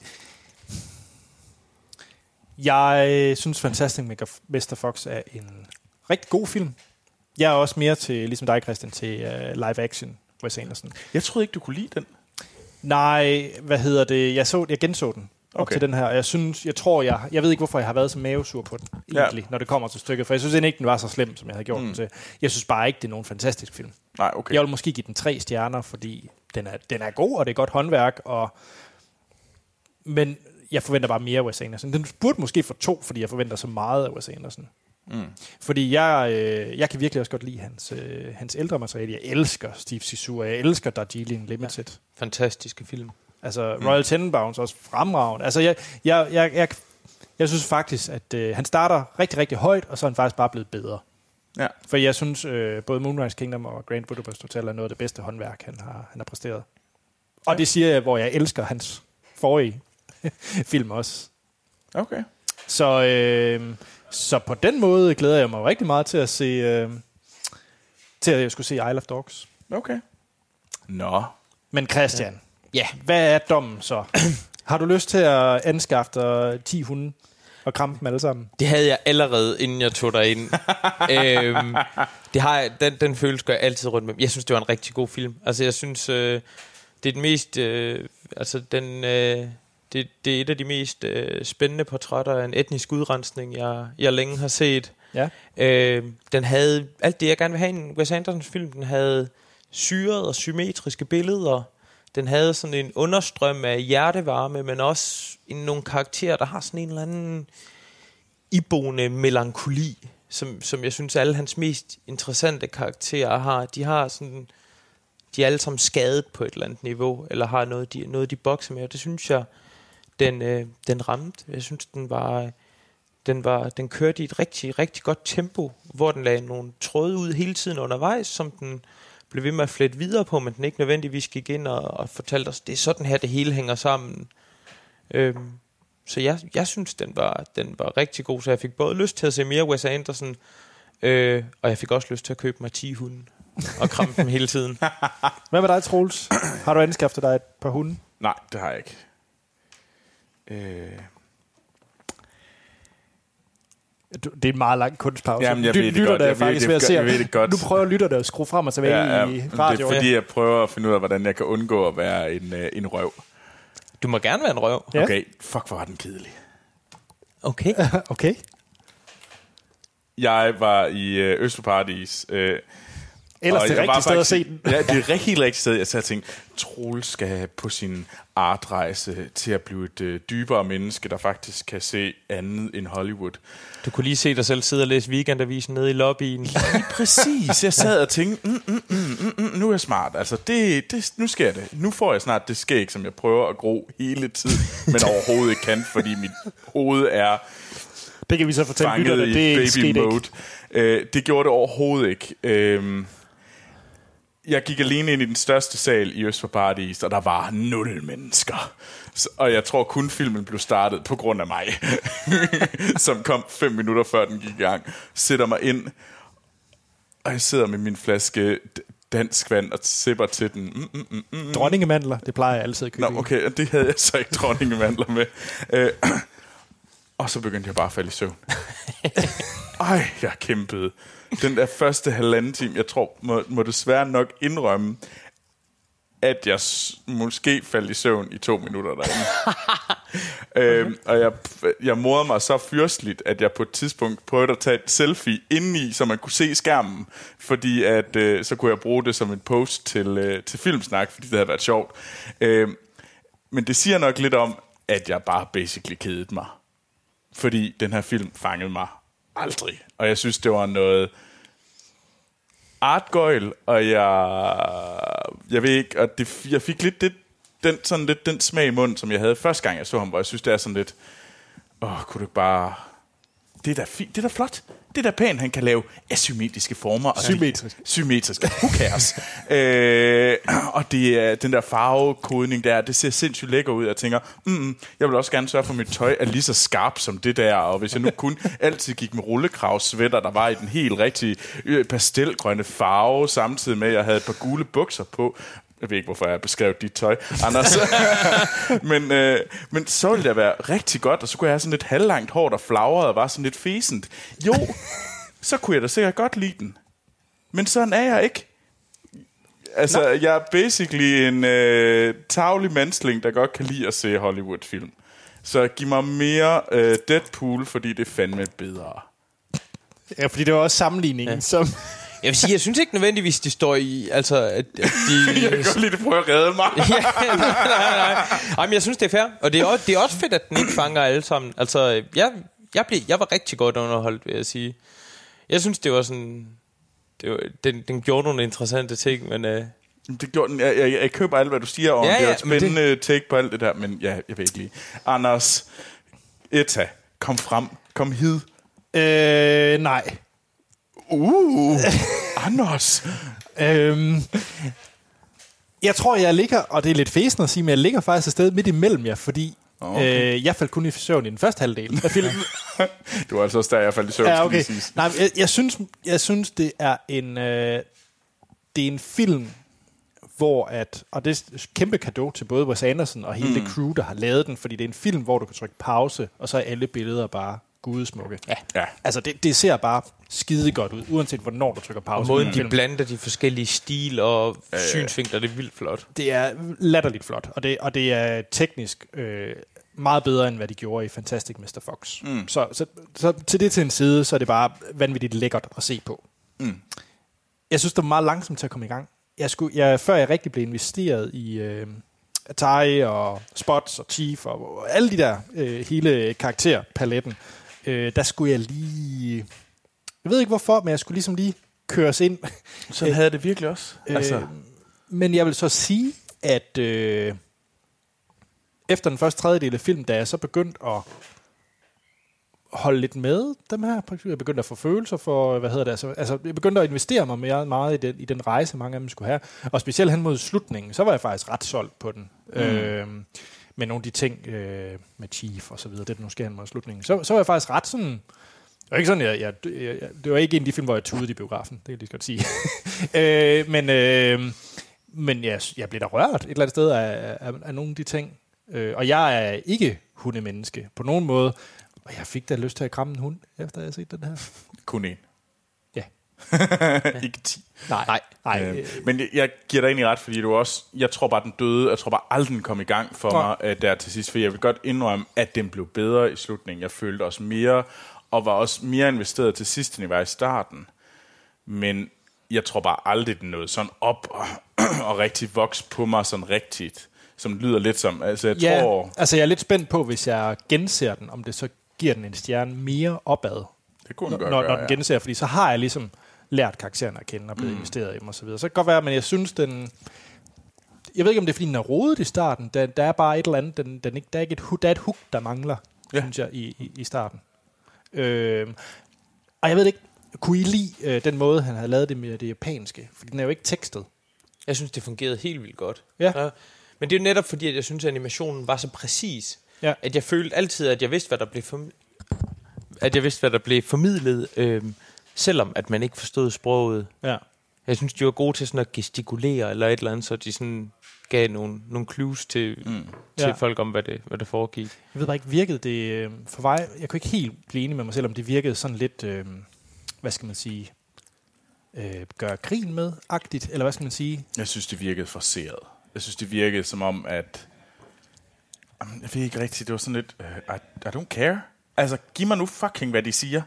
Speaker 1: Jeg synes Fantastic Mr. Fox er en rigtig god film. Jeg er også mere til, ligesom dig, Christian, til uh, live action Wes Anderson.
Speaker 2: Jeg troede ikke, du kunne lide den.
Speaker 1: Nej, hvad hedder det? Jeg, så, jeg genså den op
Speaker 2: Okay.
Speaker 1: til den her, og jeg synes, jeg tror, jeg, jeg ved ikke, hvorfor jeg har været så mavesur på den,
Speaker 2: Ja.
Speaker 1: egentlig, når det kommer til stykket, for jeg synes egentlig ikke, den var så slem, som jeg havde gjort mm. den til. Jeg synes bare ikke, det er nogen fantastisk film.
Speaker 2: Nej, okay.
Speaker 1: Jeg vil måske give den tre stjerner, fordi den er, den er god, og det er godt håndværk, og men jeg forventer bare mere af Wes Anderson. Den burde måske få to, fordi jeg forventer så meget af Wes Anderson.
Speaker 2: Mm.
Speaker 1: Fordi jeg, øh, jeg kan virkelig også godt lide hans, øh, hans ældre materiale. Jeg elsker Steve Zissou, og jeg elsker Darjeeling Limited. Ja.
Speaker 3: Fantastiske film.
Speaker 1: Altså Royal Tenenbaums også fremragende. Altså jeg, jeg, jeg, jeg, jeg synes faktisk, at øh, han starter rigtig, rigtig højt, og så er han faktisk bare blevet bedre.
Speaker 2: Ja.
Speaker 1: For jeg synes, øh, både Moonrise Kingdom og Grand Budapest Hotel er noget af det bedste håndværk, han har, han har præsteret. Og ja. det siger jeg, hvor jeg elsker hans forrige (laughs) film også.
Speaker 2: Okay.
Speaker 1: Så, øh, så på den måde glæder jeg mig rigtig meget til at se, øh, til at jeg skulle se Isle of Dogs.
Speaker 2: Okay. Nå.
Speaker 1: Men Christian,
Speaker 3: Ja.
Speaker 1: hvad er dommen så? (clears throat) har du lyst til at anskaffe dig 10 hunde og krampe dem alle sammen?
Speaker 3: Det havde jeg allerede, inden jeg tog dig ind. (laughs) øhm, det har jeg, den, den følelse gør jeg altid rundt med. Jeg synes, det var en rigtig god film. Altså, jeg synes, øh, det er den mest... Øh, altså, den... Øh, det, det er et af de mest øh, spændende portrætter af en etnisk udrensning, jeg, jeg længe har set.
Speaker 1: Ja.
Speaker 3: Øh, den havde alt det, jeg gerne vil have i en Wes Andersons film. Den havde syrede og symmetriske billeder. Den havde sådan en understrøm af hjertevarme, men også en, nogle karakterer, der har sådan en eller anden iboende melankoli, som, som jeg synes alle hans mest interessante karakterer har. De har sådan, de er alle sammen skadet på et eller andet niveau, eller har noget, de, noget, de bokser med, og det synes jeg, den, øh, den ramte. Jeg synes, den var, den var, den kørte i et rigtig, rigtig godt tempo, hvor den lagde nogle tråde ud hele tiden undervejs, som den blev ved med at flette videre på, men den ikke nødvendigvis gik ind og, og fortalte os, det er sådan her, det hele hænger sammen. Øhm, så jeg, jeg synes, den var, den var rigtig god, så jeg fik både lyst til at se mere Wes Anderson, øh, og jeg fik også lyst til at købe mig 10 hunde og kramme dem hele tiden. (laughs)
Speaker 1: Hvad med dig, Troels? Har du anskaffet dig et par hunde?
Speaker 2: Nej, det har jeg ikke. Øh.
Speaker 1: Det er en meget lang kunstpause.
Speaker 2: Jamen, jeg ved det godt. Jeg ved
Speaker 1: faktisk
Speaker 2: det
Speaker 1: ved se,
Speaker 2: Jeg ved det godt.
Speaker 1: Nu prøver lytterne at skrue frem og tilbage
Speaker 2: Ja, ja,
Speaker 1: i
Speaker 2: det
Speaker 1: radio.
Speaker 2: er fordi, jeg prøver at finde ud af, hvordan jeg kan undgå at være en, øh, en røv.
Speaker 3: Du må gerne være en røv.
Speaker 1: Ja.
Speaker 2: Okay, fuck, hvor var den kedelig.
Speaker 3: Okay. (laughs)
Speaker 1: Okay.
Speaker 2: Jeg var i øh, Østerparadis. Øh,
Speaker 1: Ellers
Speaker 2: og
Speaker 1: det
Speaker 2: jeg var
Speaker 1: rigtige sted at se
Speaker 2: faktisk-
Speaker 1: den.
Speaker 2: Ja, det er (laughs) rigtig, helt rigtigt sted. Jeg sad og tænkte, Troels skal på sin artrejse til at blive et øh, dybere menneske, der faktisk kan se andet end Hollywood.
Speaker 3: Du kunne lige se dig selv sidde og læse weekendavisen nede i lobbyen.
Speaker 2: Lige præcis. Jeg sad og tænkte, mm, mm, mm, mm, mm, nu er jeg smart. Altså, det, det, nu sker det. Nu får jeg snart det skæg, som jeg prøver at gro hele tiden, men (laughs) overhovedet ikke kan, fordi mit hoved er
Speaker 1: Det kan vi så fortælle lytterne.
Speaker 2: i
Speaker 1: Det er
Speaker 2: baby
Speaker 1: sket
Speaker 2: mode.
Speaker 1: ikke.
Speaker 2: Øh, det gjorde det overhovedet ikke. Øh, jeg gik alene ind i den største sal i Øst for Paradis, og der var nul mennesker. Og jeg tror kun filmen blev startet på grund af mig, (laughs) som kom fem minutter før den gik i gang. Sætter mig ind, og jeg sidder med min flaske dansk vand og sipper til den. Mm, mm, mm, mm.
Speaker 1: Dronningemandler, det plejer jeg altid at købe
Speaker 2: Nå, okay, det havde jeg så ikke dronningemandler med. Øh, (clears throat) og så begyndte jeg bare at falde i søvn. (laughs) Ej, jeg kæmpede. Den der første halvanden time, jeg tror, må, må desværre nok indrømme, at jeg måske faldt i søvn i to minutter derinde. (laughs) øhm, og jeg, jeg morede mig så fyrstligt, at jeg på et tidspunkt prøvede at tage et selfie indeni, så man kunne se skærmen, fordi at, øh, så kunne jeg bruge det som en post til, øh, til Filmsnak, fordi det havde været sjovt. Øhm, men det siger nok lidt om, at jeg bare basically kedede mig. Fordi den her film fangede mig aldrig. Og jeg synes, det var noget artgøjl, og jeg, jeg ved ikke, og det, jeg fik lidt det, den, sådan lidt den smag i munden, som jeg havde første gang, jeg så ham, hvor jeg synes, det er sådan lidt, åh, kunne du ikke bare... Det er da fint, det er da flot. Det er da pænt, han kan lave asymmetriske former. Og
Speaker 1: Symmetriske.
Speaker 2: Symmetriske. Who cares? (laughs) øh, og det er den der farvekodning der, det ser sindssygt lækker ud. Jeg tænker, mm, jeg vil også gerne sørge for, at mit tøj er lige så skarpt som det der. Og hvis jeg nu kun (laughs) altid gik med rullekravsvætter, der var i den helt rigtige øh, pastelgrønne farve, samtidig med, at jeg havde et par gule bukser på, jeg ved ikke, hvorfor jeg beskrev dit tøj, Anders. (laughs) men, øh, men så ville det være rigtig godt, og så kunne jeg have sådan lidt halvlangt hår, der flagrede og var sådan lidt fæsent. Jo, (laughs) så kunne jeg da sikkert godt lide den. Men sådan er jeg ikke. Altså, Nå. jeg er basically en øh, tavlig mandsling, der godt kan lide at se Hollywood-film. Så giv mig mere øh, Deadpool, fordi det er fandme bedre.
Speaker 1: Ja, fordi det var også sammenligningen, ja. som...
Speaker 3: Jeg vil sige, jeg synes ikke nødvendigvis, de står i... Altså, at, at de... (laughs)
Speaker 2: Jeg kan godt lide, at prøver at redde mig. (laughs)
Speaker 3: ja, nej, nej, nej. Ej, men jeg synes, det er fair. Og det er, også, det er også fedt, at den ikke fanger alle sammen. Altså, jeg, jeg, blev, jeg var rigtig godt underholdt, vil jeg sige. Jeg synes, det var sådan... Det var, den, den gjorde nogle interessante ting, men... Øh,
Speaker 2: Det gjorde den. Jeg, jeg, jeg køber alt, hvad du siger om.
Speaker 3: Ja,
Speaker 2: Ja, det er et
Speaker 3: men
Speaker 2: spændende det... take på alt det der, men ja, jeg ved ikke lige. Anders, Etta, kom frem. Kom hid.
Speaker 1: Øh, nej.
Speaker 2: Uh, Anders.
Speaker 1: Øhm, jeg tror, jeg ligger, og det er lidt fæsende at sige, men jeg ligger faktisk et sted midt imellem jer, fordi okay. øh, jeg faldt kun i søvn i den første halvdel af filmen. (laughs)
Speaker 2: Du var altså også der, jeg faldt i søvn,
Speaker 1: ja, okay.
Speaker 2: siges.
Speaker 1: Nej, jeg, jeg, synes, jeg synes, det er en, øh, det er en film, hvor at, og det er kæmpe kado til både Wes Anderson og hele mm. det crew, der har lavet den, fordi det er en film, hvor du kan trykke pause, og så er alle billeder bare gudesmukke. Ja.
Speaker 2: Ja.
Speaker 1: Altså, det, det ser bare skide godt ud, uanset hvornår du trykker pause.
Speaker 3: og måden,
Speaker 1: en
Speaker 3: de
Speaker 1: film.
Speaker 3: blander de forskellige stil og synsvinkler, det er vildt flot.
Speaker 1: Det er latterligt flot, og det, og det er teknisk øh, meget bedre, end hvad de gjorde i Fantastic Mr. Fox. Mm. Så, så, så til det til en side, så er det bare vanvittigt lækkert at se på.
Speaker 2: Mm.
Speaker 1: Jeg synes, det var meget langsomt til at komme i gang. Jeg skulle, jeg, før jeg rigtig blev investeret i øh, Atari og Spots og Chief og alle de der øh, hele karakterpaletten, øh, der skulle jeg lige... Jeg ved ikke hvorfor, men jeg skulle ligesom lige køres ind
Speaker 2: Sådan havde det virkelig også. Altså,
Speaker 1: Øh, men jeg vil så sige, at øh, efter den første tredjedel af filmen, da jeg så begyndte at holde lidt med dem her, jeg begyndte at få følelser for, hvad hedder det, altså, altså jeg begyndte at investere mig meget, meget i, den, i den rejse, mange af dem skulle have, og specielt hen mod slutningen, så var jeg faktisk ret solgt på den. Mm. Øh, med nogle af de ting øh, med Chief og så videre, det der nu sker hen mod slutningen. Så, så var jeg faktisk ret sådan, det var ikke sådan, jeg, jeg, jeg, det var ikke en af de film, hvor jeg tudede i biografen, det kan jeg lige godt sige. (laughs) øh, men øh, men jeg, jeg blev da rørt et eller andet sted af, af, af nogle af de ting. Øh, og jeg er ikke hundemenneske på nogen måde. Og jeg fik da lyst til at kramme en hund, efter jeg har set den her.
Speaker 2: Kun én.
Speaker 1: Ja. (laughs)
Speaker 2: Ikke 10.
Speaker 1: Nej. Nej. Nej.
Speaker 2: Øh, men jeg- giver dig egentlig ret, fordi du også, jeg tror bare, den døde, jeg tror bare aldrig, den kom i gang for
Speaker 1: Nej.
Speaker 2: mig øh, der til sidst, for jeg vil godt indrømme, at den blev bedre i slutningen. Jeg følte også mere, og var også mere investeret til sidst, end jeg var i starten. Men jeg tror bare aldrig, den nåede sådan op og, (clears throat) og rigtig voks på mig sådan rigtigt, som lyder lidt som. Altså jeg
Speaker 1: ja,
Speaker 2: tror,
Speaker 1: altså jeg er lidt spændt på, hvis jeg genser den, om det så giver den en stjerne mere opad,
Speaker 2: det kunne den godt
Speaker 1: når,
Speaker 2: gøre,
Speaker 1: når den
Speaker 2: ja.
Speaker 1: genser, fordi så har jeg ligesom lært karakteren at kende og blevet mm. investeret i dem og så videre. Så kan det godt være, men jeg synes, den... Jeg ved ikke, om det er, fordi den er rodet i starten. Der, der er bare et eller andet, den, den ikke, der, er ikke et, der er et hook, der mangler, ja.
Speaker 2: Ja.
Speaker 1: synes jeg, i, i, i starten. Øh, og jeg ved ikke, kunne I lide øh, den måde, han havde lavet det med det japanske? For den er jo ikke tekstet.
Speaker 3: Jeg synes, det fungerede helt vildt godt.
Speaker 1: Ja.
Speaker 3: Men det er jo netop fordi, at jeg synes, at animationen var så præcis,
Speaker 1: Ja.
Speaker 3: at jeg følte altid, at jeg vidste, hvad der blev, at jeg vidste, hvad der blev formidlet, øhm, selvom at man ikke forstod sproget.
Speaker 1: Ja.
Speaker 3: Jeg synes, de var gode til sådan at gestikulere eller et eller andet, så de sådan gav nogle, nogle clues til, mm. til
Speaker 1: Ja.
Speaker 3: folk om, hvad det, hvad der foregik.
Speaker 1: Jeg ved bare ikke, virkede det øh, for mig... Jeg kunne ikke helt blive enig med mig selv, om det virkede sådan lidt... Øh, hvad skal man sige? Øh, gøre grin med-agtigt, eller hvad skal man sige?
Speaker 2: Jeg synes, det virkede forseret. Jeg synes, det virkede som om, at... Jamen, Jeg ved ikke rigtigt, det var sådan lidt... Uh, I, I don't care. Altså, giv mig nu fucking, hvad de siger.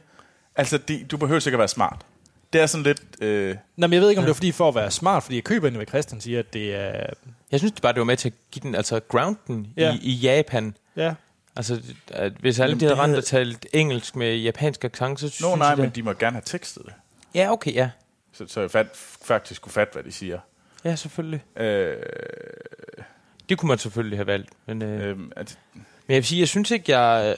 Speaker 2: Altså, de, du behøver sikkert være smart. Det er sådan lidt... Øh,
Speaker 1: Nå, men jeg ved ikke, om det var fordi for at være smart, fordi jeg køber egentlig, hvad Christian siger, at det er...
Speaker 3: Jeg synes det bare, det var med til at give den, altså ground den
Speaker 1: Ja.
Speaker 3: i, i Japan.
Speaker 1: Ja,
Speaker 3: Altså, at hvis alle
Speaker 2: Jamen,
Speaker 3: de havde
Speaker 2: havde-
Speaker 3: og talt engelsk med japansk accent, så
Speaker 2: Nå,
Speaker 3: synes
Speaker 2: nej,
Speaker 3: jeg,
Speaker 2: men de må gerne have tekstet det.
Speaker 3: Ja, okay, ja.
Speaker 2: Så, så jeg fat, faktisk kunne fatte, hvad de siger.
Speaker 3: Ja, selvfølgelig.
Speaker 2: Øh,
Speaker 3: Det kunne man selvfølgelig have valgt. Men, øh,
Speaker 2: øh, at,
Speaker 3: men jeg vil sige, jeg synes ikke, jeg,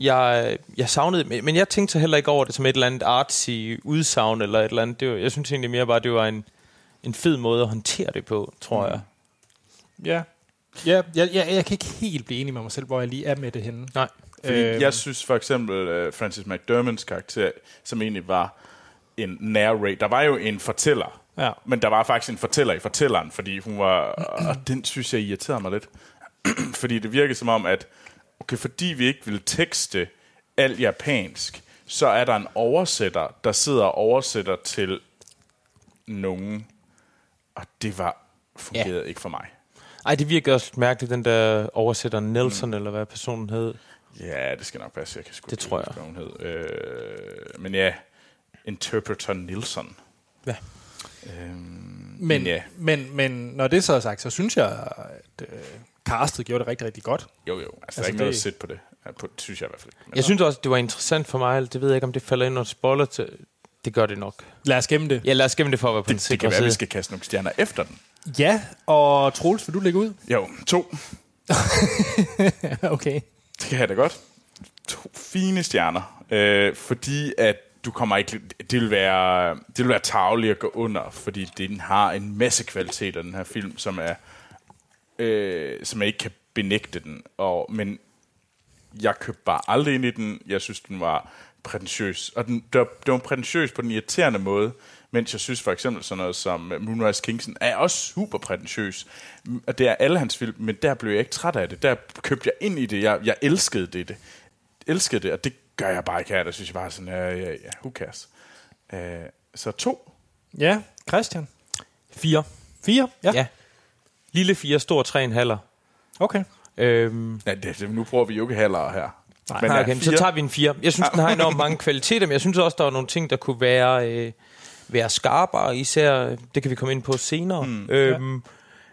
Speaker 3: jeg, jeg savnede... Men, jeg tænkte så heller ikke over det som et eller andet artsy udsagn eller et eller andet. Det var, jeg synes egentlig mere bare, det var en, en fed måde at håndtere det på, tror
Speaker 2: Mm.
Speaker 3: jeg.
Speaker 1: ja. Ja, jeg, jeg, jeg kan ikke helt blive enig med mig selv, hvor jeg lige er med det henne.
Speaker 3: Nej.
Speaker 2: Fordi
Speaker 1: Øhm.
Speaker 2: øhm. jeg synes for eksempel uh, Francis McDermotts karakter, som egentlig var en narrator. Der var jo en fortæller,
Speaker 1: Ja.
Speaker 2: men der var faktisk en fortæller i fortælleren, fordi hun var... (clears throat) Og den synes jeg irriterede mig lidt. (clears throat) fordi det virkede som om, at okay, fordi vi ikke vil tekste alt japansk, så er der en oversætter, der sidder og oversætter til nogen. Og det var fungerede ja. ikke for mig.
Speaker 3: Ej, det virkede også lidt mærkeligt, den der oversætter Nelson, mm. eller hvad personen hed.
Speaker 2: Ja, det skal nok passe. Jeg kan sgu
Speaker 3: Det tror
Speaker 2: huske, hvad hun hed. Øh, men ja, Interpreter Nilsson.
Speaker 3: Ja.
Speaker 2: Øhm,
Speaker 1: Men,
Speaker 2: ja,
Speaker 1: men, men når det så er sagt, så synes jeg, at øh, castet gjorde det rigtig, rigtig godt.
Speaker 2: jo jo. Altså, altså der er ikke noget
Speaker 1: det-
Speaker 2: at sætte på det. På, det synes jeg i hvert fald. Men
Speaker 3: Jeg synes også, det var interessant for mig. Det ved jeg ikke, om det falder ind under spoiler til... Det gør det nok.
Speaker 1: Lad os gemme det.
Speaker 3: Ja, lad os gemme det for at være på den
Speaker 2: det, det
Speaker 3: sikre
Speaker 2: kan være, at vi skal kaste nogle stjerner efter den.
Speaker 1: Ja, og Troels, vil du lægge ud?
Speaker 2: Jo, to. (laughs)
Speaker 1: okay.
Speaker 2: Det kan jeg da godt. To fine stjerner. Øh, fordi at du kommer ikke... Det vil være, det vil være tageligt at gå under, fordi den har en masse kvaliteter, den her film, som er... Øh, som jeg ikke kan benægte den. Og, men jeg købte bare aldrig ind i den. Jeg synes, den var prætentiøs. Og den, det, var, det var prætentiøs på den irriterende måde, mens jeg synes for eksempel sådan noget som øh, Moonrise Kingson er også super prætentiøs. Og det er alle hans film, men der blev jeg ikke træt af det. Der købte jeg ind i det. Jeg, jeg elskede det, det. Elskede det, og det gør jeg bare ikke her. Der synes jeg bare sådan, ja, ja, ja who cares. Uh, så to.
Speaker 1: Ja, Christian.
Speaker 3: Fire.
Speaker 1: Fire? Ja.
Speaker 3: Ja. Lille fire, stor tre en halver.
Speaker 1: Okay.
Speaker 3: Øhm,
Speaker 2: Ja, det, det, nu prøver vi jo ikke halvere her.
Speaker 1: Nej,
Speaker 2: men
Speaker 3: Nej,
Speaker 2: ja,
Speaker 3: okay, så tager vi en 4. Jeg synes, den har enormt mange kvaliteter, men jeg synes også, der er nogle ting, der kunne være, øh, være skarpere, især, det kan vi komme ind på senere. Mm, øhm,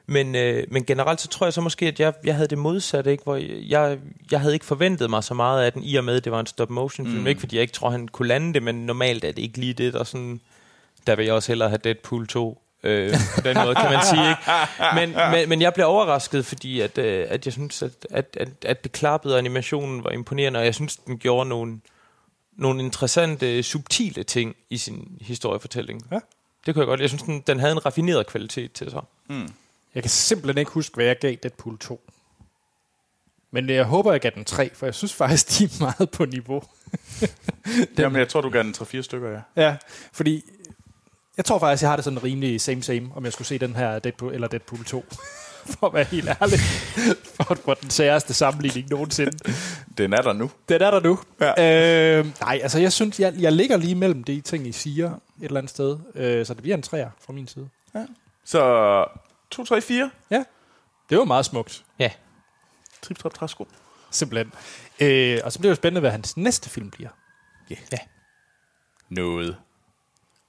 Speaker 3: men, øh, men generelt så tror jeg så måske, at jeg, jeg havde det modsatte, ikke? hvor jeg, jeg havde ikke forventet mig så meget af den, i og med, at det var en stop-motion-film. Mm. Ikke fordi jeg ikke tror, han kunne lande det, men normalt er det ikke lige det, der sådan... Der vil jeg også hellere have Deadpool 2. Øh, på den måde, kan man sige. Ikke? Men, (laughs) men, men jeg blev overrasket, fordi at, øh, at jeg synes, at, at, at, at det klappede, og animationen var imponerende, og jeg synes, den gjorde nogle, nogle interessante, subtile ting i sin historiefortælling.
Speaker 1: Ja.
Speaker 3: Det kunne jeg godt. Jeg synes, den, den havde en raffineret kvalitet til sig.
Speaker 1: Jeg kan simpelthen ikke huske, hvad jeg gav Deadpool 2. Men jeg håber, jeg gav den 3, for jeg synes faktisk, de er meget på niveau. (laughs)
Speaker 2: Jamen, jeg tror, du gav den 3-4 stykker, ja.
Speaker 1: Ja, fordi jeg tror faktisk, jeg har det sådan rimelig same-same, om jeg skulle se den her Deadpool eller Deadpool 2. (laughs) for at være helt ærlig. For, for den særeste sammenligning nogensinde.
Speaker 2: Den er der nu.
Speaker 1: Den er der nu.
Speaker 2: Ja.
Speaker 1: Øh, nej, altså jeg synes, jeg, jeg ligger lige mellem de ting, I siger et eller andet sted. Øh, så det bliver en træer fra min side.
Speaker 2: Så 2, 3, 4.
Speaker 1: Ja, det var meget smukt.
Speaker 3: Ja.
Speaker 2: Trip, trap, træsko.
Speaker 1: Simpelthen. Øh, og så bliver det jo spændende, hvad hans næste film bliver.
Speaker 3: ja.
Speaker 2: Noget.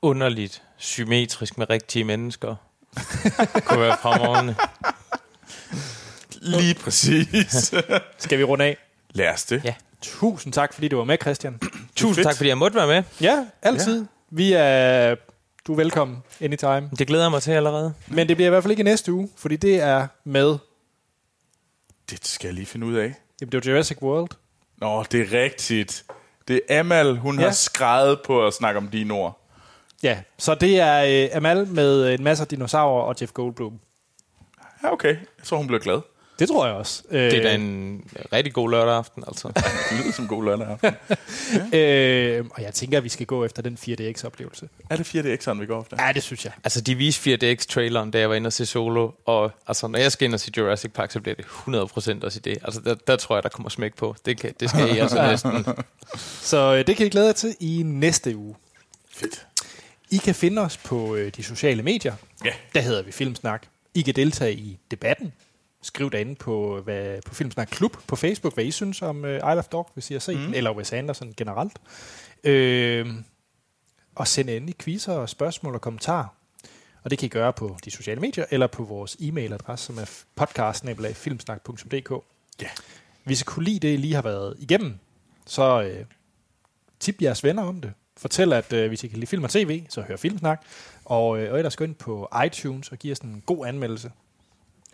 Speaker 3: Underligt. Symmetrisk med rigtige mennesker. kunne være fremragende.
Speaker 2: Lige præcis.
Speaker 1: Skal vi runde af?
Speaker 2: Lad os det.
Speaker 3: Ja.
Speaker 1: Tusind tak, fordi du var med, Christian.
Speaker 3: Tusind
Speaker 2: fedt.
Speaker 3: tak, fordi jeg måtte være med.
Speaker 1: Ja, altid. Ja. Vi er... Du er velkommen anytime.
Speaker 3: Det glæder jeg mig til allerede.
Speaker 1: Men det bliver i hvert fald ikke i næste uge, fordi det er med...
Speaker 2: Det skal jeg lige finde ud af.
Speaker 1: Jamen, det er Jurassic World.
Speaker 2: Nå, det er rigtigt. Det er Amal, hun
Speaker 1: ja.
Speaker 2: har skrevet på at snakke om dine ord.
Speaker 1: Ja, så det er øh, Amal med en masse dinosaurer og Jeff Goldblum.
Speaker 2: Ja, okay. Jeg tror, hun bliver glad.
Speaker 1: Det tror jeg også. Øh,
Speaker 3: Det er da en rigtig god lørdag aften, altså. (laughs)
Speaker 2: Det lyder som god lørdag aften. (laughs)
Speaker 1: øh, og jeg tænker, at vi skal gå efter den 4DX-oplevelse.
Speaker 2: Er det 4DX'eren, vi går efter?
Speaker 1: Ja, det synes jeg.
Speaker 3: Altså, de viste 4DX-traileren, da jeg var inde og se Solo, og altså, når jeg skal ind og se Jurassic Park, så bliver det 100% også i det. Altså, der, der tror jeg, der kommer smæk på. Det, kan, det skal I altså (laughs) næsten.
Speaker 1: Så øh, det kan I glæde jer til i næste uge.
Speaker 2: Fedt.
Speaker 1: I kan finde os på øh, de sociale medier.
Speaker 2: Ja.
Speaker 1: Der hedder vi Filmsnak. I kan deltage i debatten. Skriv derinde på, hvad, på Filmsnak Klub på Facebook, hvad I synes om øh, Isle of Dog, hvis I har set mm. eller Wes Anderson generelt. Øh, og send endelig quizzer og spørgsmål og kommentarer. Og det kan I gøre på de sociale medier, eller på vores e-mailadresse, som er podcast.filmsnak.dk.
Speaker 2: Ja.
Speaker 1: Hvis I kunne lide det, I lige har været igennem, så øh, tip jeres venner om det. Fortæl, at øh, hvis I kan lide film og tv, så hør Filmsnak. Og, øh, og ellers gå ind på iTunes og give os en god anmeldelse.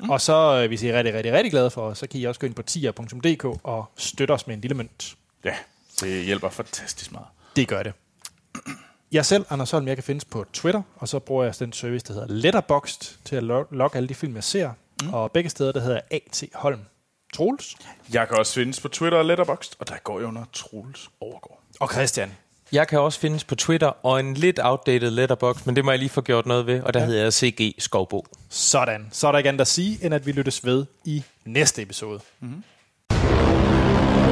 Speaker 1: Mm. Og så, øh, hvis I er rigtig, rigtig, rigtig glade for os, så kan I også gå ind på tier.dk og støtte os med en lille mønt.
Speaker 2: Ja, det hjælper fantastisk meget.
Speaker 1: Det gør det. Jeg selv, Anders Holm, jeg kan findes på Twitter, og så bruger jeg den service, der hedder Letterboxd, til at log- logge alle de film, jeg ser. Mm. Og begge steder, der hedder A.T. Holm. Troels
Speaker 2: Jeg kan også findes på Twitter og Letterboxd, og der går jeg under Troels Overgaard.
Speaker 1: og Christian.
Speaker 3: Jeg kan også findes på Twitter og en lidt outdated letterbox, men det må jeg lige få gjort noget ved, og der ja. hedder jeg CG Skovbo.
Speaker 1: Sådan. Så er der ikke andet at sige, end at vi lyttes ved i næste episode. Mm-hmm.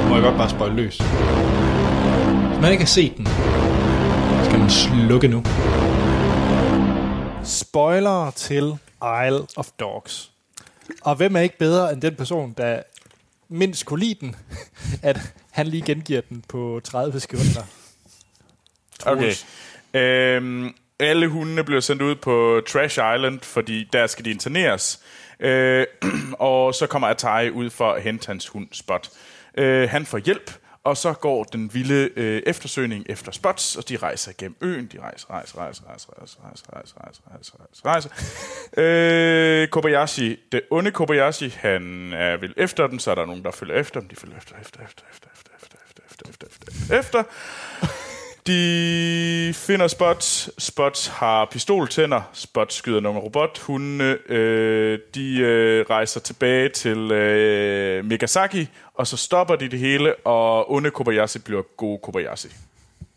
Speaker 1: Må jeg godt bare spøjle løs. Hvis man ikke har set den, skal man slukke nu. Spoiler til Isle of Dogs. Og hvem er ikke bedre end den person, der mindst kunne lide den, (laughs) at han lige gengiver den på 30 sekunder.
Speaker 2: Okay. Øhm, alle hundene bliver sendt ud på Trash Island, fordi der skal de interneres. Øh, og så kommer Atari ud for at hente hans hund Spot. Øh, han får hjælp, og så går den vilde øh, eftersøgning efter Spots, og de rejser igennem øen. De rejser, rejser, rejser, rejser, rejser, rejser, rejser, rejser, rejser, rejser, rejser. Øh, Kobayashi, det onde Kobayashi, han er vil efter dem, så er der nogen, der følger efter dem. De følger efter, efter, efter, efter, efter, efter, efter, efter, efter, efter, efter. De finder Spot. Spot har pistoltænder. Spot skyder nogle robothunde. Øh, de øh, rejser tilbage til øh, Megasaki, og så stopper de det hele, og onde Kobayashi bliver gode Kobayashi.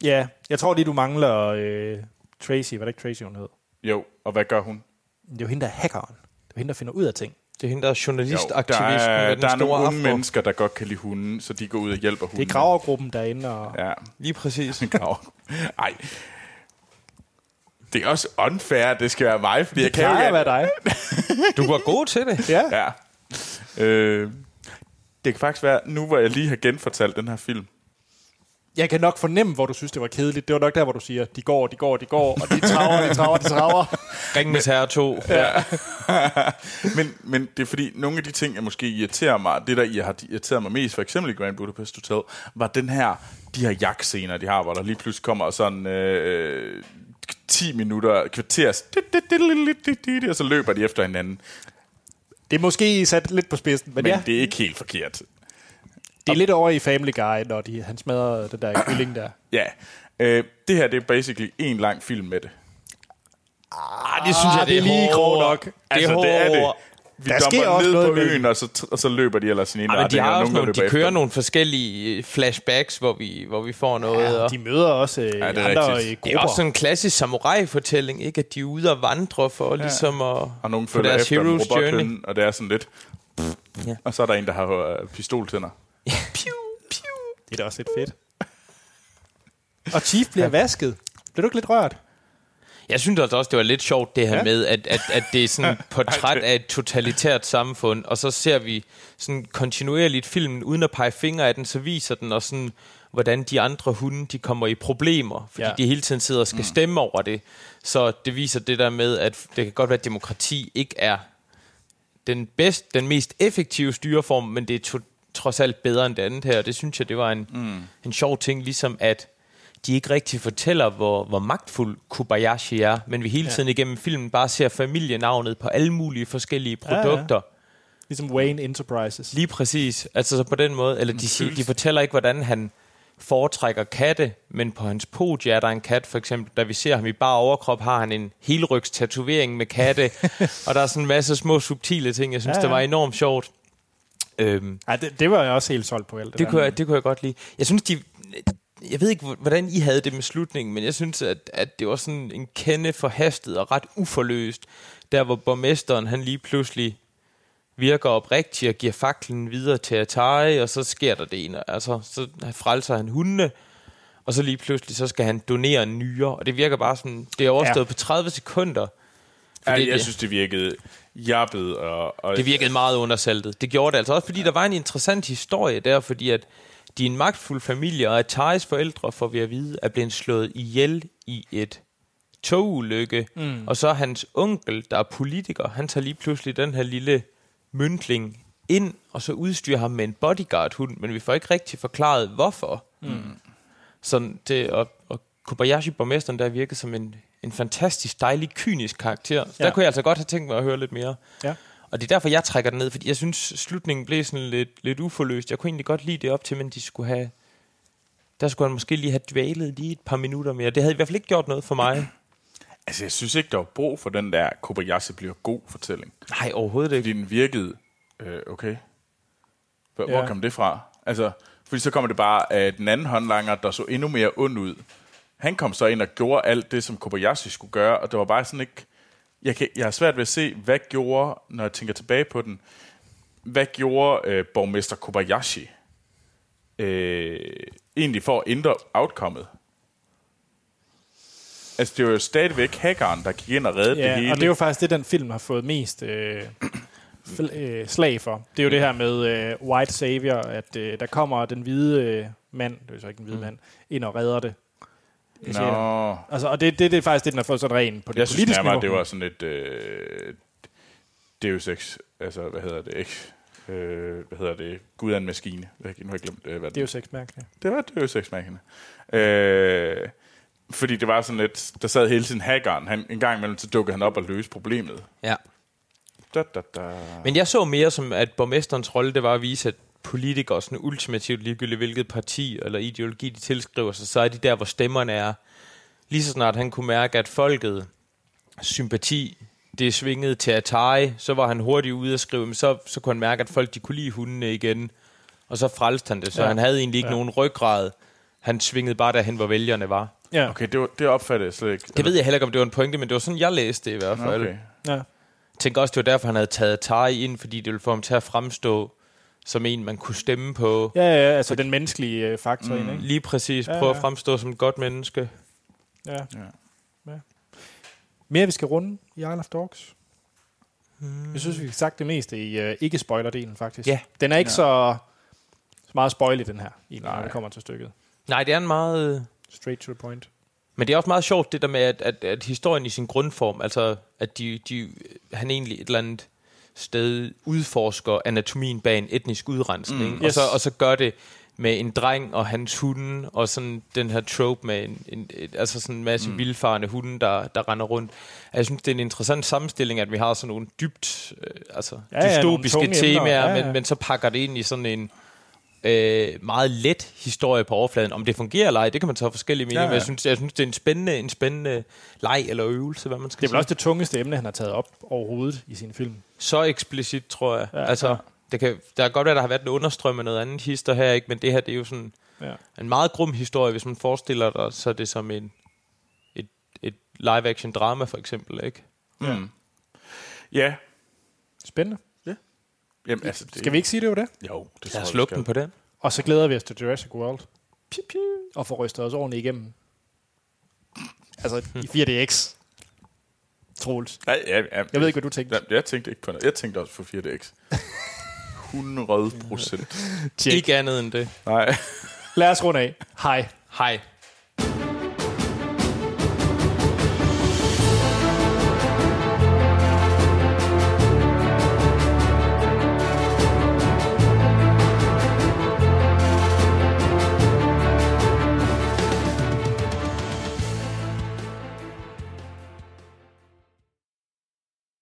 Speaker 1: Ja, jeg tror lige, du mangler øh, Tracy. Var det ikke Tracy, hun hed?
Speaker 2: Jo, og hvad gør hun?
Speaker 1: Det er jo hende, der er hackeren. Det er hende, der finder ud af ting.
Speaker 3: Det er hende, der er
Speaker 2: Jo,
Speaker 3: journalistaktivisten
Speaker 2: der er,
Speaker 3: med den
Speaker 2: der er
Speaker 3: store
Speaker 2: nogle unge
Speaker 3: afro.
Speaker 2: mennesker, der godt kan lide hunden, så de går ud og hjælper hunden.
Speaker 1: Det er gravergruppen derinde. Og...
Speaker 2: Ja,
Speaker 3: Lige præcis. (laughs)
Speaker 2: graver. Ej. Det er også unfair, at det skal være mig, fordi
Speaker 1: Det
Speaker 2: jeg kan jo ikke
Speaker 1: at være dig.
Speaker 3: Du var god til det. (laughs)
Speaker 1: Ja.
Speaker 2: Ja. Øh, det kan faktisk være, nu hvor jeg lige har genfortalt den her film.
Speaker 1: Jeg kan nok fornemme, hvor du synes, det var kedeligt. Det var nok der, hvor du siger, de går, de går, de går, og de traver, de traver, de traver. (laughs)
Speaker 3: Ringenes Herre 2. Ja. (laughs)
Speaker 2: Men, men det er fordi, nogle af de ting, jeg måske irriterer mig, det der jeg har irriteret mig mest, for eksempel i Grand Budapest Hotel, var den her, de her jagtscener, de har, hvor der lige pludselig kommer sådan øh, 10 minutter, kvarters, og så løber de efter hinanden.
Speaker 1: Det er måske sat lidt på spidsen, men,
Speaker 2: Men
Speaker 1: ja,
Speaker 2: det er ikke helt forkert.
Speaker 1: Det er lidt over i Family Guy, når de, han smadrer den der (coughs) kylling der.
Speaker 2: Ja, øh, det her det er basically en lang film med det.
Speaker 3: Ah, det synes jeg,
Speaker 1: det er lige grov nok.
Speaker 3: Det er
Speaker 2: Altså, det er det.
Speaker 3: hårdt.
Speaker 2: vi
Speaker 1: Der sker også
Speaker 2: ned
Speaker 1: noget
Speaker 2: på øen, og så, og så løber de ellers sin
Speaker 3: Ja, men de har
Speaker 2: og
Speaker 3: også nogle, de kører
Speaker 2: efter
Speaker 3: nogle forskellige øh, flashbacks, hvor vi, hvor vi får noget.
Speaker 1: Ja,
Speaker 3: og
Speaker 1: de møder også øh,
Speaker 2: det er
Speaker 1: andre
Speaker 2: rigtigt.
Speaker 1: øh,
Speaker 3: det er
Speaker 1: grupper.
Speaker 3: også sådan en klassisk samurai-fortælling, ikke? At de er ude og vandre for ja. ligesom at...
Speaker 2: Og nogen følger
Speaker 3: deres
Speaker 2: efter en
Speaker 3: hero's journey.
Speaker 2: robothøn, og det er sådan lidt...
Speaker 3: Ja.
Speaker 2: Og så er der en, der har øh, pistoltænder.
Speaker 3: Piu, piu.
Speaker 1: Det er da også lidt fedt. Og Chief bliver vasket. Bliver du ikke lidt rørt?
Speaker 3: Jeg synes altså også, det var lidt sjovt det her
Speaker 1: Ja.
Speaker 3: ja. med, at, at, at det er sådan (laughs) et portræt af et totalitært samfund, og så ser vi sådan kontinuerligt filmen, uden at pege fingre af den, så viser den også sådan, hvordan de andre hunde, de kommer i problemer, fordi
Speaker 1: Ja.
Speaker 3: ja. de hele tiden sidder og skal stemme over det. Så det viser det der med, at det kan godt være, at demokrati ikke er den bedst, den mest effektive styreform, men det er to, trods alt bedre end det andet her. Det synes jeg, det var en, mm. en sjov ting, ligesom at de ikke rigtig fortæller, hvor, hvor magtfuld Kobayashi er, men vi hele tiden igennem filmen bare ser familienavnet på alle mulige forskellige
Speaker 1: Ja, ja.
Speaker 3: produkter.
Speaker 1: Ligesom Wayne Enterprises.
Speaker 3: Lige præcis. Altså så på den måde, eller de, siger, de fortæller ikke, hvordan han foretrækker katte, men på hans podie er der en kat, for eksempel, da vi ser ham i bare overkrop, har han en helrygs tatovering med katte, (laughs) og der er sådan en masse små subtile ting, jeg synes,
Speaker 1: Ja,
Speaker 3: ja, ja.
Speaker 1: ja.
Speaker 3: det var enormt sjovt. Øhm,
Speaker 1: Ej, det, det var jeg også helt solgt på alt det,
Speaker 3: det,
Speaker 1: der.
Speaker 3: kunne jeg, det kunne jeg godt lide. Jeg synes, de... Jeg ved ikke, hvordan I havde det med slutningen, men jeg synes, at, at det var sådan en kende forhastet og ret uforløst, der hvor borgmesteren, han lige pludselig virker oprigtig og giver faklen videre til Atari, og så sker der det ene. Altså, så frelser han hundene, og så lige pludselig, så skal han donere en nyre, og det virker bare sådan, det er overstået
Speaker 1: Ja.
Speaker 3: på 30 sekunder.
Speaker 2: Ja, jeg
Speaker 3: det,
Speaker 2: synes, det virkede jappet. Og, og
Speaker 3: det virkede meget undersaltet. Det gjorde det altså også, fordi der var en interessant historie der, fordi at de er en magtfuld familie, og Ataris forældre, får vi at vide, er blevet slået ihjel i et togulykke. Mm. Og så hans onkel, der er politiker, han tager lige pludselig den her lille møntling ind, og så udstyrer ham med en bodyguard-hund, men vi får ikke rigtig forklaret, hvorfor. Mm. Sådan det, og, og Kobayashi, borgmesteren, der virkede som en, en fantastisk dejlig, kynisk karakter. Så
Speaker 1: Ja.
Speaker 3: der kunne jeg altså godt have tænkt mig at høre lidt mere.
Speaker 1: Ja.
Speaker 3: Og det er derfor, jeg trækker den ned, fordi jeg synes, slutningen blev sådan lidt, lidt uforløst. Jeg kunne egentlig godt lide det op til, men de skulle have... Der skulle han måske lige have dvælet lige et par minutter mere. Det havde i hvert fald ikke gjort noget for mig. (clears throat)
Speaker 2: Altså, jeg synes ikke, der var brug for den der Kobayashi bliver god fortælling.
Speaker 3: Nej, overhovedet ikke.
Speaker 2: Fordi den virkede, øh, okay. Hvor,
Speaker 1: Ja.
Speaker 2: hvor kom det fra? Altså, fordi så kommer det bare af den anden håndlanger, der så endnu mere ond ud. Han kom så ind og gjorde alt det, som Kobayashi skulle gøre, og det var bare sådan ikke... Jeg, kan, jeg har svært ved at se, hvad gjorde, når jeg tænker tilbage på den, hvad gjorde øh, borgmester Kobayashi øh, egentlig for at ændre outcomet? Altså, det var jo stadigvæk hackeren, der gik ind og reddede det
Speaker 1: Ja,
Speaker 2: hele.
Speaker 1: og det er jo faktisk det, den film har fået mest øh, (clears throat) fl- øh, slag for. Det er jo det her med øh, White Savior, at øh, der kommer den hvide øh, mand, det er jo så ikke en hvide mand, ind og redder det.
Speaker 2: Nå,
Speaker 1: Altså, og det, det, det er faktisk det, den har fået sådan ren på det
Speaker 2: jeg synes
Speaker 1: politiske
Speaker 2: nærmere,
Speaker 1: niveau.
Speaker 2: det var sådan et... Øh, Deus Ex, altså, hvad hedder det? Ex, øh, hvad hedder det? Gud er en maskine. Jeg, nu har jeg glemt, øh, hvad
Speaker 1: Det er jo sex mærkeligt.
Speaker 2: det var Deus Ex Machina. Øh, fordi det var sådan lidt, der sad hele tiden hackeren. Han, en gang imellem, så dukkede han op og løste problemet.
Speaker 3: Ja.
Speaker 2: Da, da, da.
Speaker 3: Men jeg så mere som, at borgmesterens rolle, det var at vise, at politikere, sådan ultimativt ligegyldigt, hvilket parti eller ideologi de tilskriver sig, så er de der, hvor stemmerne er. Lige så snart han kunne mærke, at folket sympati, det svingede til Atari, så var han hurtigt ude at skrive, men så, så kunne han mærke, at folk de kunne lide hundene igen. Og så frelste han det, så
Speaker 1: Ja.
Speaker 3: han havde egentlig ikke
Speaker 1: ja.
Speaker 3: nogen ryggrad. Han svingede bare derhen, hvor vælgerne var.
Speaker 1: Ja,
Speaker 2: Okay, det, var, det opfattede jeg slet ikke.
Speaker 3: Det ved jeg heller ikke, om det var en pointe, men det var sådan, jeg læste det i hvert fald.
Speaker 2: Okay.
Speaker 1: ja.
Speaker 3: Jeg tænker også, det var derfor, han havde taget Atari ind, fordi det ville få ham til at fremstå som en, man kunne stemme på.
Speaker 1: Ja, ja, altså den menneskelige øh, faktor mm. ind, ikke?
Speaker 3: Lige præcis.
Speaker 1: Ja,
Speaker 3: Prøve
Speaker 1: ja.
Speaker 3: at fremstå som et godt menneske.
Speaker 1: Ja.
Speaker 2: Ja.
Speaker 1: ja. Mere, vi skal runde i Isle of Dogs? Jeg synes, vi har sagt det meste i uh, ikke-spoiler-delen, faktisk.
Speaker 3: Ja.
Speaker 1: Den er ikke
Speaker 2: Ja.
Speaker 1: så, så meget spoiler, den her, egentlig, når
Speaker 2: Nej.
Speaker 1: det kommer til stykket.
Speaker 3: Nej, det er en meget...
Speaker 1: Straight to the point.
Speaker 3: Men det er også meget sjovt, det der med, at, at, at historien i sin grundform, altså at de, de, han egentlig et eller andet sted udforsker anatomien bag en etnisk udrensning, mm,
Speaker 1: yes.
Speaker 3: og, så, og så gør det med en dreng og hans hunde, og sådan den her trope med en, en, et, altså sådan en masse mm. vildfarende hunde, der, der render rundt. Jeg synes, det er en interessant sammenstilling, at vi har sådan nogle dybt, øh, altså
Speaker 1: Ja, ja, nogle
Speaker 3: dystopiske
Speaker 1: tunge emner.
Speaker 3: temaer,
Speaker 1: Ja, ja.
Speaker 3: Men, men så pakker det ind i sådan en øh, meget let historie på overfladen. Om det fungerer eller ej, det kan man tage forskellige meninger,
Speaker 2: Ja,
Speaker 3: ja, men jeg synes, jeg synes, det er en spændende, en spændende leg eller øvelse, hvad man skal
Speaker 1: Det er vel
Speaker 3: sige.
Speaker 1: også det tungeste emne, han har taget op overhovedet i sin film.
Speaker 3: Så eksplicit, tror jeg.
Speaker 1: Ja,
Speaker 3: altså,
Speaker 1: ja.
Speaker 3: Det kan, der kan godt være, der har været en understrøm af noget andet hister her, ikke? men det her, det er jo sådan
Speaker 1: Ja.
Speaker 3: en meget grum historie, hvis man forestiller dig, så er det som en, et, et live-action drama, for eksempel, ikke?
Speaker 2: Mm. Ja.
Speaker 1: Spændende.
Speaker 2: Jamen, altså, det,
Speaker 1: Skal vi ikke sige, det var det?
Speaker 2: Jo, det
Speaker 3: Lad os
Speaker 2: vi
Speaker 3: slukke
Speaker 2: skal.
Speaker 3: den på den.
Speaker 1: Og så glæder vi os til Jurassic World. Og får rystet os ordentligt igennem. Altså i 4DX. Troels.
Speaker 2: Nej, ja, ja,
Speaker 1: Jeg ved ikke, hvad du tænkte.
Speaker 2: Ja, jeg tænkte ikke på noget. Jeg tænkte også på 4DX. 100 procent.
Speaker 3: Ikke andet end det.
Speaker 2: Nej.
Speaker 1: Lad os runde af. Hej.
Speaker 3: Hej.